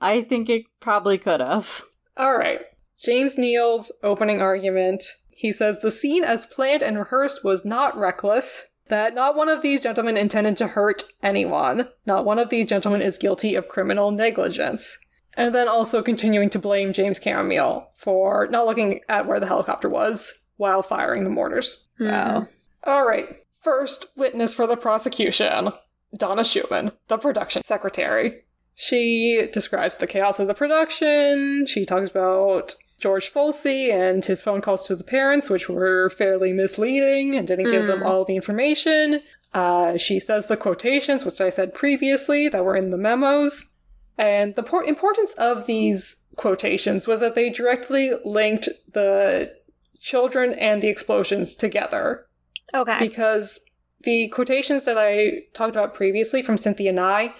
[SPEAKER 2] I think it probably could have.
[SPEAKER 3] All right. James Neal's opening argument. He says the scene as planned and rehearsed was not reckless, that not one of these gentlemen intended to hurt anyone. Not one of these gentlemen is guilty of criminal negligence. And then also continuing to blame James Camomile for not looking at where the helicopter was while firing the mortars. Hmm.
[SPEAKER 2] Wow.
[SPEAKER 3] All right. First witness for the prosecution Donna Schumann, the production secretary. She describes the chaos of the production. She talks about George Folsey and his phone calls to the parents, which were fairly misleading and didn't give them all the information. Uh, she says the quotations, which I said previously, that were in the memos. And the por- importance of these quotations was that they directly linked the children and the explosions together
[SPEAKER 1] Okay.
[SPEAKER 3] because the quotations that I talked about previously from Cynthia Nye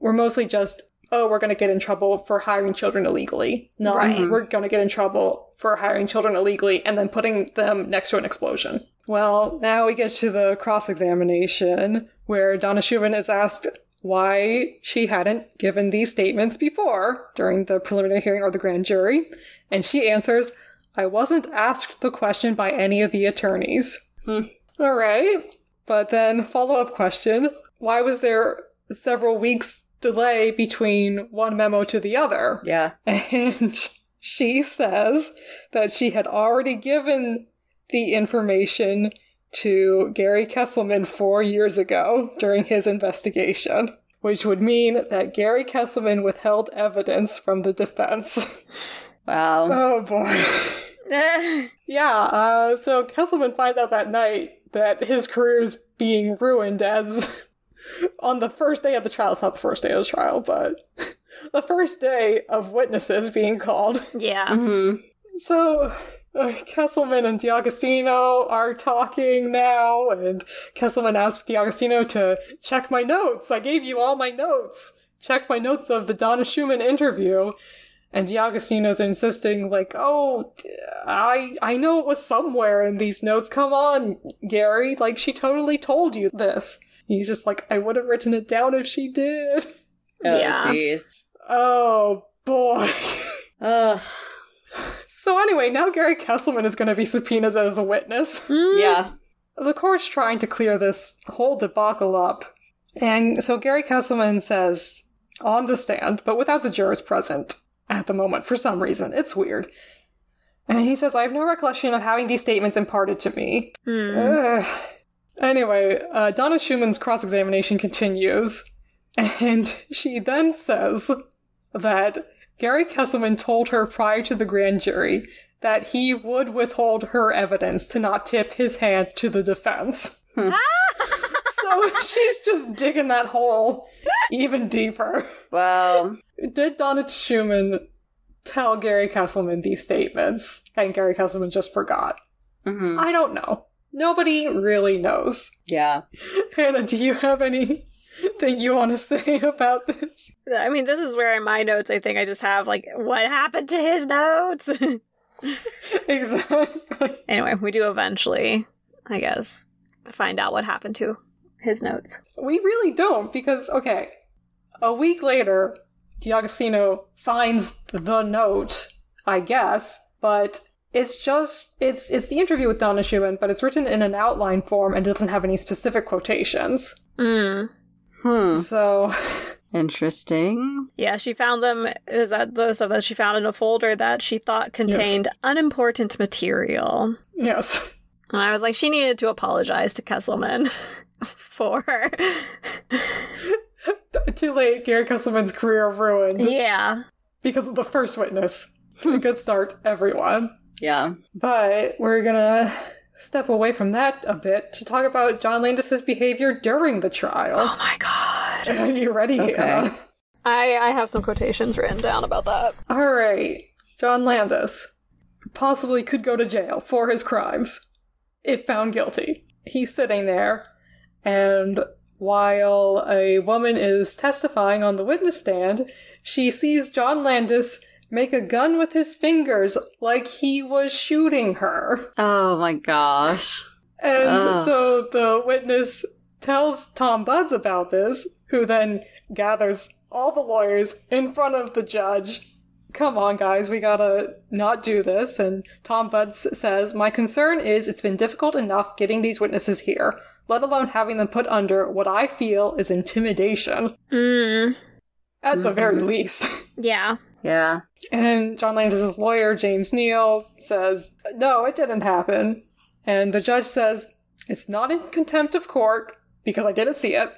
[SPEAKER 3] were mostly just, oh, we're going to get in trouble for hiring children illegally. No,
[SPEAKER 1] Right. Mm-hmm.
[SPEAKER 3] we're going to get in trouble for hiring children illegally and then putting them next to an explosion. Well, now we get to the cross examination where Donna Schumann is asked why she hadn't given these statements before during the preliminary hearing or the grand jury. And she answers, I wasn't asked the question by any of the attorneys. Hmm. All right. But then, follow up question why was there several weeks delay between one memo to the other?
[SPEAKER 2] Yeah.
[SPEAKER 3] And she says that she had already given the information to Gary Kesselman four years ago during his investigation, which would mean that Gary Kesselman withheld evidence from the defense.
[SPEAKER 2] Wow.
[SPEAKER 3] oh boy. Yeah, uh, so Kesselman finds out that night that his career is being ruined as on the first day of the trial. It's not the first day of the trial, but the first day of witnesses being called.
[SPEAKER 1] yeah.
[SPEAKER 2] hmm
[SPEAKER 3] So uh, Kesselman and D'Agostino are talking now, and Kesselman asks D'Agostino to check my notes. I gave you all my notes. Check my notes of the Donna Schumann interview. And D'Agostino's insisting, like, oh, I I know it was somewhere in these notes. Come on, Gary. Like, she totally told you this. He's just like, I would have written it down if she did.
[SPEAKER 2] Oh,
[SPEAKER 1] Yeah.
[SPEAKER 3] Oh, boy.
[SPEAKER 2] Ugh.
[SPEAKER 3] so anyway, now Gary Kesselman is going to be subpoenaed as a witness.
[SPEAKER 2] Yeah.
[SPEAKER 3] The court's trying to clear this whole debacle up. And so Gary Kesselman says on the stand, but without the jurors present at the moment for some reason. It's weird. And he says, I have no recollection of having these statements imparted to me.
[SPEAKER 1] Hmm.
[SPEAKER 3] Anyway, uh, Donna Schumann's cross examination continues, and she then says that Gary Kesselman told her prior to the grand jury that he would withhold her evidence to not tip his hand to the defense. so she's just digging that hole even deeper.
[SPEAKER 2] Well,
[SPEAKER 3] Did Donna Schumann tell Gary Kesselman these statements, and Gary Kesselman just forgot?
[SPEAKER 2] hmm
[SPEAKER 3] I don't know. Nobody really knows.
[SPEAKER 2] Yeah.
[SPEAKER 3] Hannah, do you have anything you want to say about this?
[SPEAKER 1] I mean, this is where in my notes, I think I just have like, what happened to his notes?
[SPEAKER 3] exactly.
[SPEAKER 1] anyway, we do eventually, I guess, find out what happened to his notes.
[SPEAKER 3] We really don't, because, okay, a week later, D'Agostino finds the note, I guess, but it's just, it's, it's the interview with Donna Schumann, but it's written in an outline form and doesn't have any specific quotations.
[SPEAKER 1] Mm.
[SPEAKER 2] Hmm.
[SPEAKER 3] So,
[SPEAKER 2] Interesting.
[SPEAKER 1] Yeah, she found them. Is that the stuff that she found in a folder that she thought contained unimportant material?
[SPEAKER 3] yes.
[SPEAKER 1] And I was like, she needed to apologize to Kesselman for.
[SPEAKER 3] Too late, Gary Kesselman's career ruined
[SPEAKER 1] yeah.
[SPEAKER 3] because of the first witness. Good start, everyone.
[SPEAKER 2] Yeah.
[SPEAKER 3] But we're gonna step away from that a bit to talk about John Landis's behavior during the trial.
[SPEAKER 1] Oh my god.
[SPEAKER 3] Are you ready,
[SPEAKER 2] Okay.
[SPEAKER 3] Hannah?
[SPEAKER 1] I I have some quotations written down about that.
[SPEAKER 3] All right. John Landis possibly could go to jail for his crimes if found guilty. He's sitting there, and while a woman is testifying on the witness stand, she sees John Landis make a gun with his fingers like he was shooting her.
[SPEAKER 2] Oh my gosh.
[SPEAKER 3] And
[SPEAKER 2] Ugh.
[SPEAKER 3] so the witness tells Tom Budds about this, who then gathers all the lawyers in front of the judge. Come on, guys, we gotta not do this. And Tom Budds says, My concern is it's been difficult enough getting these witnesses here, let alone having them put under what I feel is intimidation,
[SPEAKER 1] Mm.
[SPEAKER 3] at the very least.
[SPEAKER 1] Yeah.
[SPEAKER 2] Yeah.
[SPEAKER 3] And John Landis' lawyer, James Neal, says, No, it didn't happen. And the judge says, It's not in contempt of court because I didn't see it.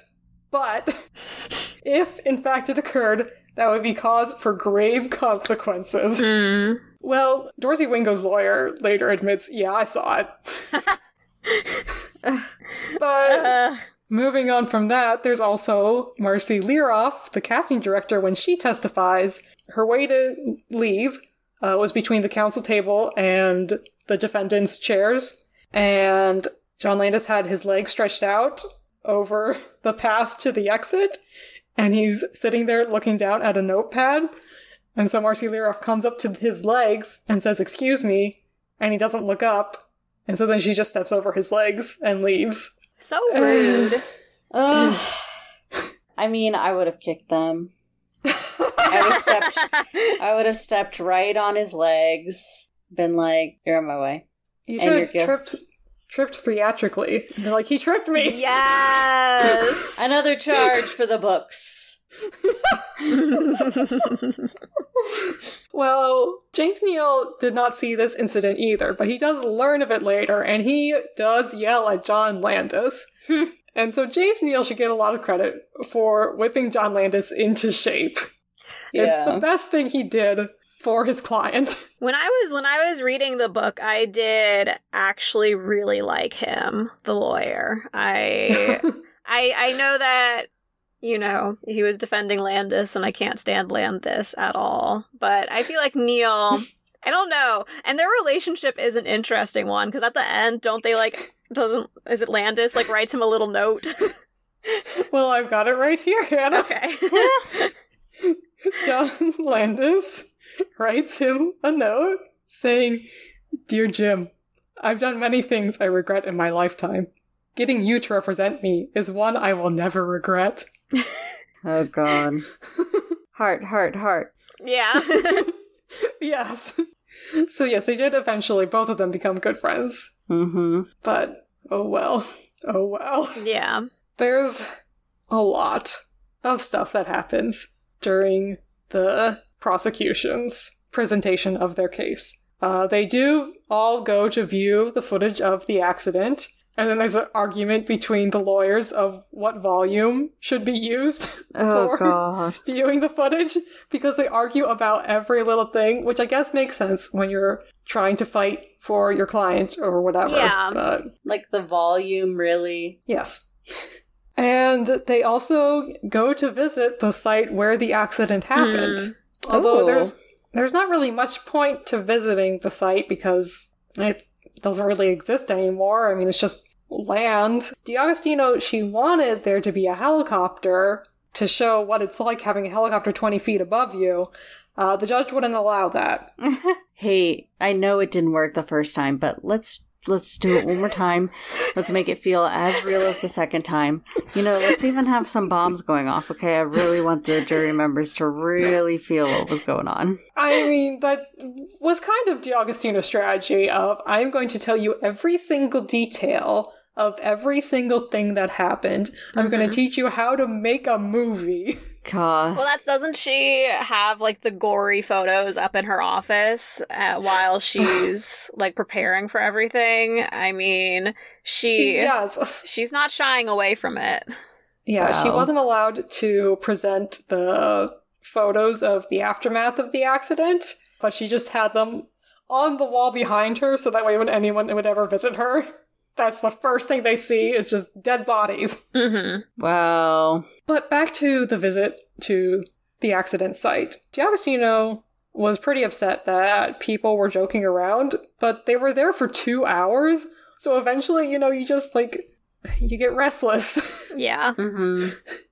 [SPEAKER 3] But if in fact it occurred, that would be cause for grave consequences.
[SPEAKER 1] Mm.
[SPEAKER 3] Well, Dorsey Wingo's lawyer later admits, Yeah, I saw it. but
[SPEAKER 1] Uh,
[SPEAKER 3] Moving on from that, there's also Marci Liroff, the casting director, when she testifies. Her way to leave uh, was between the council table and the defendant's chairs, and John Landis had his leg stretched out over the path to the exit, and he's sitting there looking down at a notepad. And so Marci Liroff comes up to his legs and says, Excuse me, and he doesn't look up. And so then she just steps over his legs and leaves.
[SPEAKER 1] so rude.
[SPEAKER 2] I mean, I would have kicked them. I would have stepped. I would have stepped right on his legs. Been like, "You're on my way."
[SPEAKER 3] You
[SPEAKER 2] And
[SPEAKER 3] should have tripped tripped theatrically. You're like, he tripped me.
[SPEAKER 1] yes.
[SPEAKER 2] Another charge for the books.
[SPEAKER 3] Well, James Neal did not see this incident either, but he does learn of it later, and he does yell at John Landis. and so James Neal should get a lot of credit for whipping John Landis into shape. It's the best thing he did for his client.
[SPEAKER 1] When I was when I was reading the book, I did actually really like him, the lawyer. I I I know that you know he was defending Landis, and I can't stand Landis at all. But I feel like Neal. I don't know, and their relationship is an interesting one because at the end, don't they like doesn't is it Landis like writes him a little note?
[SPEAKER 3] well, I've got it right here, Hannah.
[SPEAKER 1] okay.
[SPEAKER 3] John Landis writes him a note saying, Dear Jim, I've done many things I regret in my lifetime. Getting you to represent me is one I will never regret.
[SPEAKER 2] Oh God. Heart, heart, heart.
[SPEAKER 1] yeah.
[SPEAKER 3] yes. So, yes, they did eventually, both of them become good friends.
[SPEAKER 2] Mm-hmm.
[SPEAKER 3] But, oh well. Oh well.
[SPEAKER 1] yeah.
[SPEAKER 3] There's a lot of stuff that happens during the prosecution's presentation of their case. Uh, they do all go to view the footage of the accident, and then there's an argument between the lawyers of what volume should be used
[SPEAKER 2] Oh
[SPEAKER 3] for
[SPEAKER 2] God.
[SPEAKER 3] viewing the footage because they argue about every little thing, which I guess makes sense when you're trying to fight for your client or whatever.
[SPEAKER 1] Yeah.
[SPEAKER 3] But
[SPEAKER 2] Like the volume, really.
[SPEAKER 3] Yes. And they also go to visit the site where the accident happened. Although
[SPEAKER 2] Oh.
[SPEAKER 3] there's there's not really much point to visiting the site because it doesn't really exist anymore. I mean, it's just land. D'Agostino, she wanted there to be a helicopter to show what it's like having a helicopter 20 feet above you. Uh, the judge wouldn't allow that.
[SPEAKER 2] Hey, I know it didn't work the first time, but let's let's do it one more time. Let's make it feel as real as the second time. You know, let's even have some bombs going off, okay? I really want the jury members to really feel what was going on.
[SPEAKER 3] I mean, that was kind of D'Agostino's strategy of I'm going to tell you every single detail of every single thing that happened. I'm going to teach you how to make a movie.
[SPEAKER 2] God.
[SPEAKER 1] Well, that's doesn't she have like the gory photos up in her office uh, while she's like preparing for everything? I mean, she
[SPEAKER 3] Yes.
[SPEAKER 1] she's not shying away from it.
[SPEAKER 3] Yeah, she wasn't allowed to present the photos of the aftermath of the accident, but she just had them on the wall behind her so that way when anyone would ever visit her, that's the first thing they see is just dead bodies.
[SPEAKER 1] hmm
[SPEAKER 2] Well,
[SPEAKER 3] But back to the visit to the accident site. D'Agostino was pretty upset that people were joking around, but they were there for two hours. So eventually, you know, you just like, you get restless.
[SPEAKER 1] Yeah.
[SPEAKER 2] hmm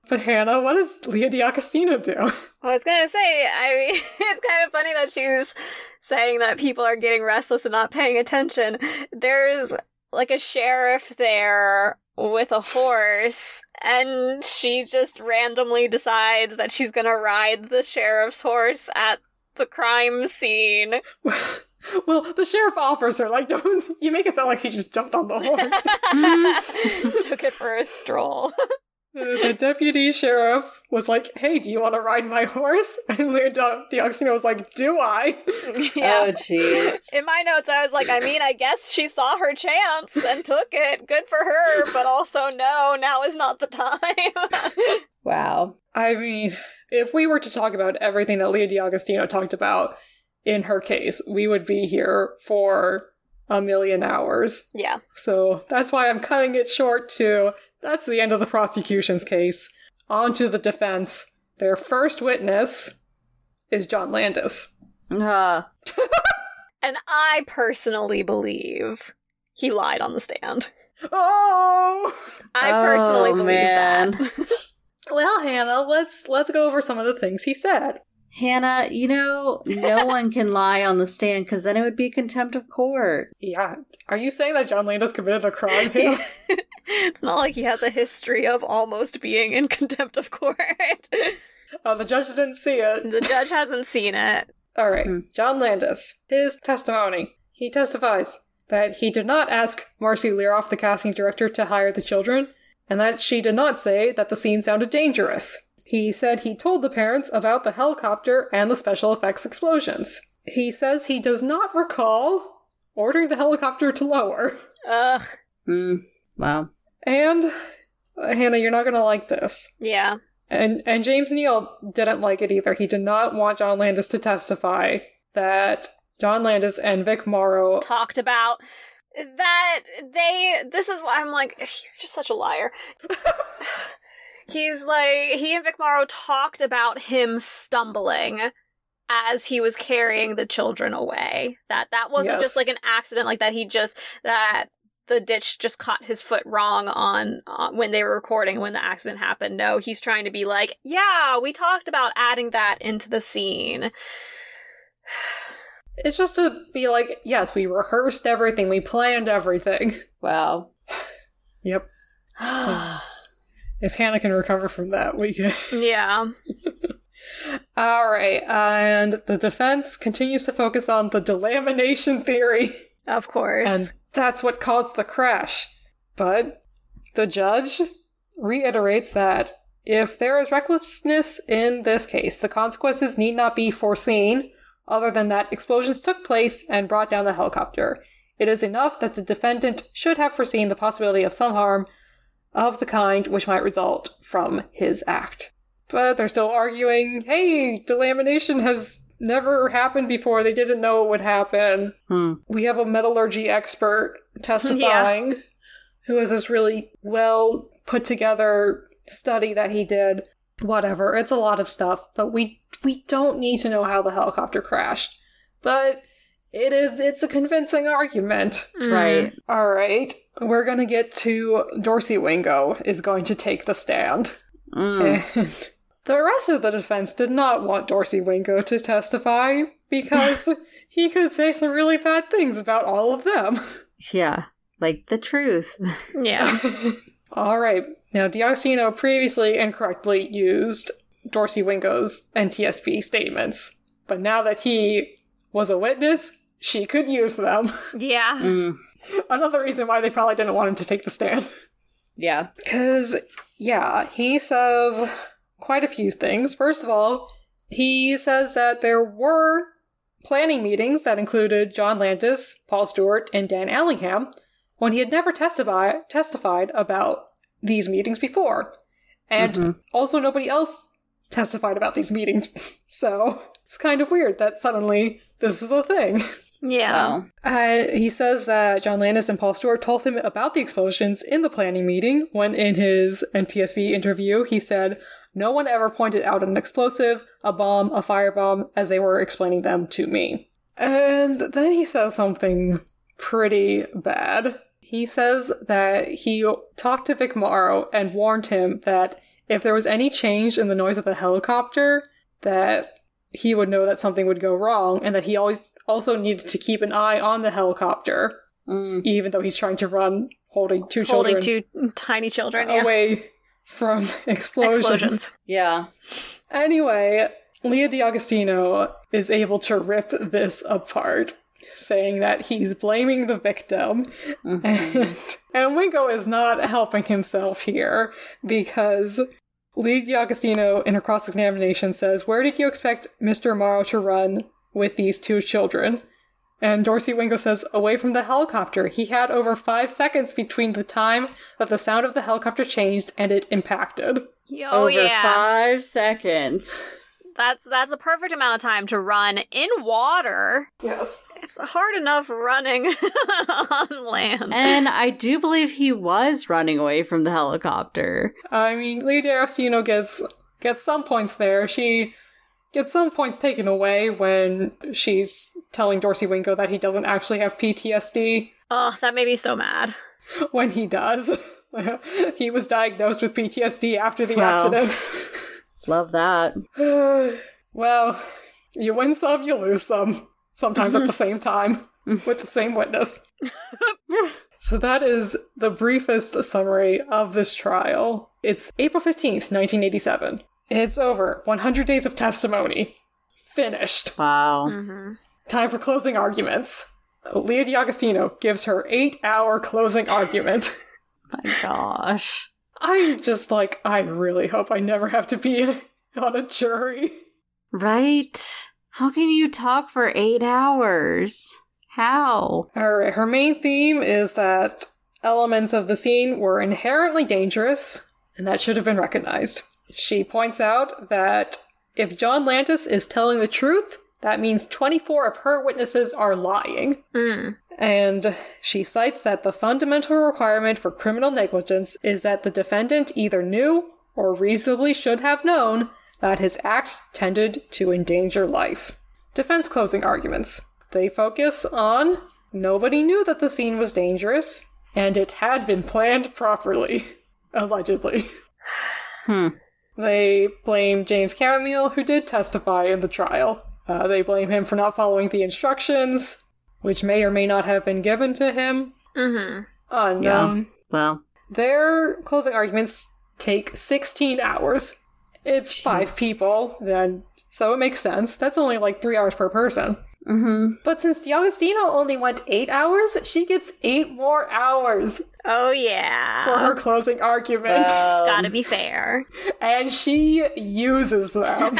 [SPEAKER 3] but Hannah, what does Leah D'Agostino do?
[SPEAKER 1] I was gonna say, I mean, it's kind of funny that she's saying that people are getting restless and not paying attention. There's like a sheriff there with a horse, and she just randomly decides that she's gonna ride the sheriff's horse at the crime scene.
[SPEAKER 3] well, the sheriff offers her, like, don't you make it sound like he just jumped on the horse.
[SPEAKER 1] Took it for a stroll.
[SPEAKER 3] the deputy sheriff was like, "Hey, do you want to ride my horse?" And Leah D'Agostino was like, "Do I?"
[SPEAKER 2] Oh, jeez.
[SPEAKER 1] In my notes, I was like, I mean, I guess she saw her chance and took it. Good for her, but also, no, now is not the time.
[SPEAKER 2] wow.
[SPEAKER 3] I mean, if we were to talk about everything that Leah D'Agostino talked about in her case, we would be here for a million hours.
[SPEAKER 1] yeah.
[SPEAKER 3] So that's why I'm cutting it short to that's the end of the prosecution's case. On to the defense. Their first witness is John Landis.
[SPEAKER 2] Uh,
[SPEAKER 1] And I personally believe he lied on the stand.
[SPEAKER 3] Oh
[SPEAKER 1] I personally
[SPEAKER 2] Oh,
[SPEAKER 1] believe
[SPEAKER 2] man.
[SPEAKER 1] that.
[SPEAKER 3] well, Hannah, let's let's go over some of the things he said.
[SPEAKER 2] Hannah, you know, no one can lie on the stand because then it would be contempt of court.
[SPEAKER 3] Yeah. Are you saying that John Landis committed a crime? Hannah?
[SPEAKER 1] it's not like he has a history of almost being in contempt of court.
[SPEAKER 3] uh, the judge didn't see it.
[SPEAKER 1] the judge hasn't seen it.
[SPEAKER 3] All right,
[SPEAKER 2] Hmm.
[SPEAKER 3] John Landis. His testimony. He testifies that he did not ask Marci Liroff, the casting director, to hire the children, and that she did not say that the scene sounded dangerous. He said he told the parents about the helicopter and the special effects explosions. He says he does not recall ordering the helicopter to lower.
[SPEAKER 1] Ugh.
[SPEAKER 2] Hmm. Wow.
[SPEAKER 3] And uh, Hannah, you're not gonna like this.
[SPEAKER 1] Yeah.
[SPEAKER 3] And and James Neal didn't like it either. He did not want John Landis to testify that John Landis and Vic Morrow
[SPEAKER 1] Talked about that they this is why I'm like he's just such a liar. he's like he and Vic Morrow talked about him stumbling as he was carrying the children away. That that wasn't
[SPEAKER 3] Yes.
[SPEAKER 1] just like an accident like that he just that the ditch just caught his foot wrong on uh, when they were recording when the accident happened. No, he's trying to be like, "Yeah, we talked about adding that into the scene."
[SPEAKER 3] It's just to be like, yes, we rehearsed everything, we planned everything.
[SPEAKER 2] Wow.
[SPEAKER 3] Yep. If Hannah can recover from that, we can.
[SPEAKER 1] Yeah.
[SPEAKER 3] All right, and the defense continues to focus on the delamination theory,
[SPEAKER 1] Of course.
[SPEAKER 3] and that's what caused the crash. But the judge reiterates that if there is recklessness in this case, the consequences need not be foreseen, other than that explosions took place and brought down the helicopter. It is enough that the defendant should have foreseen the possibility of some harm of the kind which might result from his act. But they're still arguing, hey, delamination has never happened before. They didn't know it would happen.
[SPEAKER 2] Hmm.
[SPEAKER 3] We have a metallurgy expert testifying who has this really well put together study that he did. Whatever, it's a lot of stuff, but we we don't need to know how the helicopter crashed. But it is it's a convincing argument.
[SPEAKER 1] Mm.
[SPEAKER 2] Right.
[SPEAKER 3] All right, we're going to get to Dorsey Wingo is going to take the stand.
[SPEAKER 2] Mm.
[SPEAKER 3] And the rest of the defense did not want Dorsey Wingo to testify because he could say some really bad things about all of them.
[SPEAKER 2] Yeah. Like the truth.
[SPEAKER 1] Yeah.
[SPEAKER 3] all right, now D'Agostino previously incorrectly used Dorsey Wingo's NTSB statements, but now that he was a witness, she could use them.
[SPEAKER 1] Yeah.
[SPEAKER 2] Mm.
[SPEAKER 3] Another reason why they probably didn't want him to take the stand.
[SPEAKER 2] Yeah.
[SPEAKER 3] Because, yeah, he says quite a few things. First of all, he says that there were planning meetings that included John Landis, Paul Stewart, and Dan Allingham when he had never testify- testified about these meetings before. And
[SPEAKER 2] Mhm.
[SPEAKER 3] also, nobody else testified about these meetings. so, it's kind of weird that suddenly this is a thing.
[SPEAKER 1] Yeah.
[SPEAKER 2] Wow.
[SPEAKER 3] Uh, he says that John Landis and Paul Stewart told him about the explosions in the planning meeting when, in his NTSB interview, he said, No one ever pointed out an explosive, a bomb, a firebomb, as they were explaining them to me. And then he says something pretty bad. He says that he talked to Vic Morrow and warned him that if there was any change in the noise of the helicopter, that he would know that something would go wrong and that he always also needed to keep an eye on the helicopter
[SPEAKER 2] Mm.
[SPEAKER 3] even though he's trying to run holding two
[SPEAKER 1] Holding
[SPEAKER 3] children
[SPEAKER 1] two tiny children. Yeah.
[SPEAKER 3] away from explosions.
[SPEAKER 1] Explosions.
[SPEAKER 2] Yeah.
[SPEAKER 3] Anyway, Leah D'Agostino is able to rip this apart. saying that he's blaming the victim.
[SPEAKER 2] Mhm.
[SPEAKER 3] And, and Wingo is not helping himself here because Lee D'Agostino, in her cross examination, says, Where did you expect Mr. Morrow to run with these two children? And Dorsey Wingo says, Away from the helicopter. He had over five seconds between the time that the sound of the helicopter changed and it impacted.
[SPEAKER 1] Oh
[SPEAKER 2] Over
[SPEAKER 1] yeah.
[SPEAKER 2] five seconds.
[SPEAKER 1] That's that's a perfect amount of time to run in water.
[SPEAKER 3] Yes.
[SPEAKER 1] It's hard enough running on land.
[SPEAKER 2] And I do believe he was running away from the helicopter.
[SPEAKER 3] I mean, Lee D'Agostino gets gets some points there. She gets some points taken away when she's telling Dorsey Wingo that he doesn't actually have PTSD
[SPEAKER 1] oh, that made me so mad.
[SPEAKER 3] when he does. he was diagnosed with PTSD after the
[SPEAKER 2] Wow.
[SPEAKER 3] accident.
[SPEAKER 2] Love that.
[SPEAKER 3] well, you win some, you lose some. Sometimes at the same time with the same witness. so that is the briefest summary of this trial. It's April 15th, 1987. It's over. 100 days of testimony. Finished.
[SPEAKER 2] Wow.
[SPEAKER 1] hmm
[SPEAKER 3] Time for closing arguments. Leah D'Agostino gives her eight hour closing argument.
[SPEAKER 2] My gosh.
[SPEAKER 3] I'm just like, I really hope I never have to be on a jury.
[SPEAKER 2] Right? How can you talk for eight hours? How?
[SPEAKER 3] Her, her main theme is that elements of the scene were inherently dangerous, and that should have been recognized. She points out that if John Landis is telling the truth, that means 24 of her witnesses are lying.
[SPEAKER 1] Mm.
[SPEAKER 3] And she cites that the fundamental requirement for criminal negligence is that the defendant either knew or reasonably should have known that his act tended to endanger life. Defense closing arguments. They focus on nobody knew that the scene was dangerous, and it had been planned properly. Allegedly.
[SPEAKER 2] Hmm.
[SPEAKER 3] They blame James Camomile, who did testify in the trial. Uh, they blame him for not following the instructions, which may or may not have been given to him.
[SPEAKER 1] hmm
[SPEAKER 3] Unknown.
[SPEAKER 2] Well,
[SPEAKER 3] Their closing arguments take 16 hours. It's five people, then so it makes sense. That's only like three hours per person.
[SPEAKER 2] mm-hmm.
[SPEAKER 3] But since D'Agostino only went eight hours, she gets eight more hours
[SPEAKER 1] Oh yeah.
[SPEAKER 3] for her closing argument.
[SPEAKER 1] it's gotta be fair.
[SPEAKER 3] and she uses them.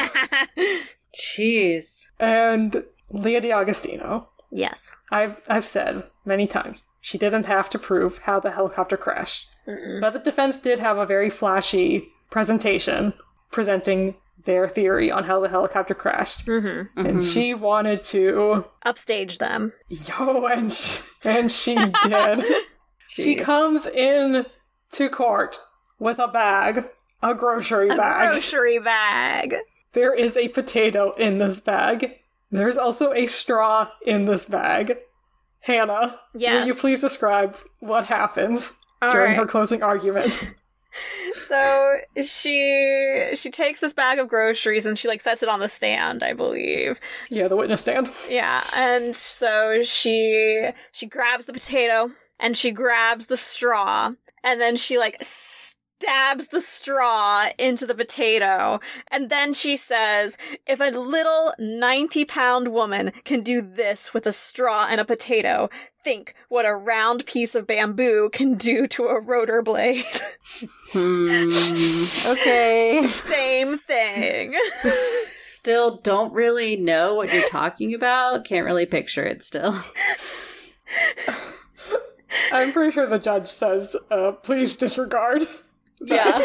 [SPEAKER 2] Jeez.
[SPEAKER 3] and Leah D'Agostino,
[SPEAKER 1] yes.
[SPEAKER 3] I've, I've said many times, she didn't have to prove how the helicopter crashed.
[SPEAKER 1] Mm-mm.
[SPEAKER 3] But the defense did have a very flashy presentation presenting their theory on how the helicopter crashed.
[SPEAKER 1] hmm
[SPEAKER 3] And she wanted to,
[SPEAKER 1] Upstage them.
[SPEAKER 3] yo, and she, and she did. she comes in to court with a bag, a grocery
[SPEAKER 1] A
[SPEAKER 3] bag.
[SPEAKER 1] grocery bag.
[SPEAKER 3] There is a potato in this bag. There's also a straw in this bag. Hannah, will you please describe what happens
[SPEAKER 1] All
[SPEAKER 3] during
[SPEAKER 1] right.
[SPEAKER 3] her closing argument?
[SPEAKER 1] So she she takes this bag of groceries and she like sets it on the stand, I believe.
[SPEAKER 3] yeah, the witness stand.
[SPEAKER 1] Yeah, and so she she grabs the potato and she grabs the straw and then she like stabs the straw into the potato and then she says if a little 90 pound woman can do this with a straw and a potato think what a round piece of bamboo can do to a rotor blade
[SPEAKER 2] Hmm. Okay.
[SPEAKER 1] same thing
[SPEAKER 2] Still don't really know what you're talking about. Can't really picture it still.
[SPEAKER 3] I'm pretty sure the judge says, uh, please disregard.
[SPEAKER 2] Yeah.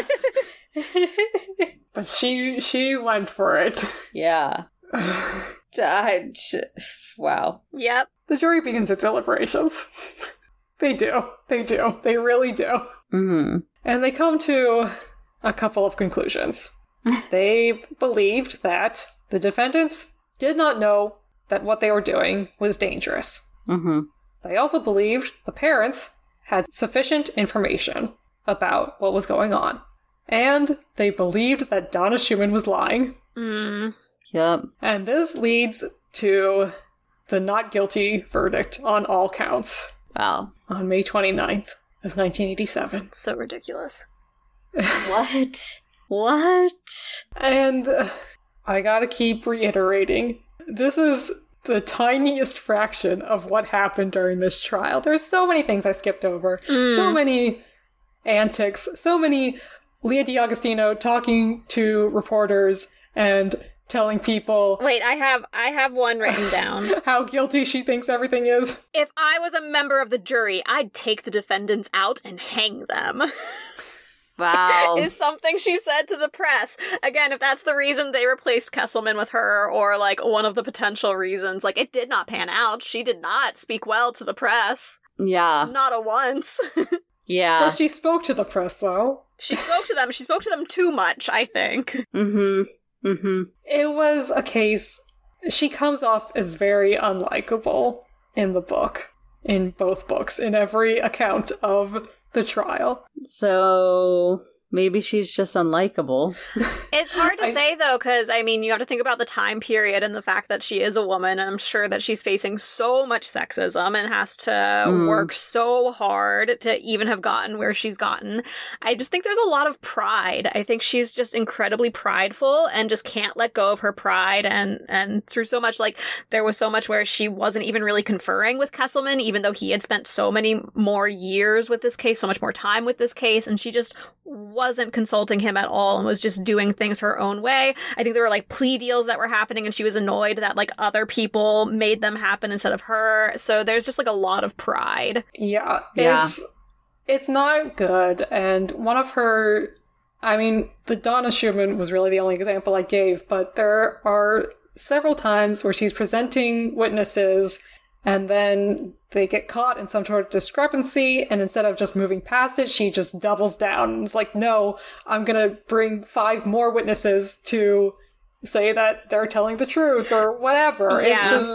[SPEAKER 3] But she she went for it.
[SPEAKER 2] yeah. I, wow.
[SPEAKER 1] yep
[SPEAKER 3] The jury begins its deliberations. they do. They do. They really do.
[SPEAKER 2] hmm
[SPEAKER 3] And they come to a couple of conclusions. they believed that the defendants did not know that what they were doing was dangerous.
[SPEAKER 2] hmm
[SPEAKER 3] They also believed the parents had sufficient information about what was going on. And they believed that Donna Schumann was lying.
[SPEAKER 1] mm.
[SPEAKER 2] Yep.
[SPEAKER 3] And this leads to the not guilty verdict on all counts
[SPEAKER 2] Wow.
[SPEAKER 3] on May 29th of 1987.
[SPEAKER 1] so ridiculous
[SPEAKER 2] What? What?
[SPEAKER 3] And uh, I gotta keep reiterating this is the tiniest fraction of what happened during this trial. There's so many things I skipped over. So many antics. So many Leah D'Agostino talking to reporters and telling people
[SPEAKER 1] Wait, I have I have one written down.
[SPEAKER 3] how guilty she thinks everything is.
[SPEAKER 1] if I was a member of the jury, I'd take the defendants out and hang them.
[SPEAKER 2] Wow.
[SPEAKER 1] is something she said to the press. Again, if that's the reason they replaced Kesselman with her, or like one of the potential reasons, like it did not pan out. She did not speak well to the press.
[SPEAKER 2] yeah.
[SPEAKER 1] Not a once.
[SPEAKER 2] Yeah.
[SPEAKER 3] Well, she spoke to the press though.
[SPEAKER 1] she spoke to them. She spoke to them too much, I think.
[SPEAKER 2] mm-hmm. Mm-hmm.
[SPEAKER 3] It was a case. She comes off as very unlikable in the book, in both books, in every account of the trial.
[SPEAKER 2] So maybe she's just unlikable.
[SPEAKER 1] It's hard to
[SPEAKER 3] I-
[SPEAKER 1] say though, because I mean, you have to think about the time period and the fact that she is a woman, and I'm sure that she's facing so much sexism and has to
[SPEAKER 2] Mm.
[SPEAKER 1] work so hard to even have gotten where she's gotten. I just think there's a lot of pride. I think she's just incredibly prideful and just can't let go of her pride. And and through so much, like there was so much where she wasn't even really conferring with Kesselman, even though he had spent so many more years with this case, so much more time with this case, and she just wasn't consulting him at all and was just doing things her own way. I think there were like plea deals that were happening and she was annoyed that like other people made them happen instead of her. So there's just like a lot of pride.
[SPEAKER 3] Yeah,
[SPEAKER 2] Yeah.
[SPEAKER 3] it's it's not good. And one of her, I mean, the Donna Schumann was really the only example I gave, but there are several times where she's presenting witnesses, and then they get caught in some sort of discrepancy, and instead of just moving past it, she just doubles down and is like, "No, I'm gonna bring five more witnesses to." Say that they're telling the truth or whatever. It's
[SPEAKER 1] Yeah.
[SPEAKER 3] just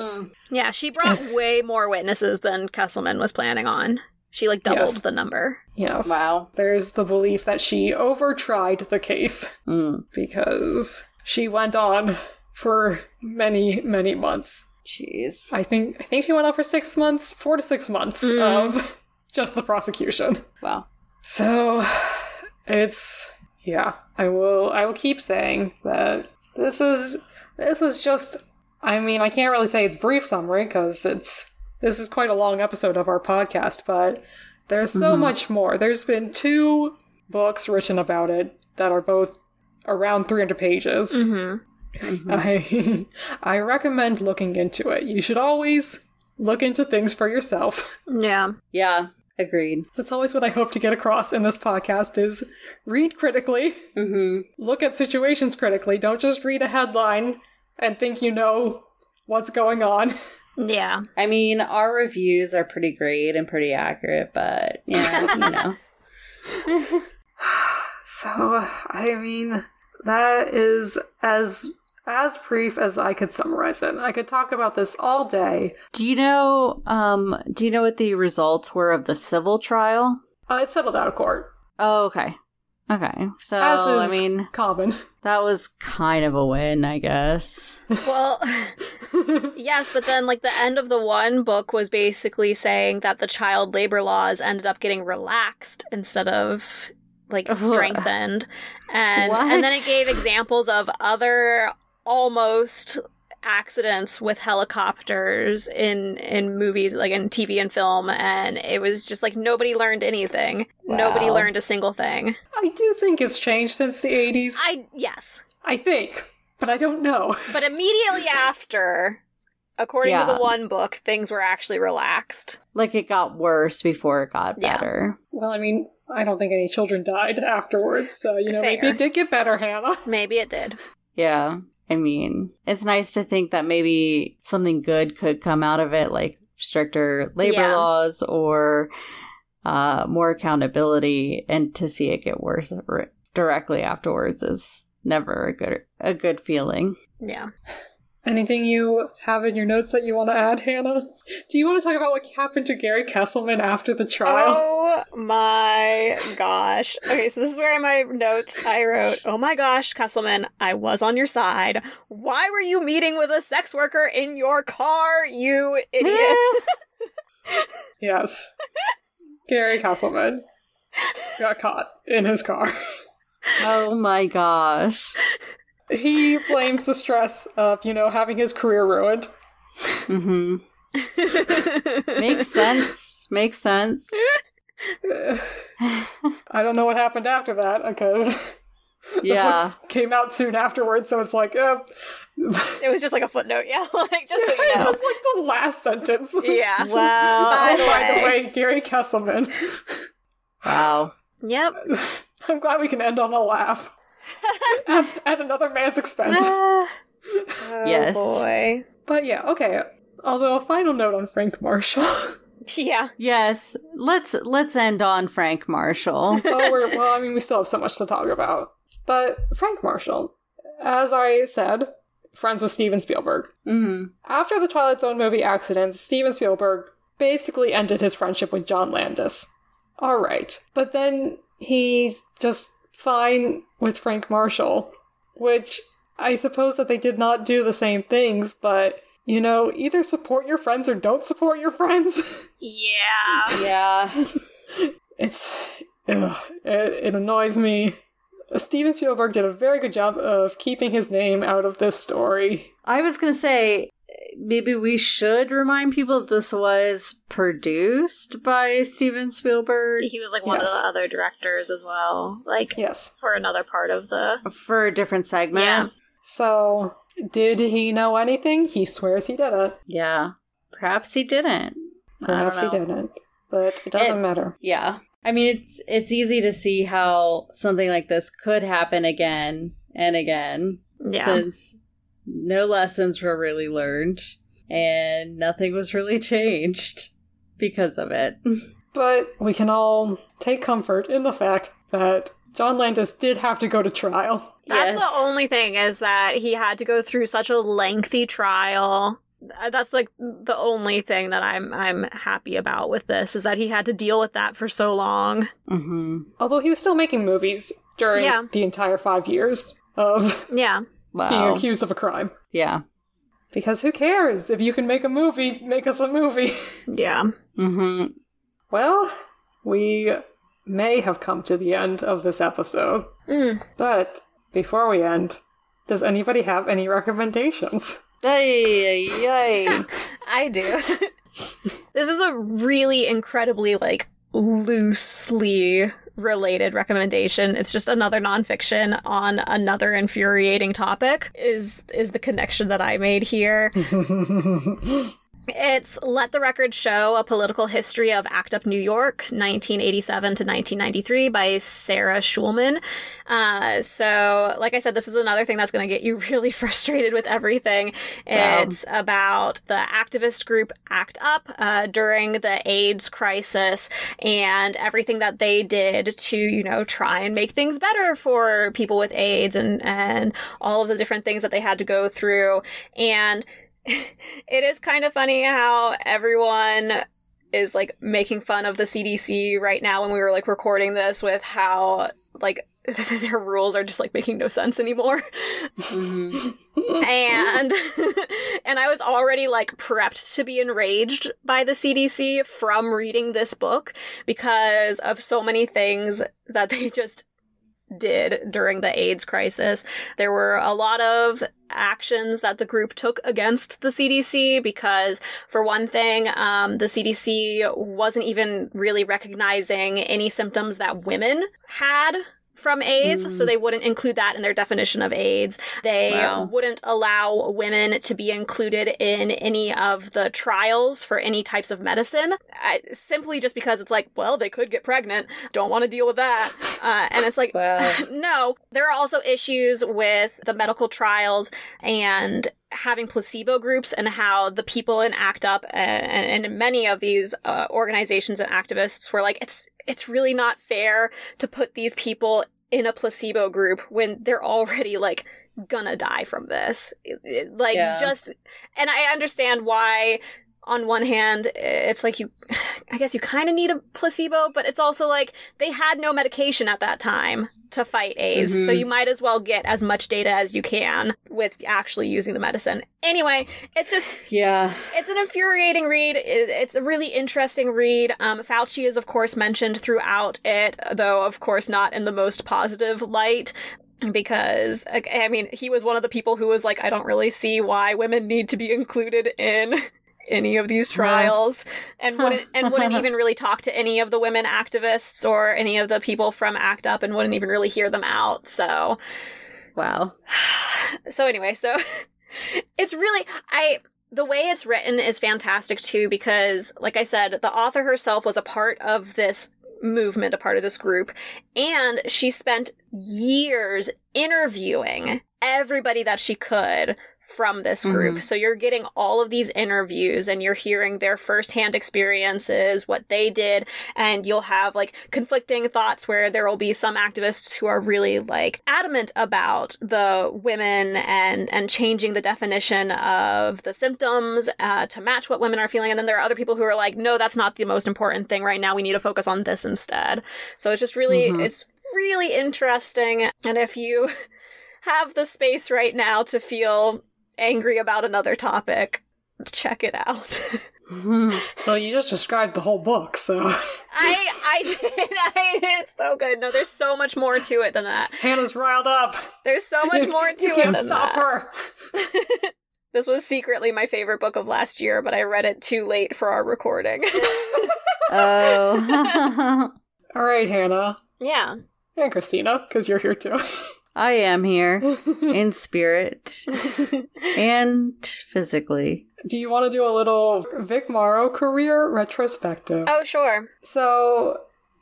[SPEAKER 1] Yeah, she brought way more witnesses than Kesselman was planning on. She like doubled
[SPEAKER 3] Yes.
[SPEAKER 1] the number.
[SPEAKER 3] yes.
[SPEAKER 2] Wow.
[SPEAKER 3] There's the belief that she overtried the case
[SPEAKER 2] Mm.
[SPEAKER 3] because she went on for many, many months.
[SPEAKER 2] Jeez.
[SPEAKER 3] I think I think she went on for six months, four to six months of just the prosecution.
[SPEAKER 2] Wow.
[SPEAKER 3] So it's yeah. I will I will keep saying that this is this is just I mean, I can't really say it's brief summary because it's this is quite a long episode of our podcast, but there's so much more. There's been two books written about it that are both around 300 pages.
[SPEAKER 1] Mm-hmm.
[SPEAKER 3] I I recommend looking into it. You should always look into things for yourself.
[SPEAKER 1] Yeah.
[SPEAKER 2] Yeah. Agreed.
[SPEAKER 3] That's always what I hope to get across in this podcast is read critically,
[SPEAKER 2] Mm-hmm.
[SPEAKER 3] look at situations critically. Don't just read a headline and think you know what's going on.
[SPEAKER 1] Yeah.
[SPEAKER 2] I mean, our reviews are pretty great and pretty accurate, but yeah, you know.
[SPEAKER 3] So, I mean, that is as as brief as I could summarize it. I could talk about this all day.
[SPEAKER 2] Do you know um do you know what the results were of the civil trial?
[SPEAKER 3] Uh, it's settled out of court,
[SPEAKER 2] Oh, okay. Okay. So
[SPEAKER 3] as
[SPEAKER 2] I mean,
[SPEAKER 3] common.
[SPEAKER 2] that was kind of a win, I guess.
[SPEAKER 1] Well, yes, but then like the end of the one book was basically saying that the child labor laws ended up getting relaxed instead of like strengthened. And and then it gave examples of other almost accidents with helicopters in in movies like in TV and film and it was just like nobody learned anything. Nobody learned a single thing.
[SPEAKER 3] I do think it's changed since the 80s.
[SPEAKER 1] I yes.
[SPEAKER 3] I think, but I don't know.
[SPEAKER 1] But immediately after according to the one book things were actually relaxed.
[SPEAKER 2] Like it got worse before it got
[SPEAKER 1] Yeah.
[SPEAKER 2] better.
[SPEAKER 3] Well, I mean, I don't think any children died afterwards, so you know maybe it did get better, Hannah.
[SPEAKER 1] Maybe it did.
[SPEAKER 2] Yeah. I mean, it's nice to think that maybe something good could come out of it, like stricter labor
[SPEAKER 1] Yeah.
[SPEAKER 2] laws or uh, more accountability, and to see it get worse directly afterwards is never a good a good feeling.
[SPEAKER 1] Yeah.
[SPEAKER 3] Anything you have in your notes that you want to add, Hannah? Do you want to talk about what happened to Gary Kesselman after the trial?
[SPEAKER 1] Oh my gosh. Okay, so this is where in my notes I wrote, Oh my gosh, Kesselman, I was on your side. Why were you meeting with a sex worker in your car, you idiot?
[SPEAKER 3] Yes. Gary Kesselman got caught in his car.
[SPEAKER 2] oh my gosh.
[SPEAKER 3] He blames the stress of, you know, having his career ruined
[SPEAKER 2] Mm-hmm. Makes sense. Makes sense.
[SPEAKER 3] I don't know what happened after that because the
[SPEAKER 2] Yeah.
[SPEAKER 3] books came out soon afterwards, so it's like, uh,
[SPEAKER 1] It was just like a footnote, yeah. like just so you know, it
[SPEAKER 3] was like the last sentence.
[SPEAKER 1] Yeah.
[SPEAKER 2] Wow.
[SPEAKER 1] By the
[SPEAKER 3] by the
[SPEAKER 1] way.
[SPEAKER 3] way, Gary Kesselman.
[SPEAKER 2] Wow.
[SPEAKER 1] Yep.
[SPEAKER 3] I'm glad we can end on a laugh at, at another man's expense.
[SPEAKER 1] oh
[SPEAKER 2] Yes.
[SPEAKER 1] boy.
[SPEAKER 3] But yeah, okay. Although a final note on Frank Marshall.
[SPEAKER 1] Yeah.
[SPEAKER 2] Yes. Let's let's end on Frank Marshall.
[SPEAKER 3] well, we're, well, I mean, we still have so much to talk about. But Frank Marshall, as I said, friends with Steven Spielberg.
[SPEAKER 2] hmm
[SPEAKER 3] After the Twilight Zone movie accident, Steven Spielberg basically ended his friendship with John Landis. Alright. But then he's just fine with Frank Marshall, which I suppose that they did not do the same things, but you know, either support your friends or don't support your friends.
[SPEAKER 1] Yeah.
[SPEAKER 2] Yeah.
[SPEAKER 3] it's ugh, it, it annoys me. Steven Spielberg did a very good job of keeping his name out of this story.
[SPEAKER 2] I was gonna say maybe we should remind people that this was produced by Steven Spielberg
[SPEAKER 1] He was like one
[SPEAKER 3] Yes.
[SPEAKER 1] of the other directors as well. Like
[SPEAKER 3] Yes.
[SPEAKER 1] for another part of the
[SPEAKER 2] for a different segment.
[SPEAKER 1] Yeah.
[SPEAKER 3] So, did he know anything? He swears he didn't.
[SPEAKER 2] Yeah. Perhaps he didn't.
[SPEAKER 3] Perhaps he didn't. But it doesn't
[SPEAKER 2] It-
[SPEAKER 3] matter.
[SPEAKER 2] Yeah. I mean it's it's easy to see how something like this could happen again and again
[SPEAKER 1] Yeah.
[SPEAKER 2] since no lessons were really learned and nothing was really changed because of it.
[SPEAKER 3] But we can all take comfort in the fact that John Landis did have to go to trial.
[SPEAKER 1] That's
[SPEAKER 2] Yes.
[SPEAKER 1] the only thing is that he had to go through such a lengthy trial. Uh, That's like the only thing that I'm I'm happy about with this is that he had to deal with that for so long.
[SPEAKER 2] hmm
[SPEAKER 3] Although he was still making movies during
[SPEAKER 1] Yeah.
[SPEAKER 3] the entire five years of
[SPEAKER 1] Yeah.
[SPEAKER 3] Being accused of a crime.
[SPEAKER 2] Yeah.
[SPEAKER 3] Because who cares? If you can make a movie, make us a movie.
[SPEAKER 1] Yeah.
[SPEAKER 2] hmm
[SPEAKER 3] well, we may have come to the end of this episode.
[SPEAKER 1] Mm.
[SPEAKER 3] But before we end, does anybody have any recommendations?
[SPEAKER 2] Ay, ay, ay.
[SPEAKER 1] I do. this is a really incredibly like loosely related recommendation. It's just another nonfiction on another infuriating topic. Is is the connection that I made here? It's Let the Record Show A Political History of ACT UP New York, 1987 to 1993 by Sarah Schulman. Uh, so, like I said, this is another thing that's going to get you really frustrated with everything. It's about the activist group ACT UP uh, during the AIDS crisis and everything that they did to, you know, try and make things better for people with AIDS and, and all of the different things that they had to go through. And it is kind of funny how everyone is like making fun of the CDC right now when we were like recording this with how like their rules are just like making no sense anymore.
[SPEAKER 2] Mhm.
[SPEAKER 1] and and I was already like prepped to be enraged by the CDC from reading this book because of so many things that they just did during the AIDS crisis. There were a lot of actions that the group took against the CDC because, for one thing, um, the CDC wasn't even really recognizing any symptoms that women had from AIDS,
[SPEAKER 2] Mm.
[SPEAKER 1] so they wouldn't include that in their definition of AIDS. They
[SPEAKER 2] Wow.
[SPEAKER 1] wouldn't allow women to be included in any of the trials for any types of medicine, I, simply just because it's like, well, they could get pregnant. Don't want to deal with that. Uh, and it's like,
[SPEAKER 2] Wow.
[SPEAKER 1] no. There are also issues with the medical trials and having placebo groups and how the people in ACT UP and, and many of these uh, organizations and activists were like, it's it's really not fair to put these people in a placebo group when they're already like gonna die from this. It- it- like
[SPEAKER 2] Yeah.
[SPEAKER 1] just, and I understand why. On one hand, it's like you, I guess you kind of need a placebo, but it's also like they had no medication at that time to fight AIDS, so
[SPEAKER 2] Mhm.
[SPEAKER 1] you might as well get as much data as you can with actually using the medicine. Anyway, it's just
[SPEAKER 2] Yeah.
[SPEAKER 1] it's an infuriating read. It's a really interesting read. Um, Fauci is, of course, mentioned throughout it, though, of course, not in the most positive light. because I mean, he was one of the people who was like, I don't really see why women need to be included in any of these trials and wouldn't and wouldn't even really talk to any of the women activists or any of the people from ACT UP and wouldn't even really hear them out. So
[SPEAKER 2] Wow.
[SPEAKER 1] so anyway, so it's really I the way it's written is fantastic too because like I said, the author herself was a part of this movement, a part of this group, and she spent years interviewing everybody that she could from this group.
[SPEAKER 2] Mhm.
[SPEAKER 1] So you're getting all of these interviews and you're hearing their firsthand experiences, what they did, and you'll have like conflicting thoughts where there will be some activists who are really like adamant about the women and and changing the definition of the symptoms uh, to match what women are feeling, and then there are other people who are like, no, that's not the most important thing right now. We need to focus on this instead. So it's just really
[SPEAKER 2] Mhm.
[SPEAKER 1] it's really interesting, and if you have the space right now to feel angry about another topic, check it out.
[SPEAKER 3] Well, you just described the whole book, so
[SPEAKER 1] I I did I, it's so good. No, there's so much more to it than that.
[SPEAKER 3] Hannah's riled up.
[SPEAKER 1] There's so much more to
[SPEAKER 3] you
[SPEAKER 1] it
[SPEAKER 3] can't
[SPEAKER 1] than
[SPEAKER 3] stop
[SPEAKER 1] that.
[SPEAKER 3] her.
[SPEAKER 1] This was secretly my favorite book of last year, but I read it too late for our recording.
[SPEAKER 2] oh.
[SPEAKER 3] All right, Hannah
[SPEAKER 1] yeah.
[SPEAKER 3] and Christina, because you're here too.
[SPEAKER 2] I am here in spirit and physically.
[SPEAKER 3] do you want to do a little Vic Morrow career retrospective?
[SPEAKER 1] Oh, sure.
[SPEAKER 3] So,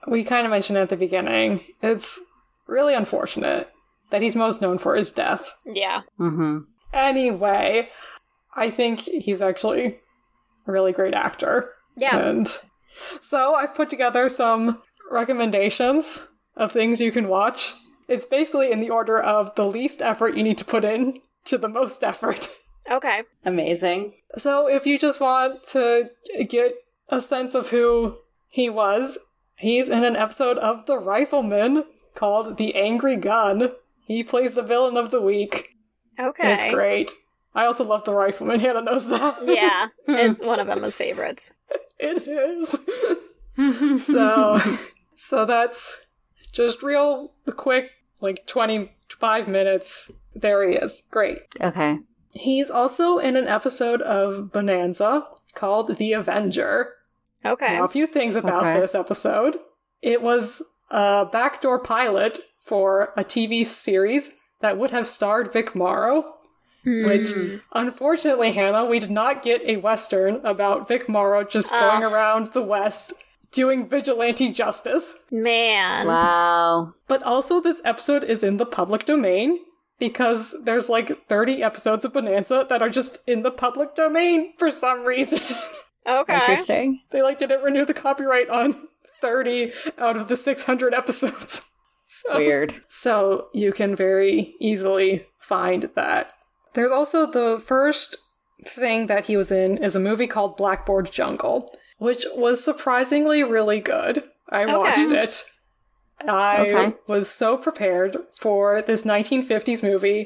[SPEAKER 3] we kind of mentioned at the beginning, it's really unfortunate that he's most known for his death.
[SPEAKER 1] Yeah.
[SPEAKER 2] hmm
[SPEAKER 3] Anyway, I think he's actually a really great actor.
[SPEAKER 1] Yeah.
[SPEAKER 3] And so I've put together some recommendations of things you can watch. It's basically in the order of the least effort you need to put in to the most effort.
[SPEAKER 1] Okay.
[SPEAKER 2] Amazing.
[SPEAKER 3] So if you just want to get a sense of who he was, he's in an episode of The Rifleman called The Angry Gun. He plays the villain of the week.
[SPEAKER 1] Okay.
[SPEAKER 3] It's great. I also love The Rifleman. Hannah knows that.
[SPEAKER 1] Yeah. It's one of Emma's favorites.
[SPEAKER 3] it is. So, so that's just real quick, like 25 minutes. There he is. Great.
[SPEAKER 2] okay.
[SPEAKER 3] He's also in an episode of Bonanza called The Avenger.
[SPEAKER 1] Okay.
[SPEAKER 3] Now, a few things about
[SPEAKER 2] Okay.
[SPEAKER 3] this episode. It was a backdoor pilot for a TV series that would have starred Vic Morrow, which hmm. unfortunately, Hannah, we did not get a Western about Vic Morrow just going
[SPEAKER 1] Ugh.
[SPEAKER 3] around the West doing vigilante justice.
[SPEAKER 1] Man.
[SPEAKER 2] Wow.
[SPEAKER 3] But also, this episode is in the public domain because there's like 30 episodes of Bonanza that are just in the public domain for some reason.
[SPEAKER 1] Okay.
[SPEAKER 2] Interesting.
[SPEAKER 3] they like didn't renew the copyright on 30 out of the 600 episodes. So,
[SPEAKER 2] Weird.
[SPEAKER 3] So you can very easily find that. There's also the first thing that he was in is a movie called Blackboard Jungle, which was surprisingly really good. I
[SPEAKER 1] Okay.
[SPEAKER 3] watched mm-hmm. it. I
[SPEAKER 2] Okay.
[SPEAKER 3] was so prepared for this 1950s movie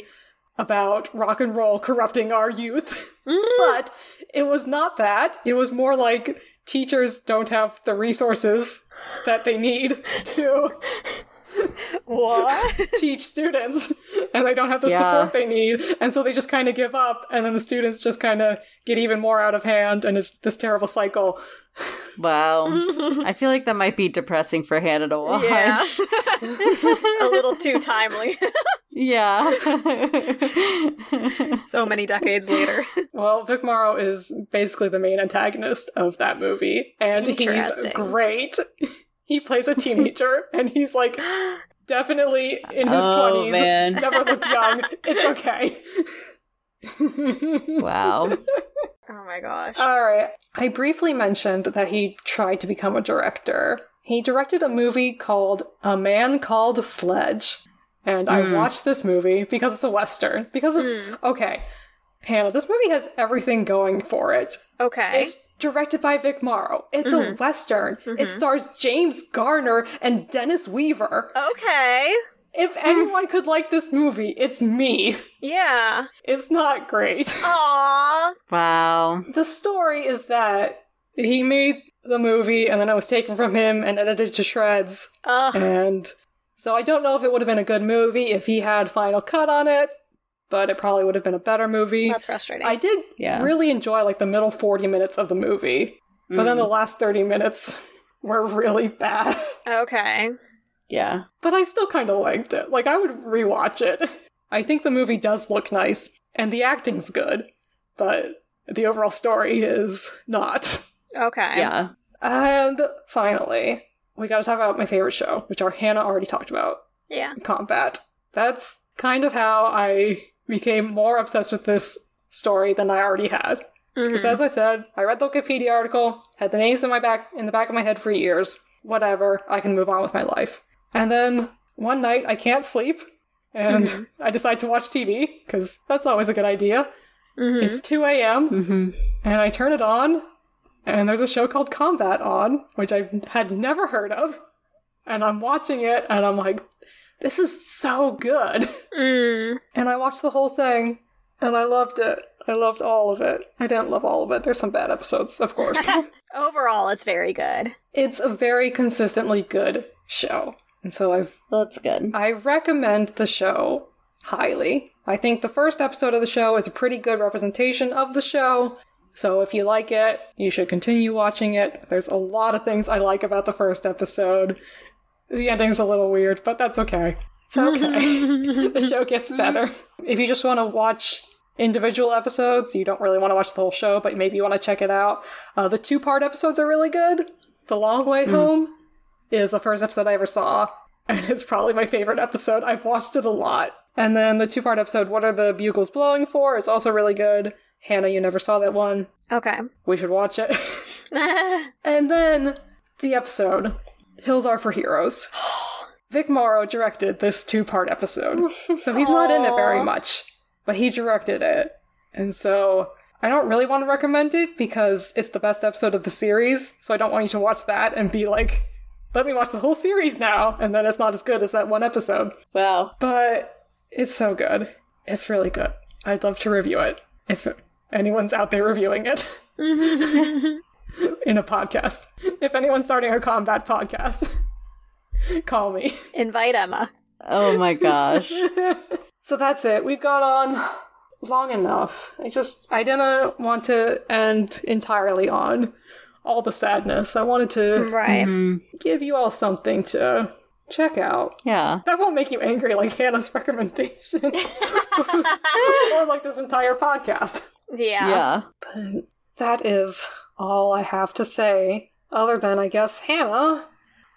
[SPEAKER 3] about rock and roll corrupting our youth. Mm. but it was not that. It was more like teachers don't have the resources that they need to
[SPEAKER 1] What?
[SPEAKER 3] teach students and they don't have the
[SPEAKER 2] Yeah.
[SPEAKER 3] support they need and so they just kind of give up and then the students just kind of get even more out of hand and it's this terrible cycle
[SPEAKER 2] Wow. I feel like that might be depressing for Hannah to watch.
[SPEAKER 1] Yeah. a little too timely.
[SPEAKER 2] Yeah.
[SPEAKER 1] so many decades later.
[SPEAKER 3] well vic morrow is basically the main antagonist of that movie and he's great he plays a teenager and he's like definitely in his
[SPEAKER 2] Oh,
[SPEAKER 3] 20s
[SPEAKER 2] man.
[SPEAKER 3] never looked young it's okay
[SPEAKER 2] wow.
[SPEAKER 1] Oh my gosh.
[SPEAKER 3] All right. I briefly mentioned that he tried to become a director. He directed a movie called A Man Called Sledge. And I
[SPEAKER 2] Hmm.
[SPEAKER 3] watched this movie because it's a Western. Because of. Okay. Hannah, this movie has everything going for it.
[SPEAKER 1] okay.
[SPEAKER 3] It's directed by Vic Morrow. It's a mm-hmm. Western. It mm-hmm. stars James Garner and Dennis Weaver.
[SPEAKER 1] Okay.
[SPEAKER 3] If hmm. anyone could like this movie, it's me.
[SPEAKER 1] Yeah.
[SPEAKER 3] It's not great.
[SPEAKER 1] Aww.
[SPEAKER 2] Wow.
[SPEAKER 3] the story is that he made the movie and then it was taken from him and edited to shreds
[SPEAKER 1] Ugh.
[SPEAKER 3] and So I don't know if it would have been a good movie if he had final cut on it, but it probably would have been a better movie.
[SPEAKER 1] That's frustrating.
[SPEAKER 3] I did
[SPEAKER 2] Yeah.
[SPEAKER 3] really enjoy like the middle 40 minutes of the movie, but then
[SPEAKER 2] Mm.
[SPEAKER 3] the last 30 minutes were really bad.
[SPEAKER 1] okay.
[SPEAKER 2] Yeah.
[SPEAKER 3] but I still kind of liked it. Like I would rewatch it. I think the movie does look nice and the acting's good, but the overall story is not.
[SPEAKER 1] Okay.
[SPEAKER 2] Yeah.
[SPEAKER 3] And finally, we got to talk about my favorite show, which our Hannah already talked about,
[SPEAKER 1] Yeah.
[SPEAKER 3] Combat. That's kind of how I became more obsessed with this story than I already had. Because
[SPEAKER 1] Mhm.
[SPEAKER 3] as I said, I read the Wikipedia article, had the names in my back in the back of my head for years. Whatever, I can move on with my life. And then one night I can't sleep, and
[SPEAKER 1] Mhm.
[SPEAKER 3] I decide to watch TV because that's always a good idea.
[SPEAKER 1] Mhm.
[SPEAKER 3] It's 2 a.m.
[SPEAKER 2] Mm-hmm.
[SPEAKER 3] and I turn it on, and there's a show called Combat on, which I had never heard of. And I'm watching it, and I'm like, this is so good.
[SPEAKER 1] Mm.
[SPEAKER 3] And I watched the whole thing, and I loved it. I loved all of it. I didn't love all of it. There's some bad episodes, of course.
[SPEAKER 1] Overall, it's very good.
[SPEAKER 3] it's a very consistently good show. And so I've
[SPEAKER 2] That's good.
[SPEAKER 3] I recommend the show highly. I think the first episode of the show is a pretty good representation of the show. So if you like it, you should continue watching it. There's a lot of things I like about the first episode. The ending's a little weird, but that's okay. It's okay. the show gets better. If you just want to watch individual episodes, you don't really want to watch the whole show, but maybe you want to check it out. Uh, the two part episodes are really good. The Long Way Home is the first episode I ever saw, and it's probably my favorite episode. I've watched it a lot. And then the two part episode, What Are the Bugles Blowing For, is also really good. Hannah, you never saw that one.
[SPEAKER 1] Okay.
[SPEAKER 3] We should watch it. and then the episode, Hills Are for Heroes. Vic Morrow directed this two part episode. So he's not in it very much, but he directed it. And so I don't really want to recommend it because it's the best episode of the series. So I don't want you to watch that and be like, let me watch the whole series now. And then it's not as good as that one episode.
[SPEAKER 2] Wow.
[SPEAKER 3] But it's so good. It's really good. I'd love to review it if anyone's out there reviewing it in a podcast. If anyone's starting a combat podcast, call me.
[SPEAKER 1] Invite Emma.
[SPEAKER 2] Oh my gosh.
[SPEAKER 3] So that's it. We've gone on long enough. I just I didn't want to end entirely on all the sadness. I wanted to
[SPEAKER 1] Right.
[SPEAKER 2] Mhm.
[SPEAKER 3] give you all something to check out.
[SPEAKER 2] Yeah.
[SPEAKER 3] That won't make you angry like Hannah's recommendation. or like this entire podcast.
[SPEAKER 1] Yeah.
[SPEAKER 2] Yeah.
[SPEAKER 3] But that is all I have to say. Other than, I guess, Hannah,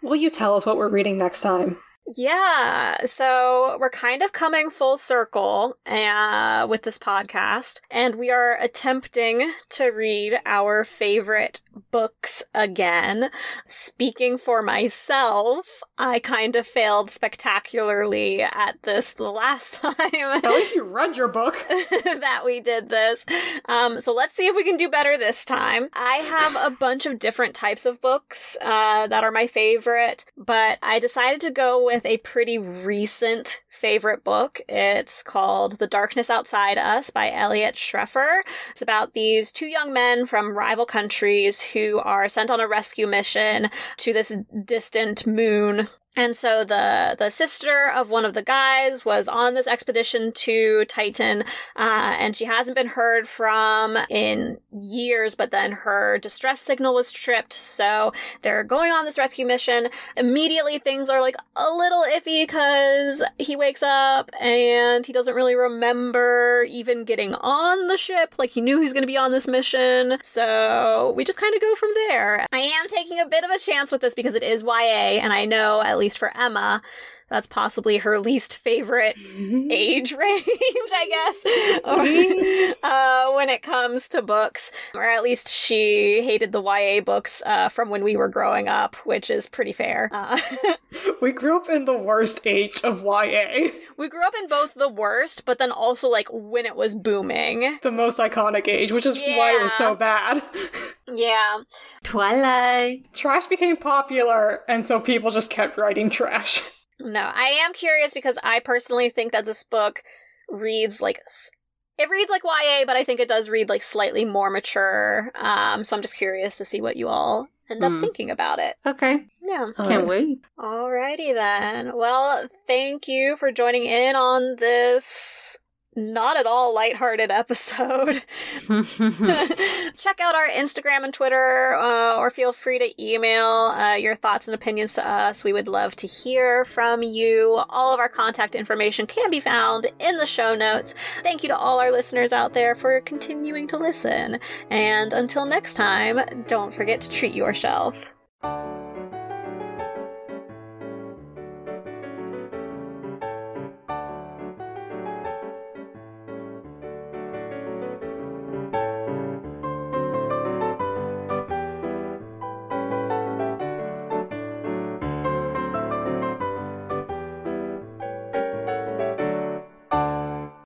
[SPEAKER 3] will you tell us what we're reading next time?
[SPEAKER 1] Yeah, so we're kind of coming full circle uh, with this podcast, and we are attempting to read our favorite books again. Speaking for myself, I kind of failed spectacularly at this the last time.
[SPEAKER 3] At least you read your book.
[SPEAKER 1] that we did this. Um, so let's see if we can do better this time. I have a bunch of different types of books uh, that are my favorite, but I decided to go with a pretty recent favorite book. It's called The Darkness Outside Us by Eliot Schrefer. It's about these two young men from rival countries who are sent on a rescue mission to this distant moon and so the the sister of one of the guys was on this expedition to Titan, uh, and she hasn't been heard from in years. But then her distress signal was tripped, so they're going on this rescue mission. Immediately, things are like a little iffy because he wakes up and he doesn't really remember even getting on the ship. Like he knew he was going to be on this mission, so we just kind of go from there. I am taking a bit of a chance with this because it is YA, and I know at least for Emma, that's possibly her least favorite age range, I guess, uh, when it comes to books. Or at least she hated the YA books uh, from when we were growing up, which is pretty fair. Uh,
[SPEAKER 3] We grew up in the worst age of YA,
[SPEAKER 1] we grew up in both the worst, but then also like when it was booming.
[SPEAKER 3] the most iconic age, which is why it was so bad.
[SPEAKER 1] Yeah.
[SPEAKER 2] Twilight.
[SPEAKER 3] trash became popular, and so people just kept writing trash.
[SPEAKER 1] No, I am curious because I personally think that this book reads like it reads like YA, but I think it does read like slightly more mature. Um, so I'm just curious to see what you all end up
[SPEAKER 2] Hmm.
[SPEAKER 1] thinking about it.
[SPEAKER 2] Okay.
[SPEAKER 1] Yeah.
[SPEAKER 2] Can't wait.
[SPEAKER 1] Alrighty then. Well, thank you for joining in on this not at all lighthearted episode. Check out our Instagram and Twitter, uh, or feel free to email uh, your thoughts and opinions to us. We would love to hear from you. All of our contact information can be found in the show notes. Thank you to all our listeners out there for continuing to listen. And until next time, don't forget to treat yourself.